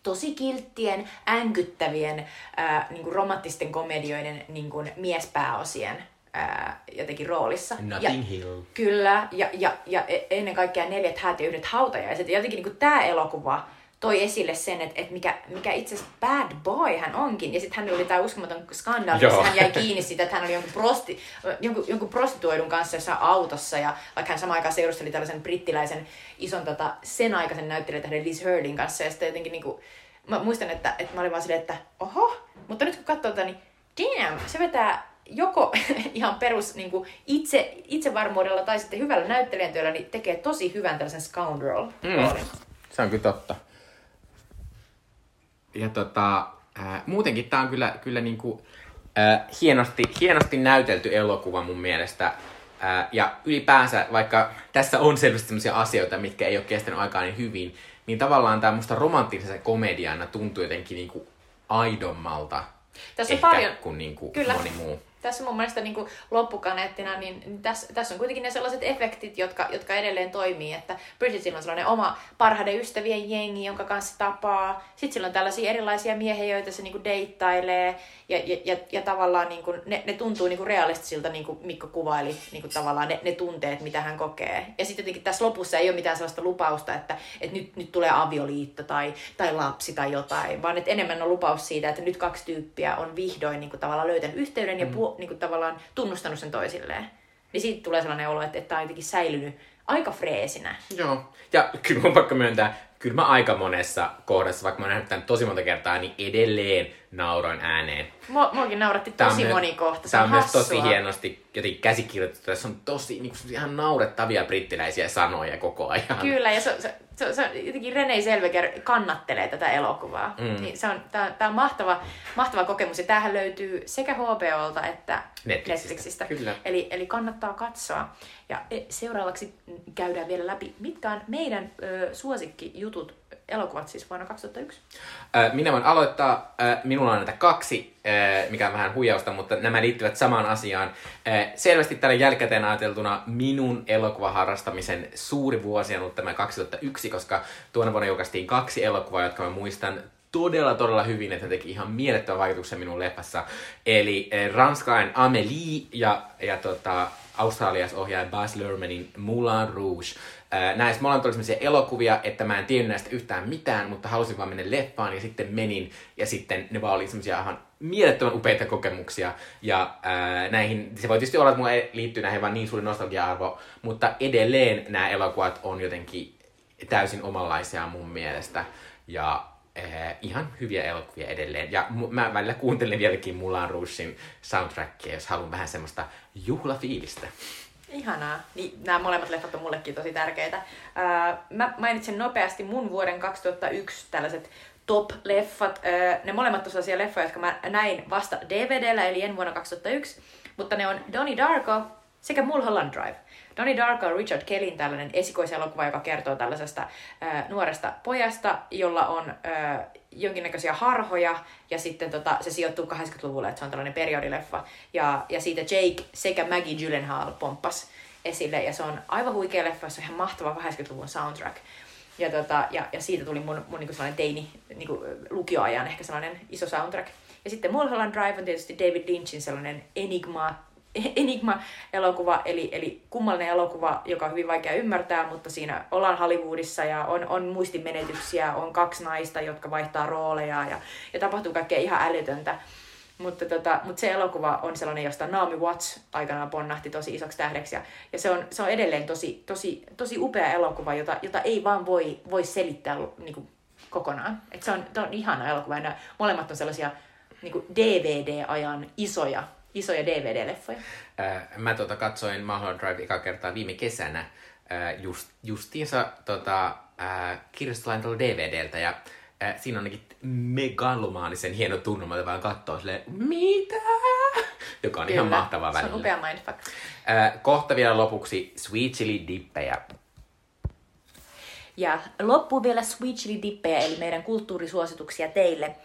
[SPEAKER 2] tosi kilttien, änkyttävien, ää, niin kuin romanttisten komedioiden niin kuin miespääosien ää, jotenkin roolissa.
[SPEAKER 1] Notting
[SPEAKER 2] ja,
[SPEAKER 1] Hill.
[SPEAKER 2] Kyllä, ja, ja, ja e- ennen kaikkea neljät häät ja yhdet hautajaiset. Ja jotenkin niin tämä elokuva toi esille sen, että, että mikä, mikä itse asiassa bad boy hän onkin. Ja sitten hänellä oli tämä uskomaton skandaali,
[SPEAKER 1] Joo.
[SPEAKER 2] missä hän jäi kiinni siitä, että hän oli jonkun, prosti, jonkun, jonkun prostituoidun kanssa jossain autossa. Ja vaikka hän samaan aikaan seurusteli tällaisen brittiläisen ison tota, sen aikaisen näyttelijätähden Liz Hurdin kanssa. Ja sitten jotenkin niin kuin, mä muistan, että, että mä olin vaan silleen, että oho, mutta nyt kun katsoo tätä, niin damn, se vetää joko ihan perus niin kuin itse, itsevarmuudella tai sitten hyvällä näyttelijän työllä, niin tekee tosi hyvän tällaisen scoundrel roolin.
[SPEAKER 1] Se on kyllä totta. Ja tota, ää, muutenkin tää on kyllä, kyllä niinku, ää, hienosti, hienosti näytelty elokuva mun mielestä. Ää, ja ylipäänsä, vaikka tässä on selvästi sellaisia asioita, mitkä ei ole kestänyt aikaa niin hyvin, niin tavallaan tämä musta romanttisena komediana tuntuu jotenkin niinku aidommalta
[SPEAKER 2] Tässä on
[SPEAKER 1] ehkä
[SPEAKER 2] paljon-
[SPEAKER 1] kuin niinku
[SPEAKER 2] Kyllä.
[SPEAKER 1] moni muu.
[SPEAKER 2] Tässä mun mielestä niin loppukaneettina, niin tässä, tässä on kuitenkin ne sellaiset efektit, jotka, jotka edelleen toimii, että Bridgetilla on sellainen oma parhaiden ystävien jengi, jonka kanssa tapaa. Sitten sillä on tällaisia erilaisia miehiä, joita se niin deittailee, ja, ja, ja, ja tavallaan niin kuin, ne, ne tuntuu niin realistisilta, niin kuin Mikko kuvaili niin kuin tavallaan ne, ne tunteet, mitä hän kokee. Ja sitten jotenkin tässä lopussa ei ole mitään sellaista lupausta, että, että nyt, nyt tulee avioliitto tai, tai lapsi tai jotain, vaan että enemmän on lupaus siitä, että nyt kaksi tyyppiä on vihdoin niin kuin tavallaan löytänyt yhteyden ja niin kuin tavallaan tunnustanut sen toisilleen. Niin siitä tulee sellainen olo, että, että tämä on jotenkin säilynyt aika freesinä.
[SPEAKER 1] Joo. Ja kyllä mun pakko myöntää, kyllä mä aika monessa kohdassa, vaikka mä oon nähnyt tämän tosi monta kertaa, niin edelleen nauroin ääneen.
[SPEAKER 2] Mua, muakin nauratti
[SPEAKER 1] on
[SPEAKER 2] tosi moni kohta. Se
[SPEAKER 1] Tää on
[SPEAKER 2] on
[SPEAKER 1] myös
[SPEAKER 2] hassua.
[SPEAKER 1] tosi hienosti jotenkin käsikirjoitettu. Tässä on tosi niin kuin, ihan naurettavia brittiläisiä sanoja koko ajan.
[SPEAKER 2] Kyllä, ja se, se, se, se on jotenkin Renee Selveger kannattelee tätä elokuvaa. Mm. Niin se on, tää, tää on mahtava, mahtava kokemus, ja tämähän löytyy sekä HBOlta että
[SPEAKER 1] Netflixistä.
[SPEAKER 2] Netflixistä.
[SPEAKER 1] Kyllä.
[SPEAKER 2] Eli, eli kannattaa katsoa. Ja e, seuraavaksi käydään vielä läpi, mitkä on meidän ö, suosikkijutut, elokuvat siis vuonna 2001.
[SPEAKER 1] Ö, Minä voin aloittaa. Ö, Minulla on näitä kaksi, ö, mikä on vähän huijausta, mutta nämä liittyvät samaan asiaan. Selvästi tällä jälkikäteen ajateltuna minun elokuvaharrastamisen suuri vuosi on ollut tämä 2001, koska tuona vuonna julkaistiin kaksi elokuvaa, jotka mä muistan todella, todella hyvin, että teki ihan mielettömän vaikutuksen minun leffassa. Eli ranskalainen Amélie ja, ja tota, australias-ohjaaja Baz Luhrmannin Moulin Rouge. Ää, Näissä molemmat oli sellaisia elokuvia, että mä en tiennyt näistä yhtään mitään, mutta halusin vaan mennä leffaan ja sitten menin. Ja sitten ne vaan oli semmoisia ihan mielettömän upeita kokemuksia. Ja ää, näihin, se voi tietysti olla, että mulla liittyy näihin vaan niin suuri nostalgia-arvo, mutta edelleen nämä elokuvat on jotenkin täysin omanlaisia mun mielestä. Ja eh, ihan hyviä elokuvia edelleen. Ja mu- mä välillä kuuntelen vieläkin Mulan Rougein soundtrackia, jos haluan vähän semmoista juhlafiilistä.
[SPEAKER 2] Ihanaa. Niin, nämä molemmat leffat on mullekin tosi tärkeitä. Ää, mä mainitsen nopeasti mun vuoden 2001 tällaiset top-leffat. Ää, ne molemmat on sellaisia leffoja, jotka mä näin vasta DVDllä, eli en vuonna 2001. Mutta ne on Donnie Darko sekä Mulholland Drive. Donnie Darko on Richard Kellyn tällainen esikoiselokuva, joka kertoo tällaisesta ää, nuoresta pojasta, jolla on ää, jonkinnäköisiä harhoja, ja sitten tota, se sijoittuu 80-luvulle, että se on tällainen periodileffa. Ja, ja siitä Jake sekä Maggie Gyllenhaal pomppas esille, ja se on aivan huikea leffa, se on ihan mahtava 80-luvun soundtrack. Ja, tota, ja, ja siitä tuli mun, mun niinku sellainen teini niinku, lukioajan ehkä sellainen iso soundtrack. Ja sitten Mulholland Drive on tietysti David Lynchin sellainen enigma, enigma-elokuva, eli, eli kummallinen elokuva, joka on hyvin vaikea ymmärtää, mutta siinä ollaan Hollywoodissa ja on, on muistimenetyksiä, on kaksi naista, jotka vaihtaa rooleja ja, ja tapahtuu kaikkea ihan älytöntä. Mutta, tota, mutta se elokuva on sellainen, josta Naomi Watts aikanaan ponnahti tosi isoksi tähdeksi. Ja, ja se, on, se on edelleen tosi, tosi, tosi upea elokuva, jota, jota ei vaan voi, voi selittää niin kuin, kokonaan. Et se on, se on ihana elokuva. Ja molemmat on sellaisia niin DVD-ajan isoja, isoja DVD-leffoja.
[SPEAKER 1] Ää, Mä tota, katsoin Mulholland Drive eka kertaa viime kesänä ää, just, justiinsa tota, ää, kirjastolain tuolla DVDltä ja ää, siinä on ainakin megalomaanisen hieno tunnelma, että vaan katsoo silleen, mitä? Joka on ihan mahtavaa
[SPEAKER 2] Se on
[SPEAKER 1] välillä.
[SPEAKER 2] upea mindfuck.
[SPEAKER 1] Ää, kohta vielä lopuksi Sweet Chili Dippejä.
[SPEAKER 2] Ja loppuun vielä Sweet Chili Dippejä, eli meidän kulttuurisuosituksia teille.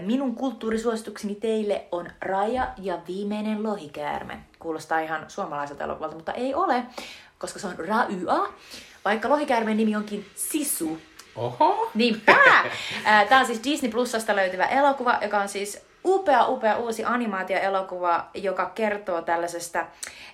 [SPEAKER 2] Minun kulttuurisuositukseni teille on Raja ja viimeinen lohikäärme. Kuulostaa ihan suomalaiselta elokuvalta, mutta ei ole, koska se on Ra-y-a, vaikka lohikäärmeen nimi onkin Sisu.
[SPEAKER 1] Oho!
[SPEAKER 2] Niinpä! Tämä on siis Disney Plusasta löytyvä elokuva, joka on siis upea, upea uusi animaatioelokuva, joka kertoo tällaisesta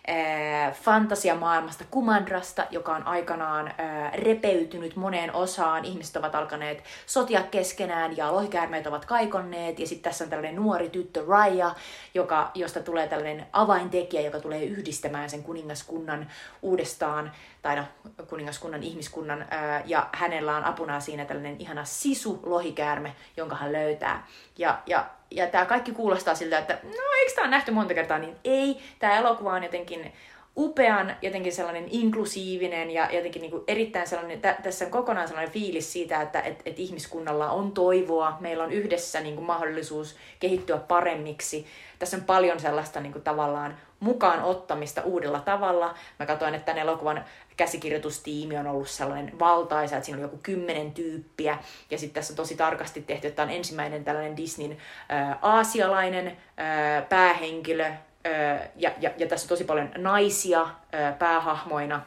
[SPEAKER 2] ää, fantasiamaailmasta Kumandrasta, joka on aikanaan ää, repeytynyt moneen osaan. Ihmiset ovat alkaneet sotia keskenään ja lohikäärmeet ovat kaikonneet. Ja sitten tässä on tällainen nuori tyttö Raya, joka, josta tulee tällainen avaintekijä, joka tulee yhdistämään sen kuningaskunnan uudestaan, tai no, kuningaskunnan ihmiskunnan, ja hänellä on apuna siinä tällainen ihana sisu lohikäärme, jonka hän löytää. Ja, ja ja tämä kaikki kuulostaa siltä, että no eikö tämä nähty monta kertaa, niin ei. Tämä elokuva on jotenkin upean, jotenkin sellainen inklusiivinen ja jotenkin niin kuin erittäin sellainen, tä, tässä on kokonaan sellainen fiilis siitä, että et, et ihmiskunnalla on toivoa, meillä on yhdessä niin kuin mahdollisuus kehittyä paremmiksi. Tässä on paljon sellaista niin kuin tavallaan mukaan ottamista uudella tavalla. Mä katsoin, että tämän elokuvan käsikirjoitustiimi on ollut sellainen valtaisa, että siinä on joku kymmenen tyyppiä. Ja sitten tässä on tosi tarkasti tehty, että tämä on ensimmäinen tällainen Disneyn ää, aasialainen ää, päähenkilö. Ää, ja, ja, ja tässä on tosi paljon naisia ää, päähahmoina.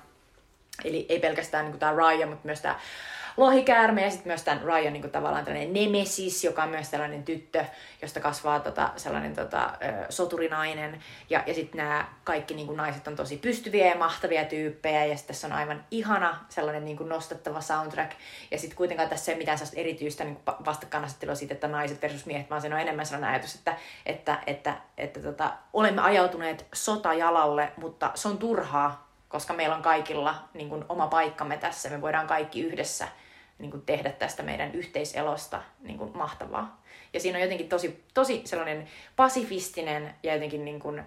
[SPEAKER 2] Eli ei pelkästään niin tämä Ryan, mutta myös tämä lohikäärme ja sitten myös tämän Ryan niin kuin tavallaan tällainen nemesis, joka on myös tällainen tyttö, josta kasvaa tota, sellainen tota, soturinainen. Ja, ja sitten nämä kaikki niin kuin naiset on tosi pystyviä ja mahtavia tyyppejä ja sitten tässä on aivan ihana sellainen niin kuin nostettava soundtrack. Ja sitten kuitenkaan tässä ei mitään erityistä niin vastakkainasettelua siitä, että naiset versus miehet, vaan se on enemmän sellainen ajatus, että, että, että, että tota, olemme ajautuneet sotajalalle, mutta se on turhaa, koska meillä on kaikilla niin kuin, oma paikkamme tässä. Me voidaan kaikki yhdessä niin kuin tehdä tästä meidän yhteiselosta niin kuin mahtavaa. Ja siinä on jotenkin tosi, tosi sellainen pasifistinen ja jotenkin niin kuin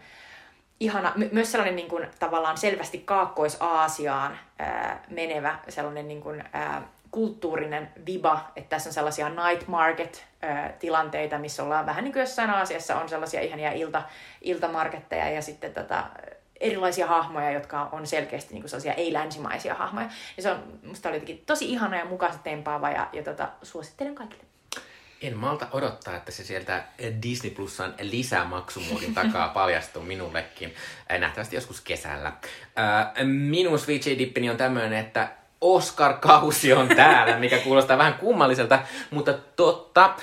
[SPEAKER 2] ihana, my- myös sellainen niin kuin, tavallaan selvästi Kaakkois-Aasiaan ää, menevä sellainen niin kuin, ää, kulttuurinen viba, että tässä on sellaisia night market tilanteita, missä ollaan vähän niin kuin jossain Aasiassa on sellaisia ihania ilta, iltamarketteja ja sitten tota, erilaisia hahmoja, jotka on selkeästi niin kuin sellaisia ei-länsimaisia hahmoja. Ja se on, musta oli jotenkin tosi ihana ja mukaisesti tempaava ja, ja tota, suosittelen kaikille.
[SPEAKER 1] En malta odottaa, että se sieltä Disney Plusan lisämaksumuodin takaa paljastuu minullekin. Nähtävästi joskus kesällä. Minun Switch Dippini on tämmöinen, että Oscar-kausi on täällä, mikä kuulostaa vähän kummalliselta, mutta totta.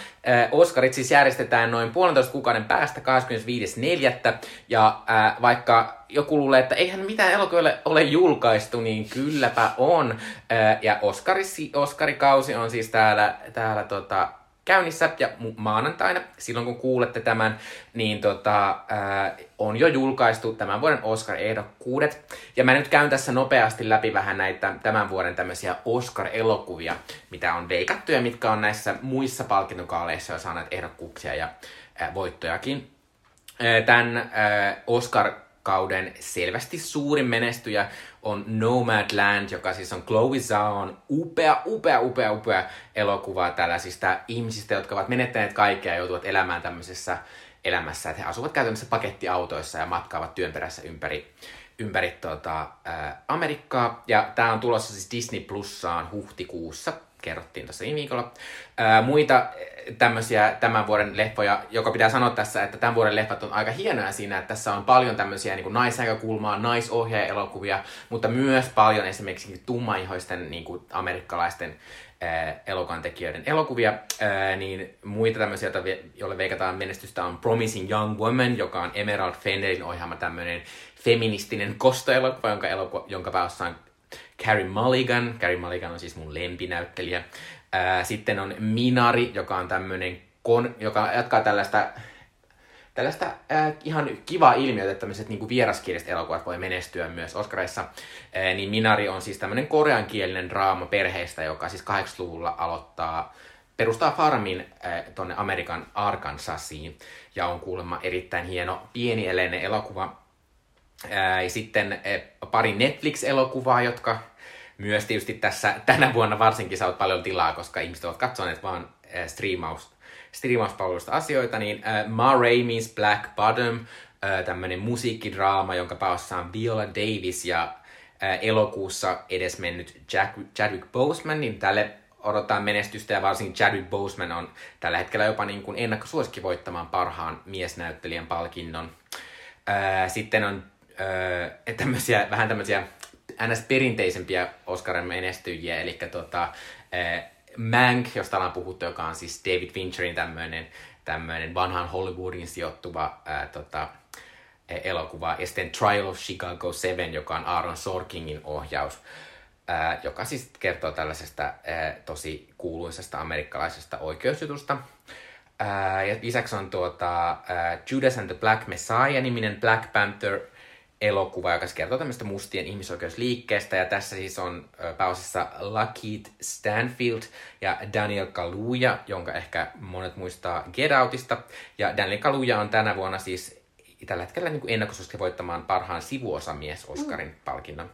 [SPEAKER 1] Oscarit siis järjestetään noin puolentoista kuukauden päästä 25.4. Ja äh, vaikka joku luulee, että eihän mitään elokuville ole julkaistu, niin kylläpä on. Äh, ja Oscarisi, Oscarikausi on siis täällä, täällä tota, käynnissä ja maanantaina, silloin kun kuulette tämän, niin tota, ää, on jo julkaistu tämän vuoden Oscar-ehdokkuudet. Ja mä nyt käyn tässä nopeasti läpi vähän näitä tämän vuoden tämmöisiä Oscar-elokuvia, mitä on veikattu ja mitkä on näissä muissa palkintokaaleissa jo saaneet ehdokkuuksia ja ää, voittojakin. Tämän ää, Oscar kauden selvästi suurin menestyjä on Nomadland, joka siis on Chloe Zhaon upea, upea, upea, upea elokuva tällaisista ihmisistä, jotka ovat menettäneet kaikkea ja joutuvat elämään tämmöisessä elämässä, että he asuvat käytännössä pakettiautoissa ja matkaavat työn perässä ympäri, ympäri tota, ää, Amerikkaa. Ja tämä on tulossa siis Disney Plussaan huhtikuussa, kerrottiin tuossa viime viikolla. Ää, muita tämmöisiä tämän vuoden leffoja, joka pitää sanoa tässä, että tämän vuoden leffat on aika hienoja siinä, että tässä on paljon tämmöisiä niin naisnäkökulmaa, naisohjaaja-elokuvia, mutta myös paljon esimerkiksi tummaihoisten niin kuin amerikkalaisten elokuvantekijöiden elokuvia, ää, niin muita tämmöisiä, joille veikataan menestystä on Promising Young Woman, joka on Emerald Fennerin ohjaama tämmöinen feministinen kostoelokuva, jonka, elokuva, jonka päässä on Carrie Mulligan. Carrie Mulligan on siis mun lempinäyttelijä. Sitten on Minari, joka on tämmöinen, kon, joka jatkaa tällaista tällaista äh, ihan kivaa ilmiötä, että tämmöiset niin vieraskieliset elokuvat voi menestyä myös Oscarissa. Äh, niin Minari on siis tämmöinen koreankielinen draama perheestä, joka siis 80-luvulla aloittaa, perustaa farmin äh, tonne Amerikan Arkansasiin ja on kuulemma erittäin hieno pieni eleinen elokuva. Ja sitten äh, pari Netflix-elokuvaa, jotka myös tietysti tässä tänä vuonna varsinkin saavat paljon tilaa, koska ihmiset ovat katsoneet vaan striimaus, striimauspalvelusta asioita, niin Ma Rainey's Black Bottom, tämmöinen musiikkidraama, jonka päässä on Viola Davis ja elokuussa edesmennyt Jack, Chadwick Boseman, niin tälle odotetaan menestystä ja varsinkin Chadwick Boseman on tällä hetkellä jopa niin kuin ennakkosuosikki voittamaan parhaan miesnäyttelijän palkinnon. Sitten on äh, tämmöisiä, vähän tämmöisiä ns. perinteisempiä Oscarin menestyjiä, eli tota, äh, Mank, josta ollaan puhuttu, joka on siis David Fincherin tämmöinen tämmöinen vanhan Hollywoodin sijoittuva ää, tota, e- elokuva. Ja sitten Trial of Chicago 7, joka on Aaron Sorkingin ohjaus, ää, joka siis kertoo tällaisesta ää, tosi kuuluisesta amerikkalaisesta oikeusjutusta. Ää, ja lisäksi on tuota, ää, Judas and the Black Messiah-niminen Black Panther elokuva, joka siis kertoo tämmöistä mustien ihmisoikeusliikkeestä. Ja tässä siis on ää, pääosassa Lakeith Stanfield ja Daniel Kaluuya, jonka ehkä monet muistaa Get Outista. Ja Daniel Kaluuya on tänä vuonna siis tällä hetkellä niin ennakkosuosikki voittamaan parhaan sivuosamies Oscarin mm. palkinnon.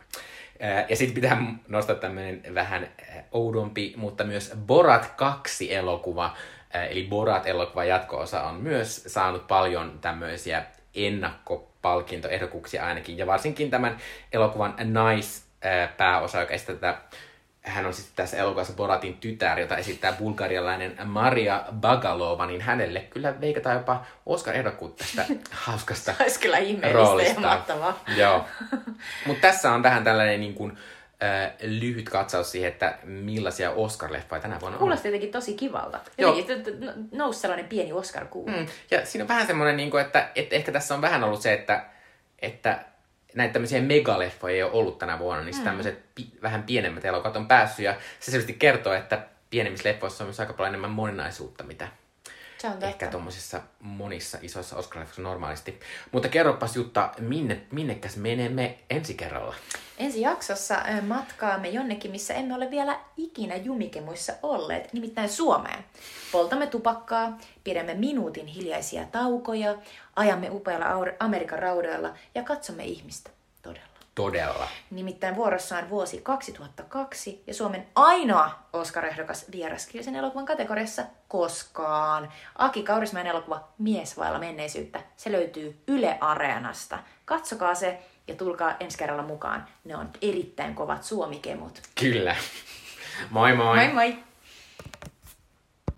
[SPEAKER 1] Ja sitten pitää nostaa tämmöinen vähän oudompi, mutta myös Borat 2 elokuva, ää, eli Borat-elokuvan jatko-osa on myös saanut paljon tämmöisiä ennakkopalkintoehdokkuuksia ainakin, ja varsinkin tämän elokuvan naispääosa, joka esittää hän on sitten tässä elokuvassa Boratin tytär, jota esittää bulgarialainen Maria Bagalova, niin hänelle kyllä veikataan jopa Oscar-ehdokkuutta tästä hauskasta
[SPEAKER 2] Olisi kyllä ihmeellistä ja mahtavaa.
[SPEAKER 1] Joo. Mutta tässä on vähän tällainen niin kuin, äh, lyhyt katsaus siihen, että millaisia Oscar-leffoja tänä vuonna on.
[SPEAKER 2] Kuulosti jotenkin tosi kivalta. Jotenkin no- nousi sellainen pieni Oscar-kuu.
[SPEAKER 1] Mm. Ja siinä on vähän semmoinen, niin kuin, että, että ehkä tässä on vähän ollut se, että, että näitä tämmöisiä megaleffoja ei ole ollut tänä vuonna, niin mm. tämmöiset pi- vähän pienemmät elokuvat on päässyt. Ja se selvästi kertoo, että pienemmissä leffoissa on myös aika paljon enemmän moninaisuutta, mitä
[SPEAKER 2] Se on totta.
[SPEAKER 1] ehkä tuommoisissa monissa isoissa Oscar-leffoissa normaalisti. Mutta kerropas Jutta, minne, minnekäs menemme ensi kerralla?
[SPEAKER 2] Ensi jaksossa matkaamme jonnekin, missä emme ole vielä ikinä jumikemuissa olleet, nimittäin Suomeen. Poltamme tupakkaa, pidämme minuutin hiljaisia taukoja, ajamme upealla Amerikan raudoilla ja katsomme ihmistä.
[SPEAKER 1] Todella.
[SPEAKER 2] Nimittäin vuorossa on vuosi 2002 ja Suomen ainoa Oscar-ehdokas vieraskielisen elokuvan kategoriassa koskaan. Aki Kaurismäen elokuva Mies vailla menneisyyttä. Se löytyy Yle Areenasta. Katsokaa se ja tulkaa ensi kerralla mukaan. Ne on erittäin kovat suomikemut.
[SPEAKER 1] Kyllä. Moi moi!
[SPEAKER 2] Moi moi!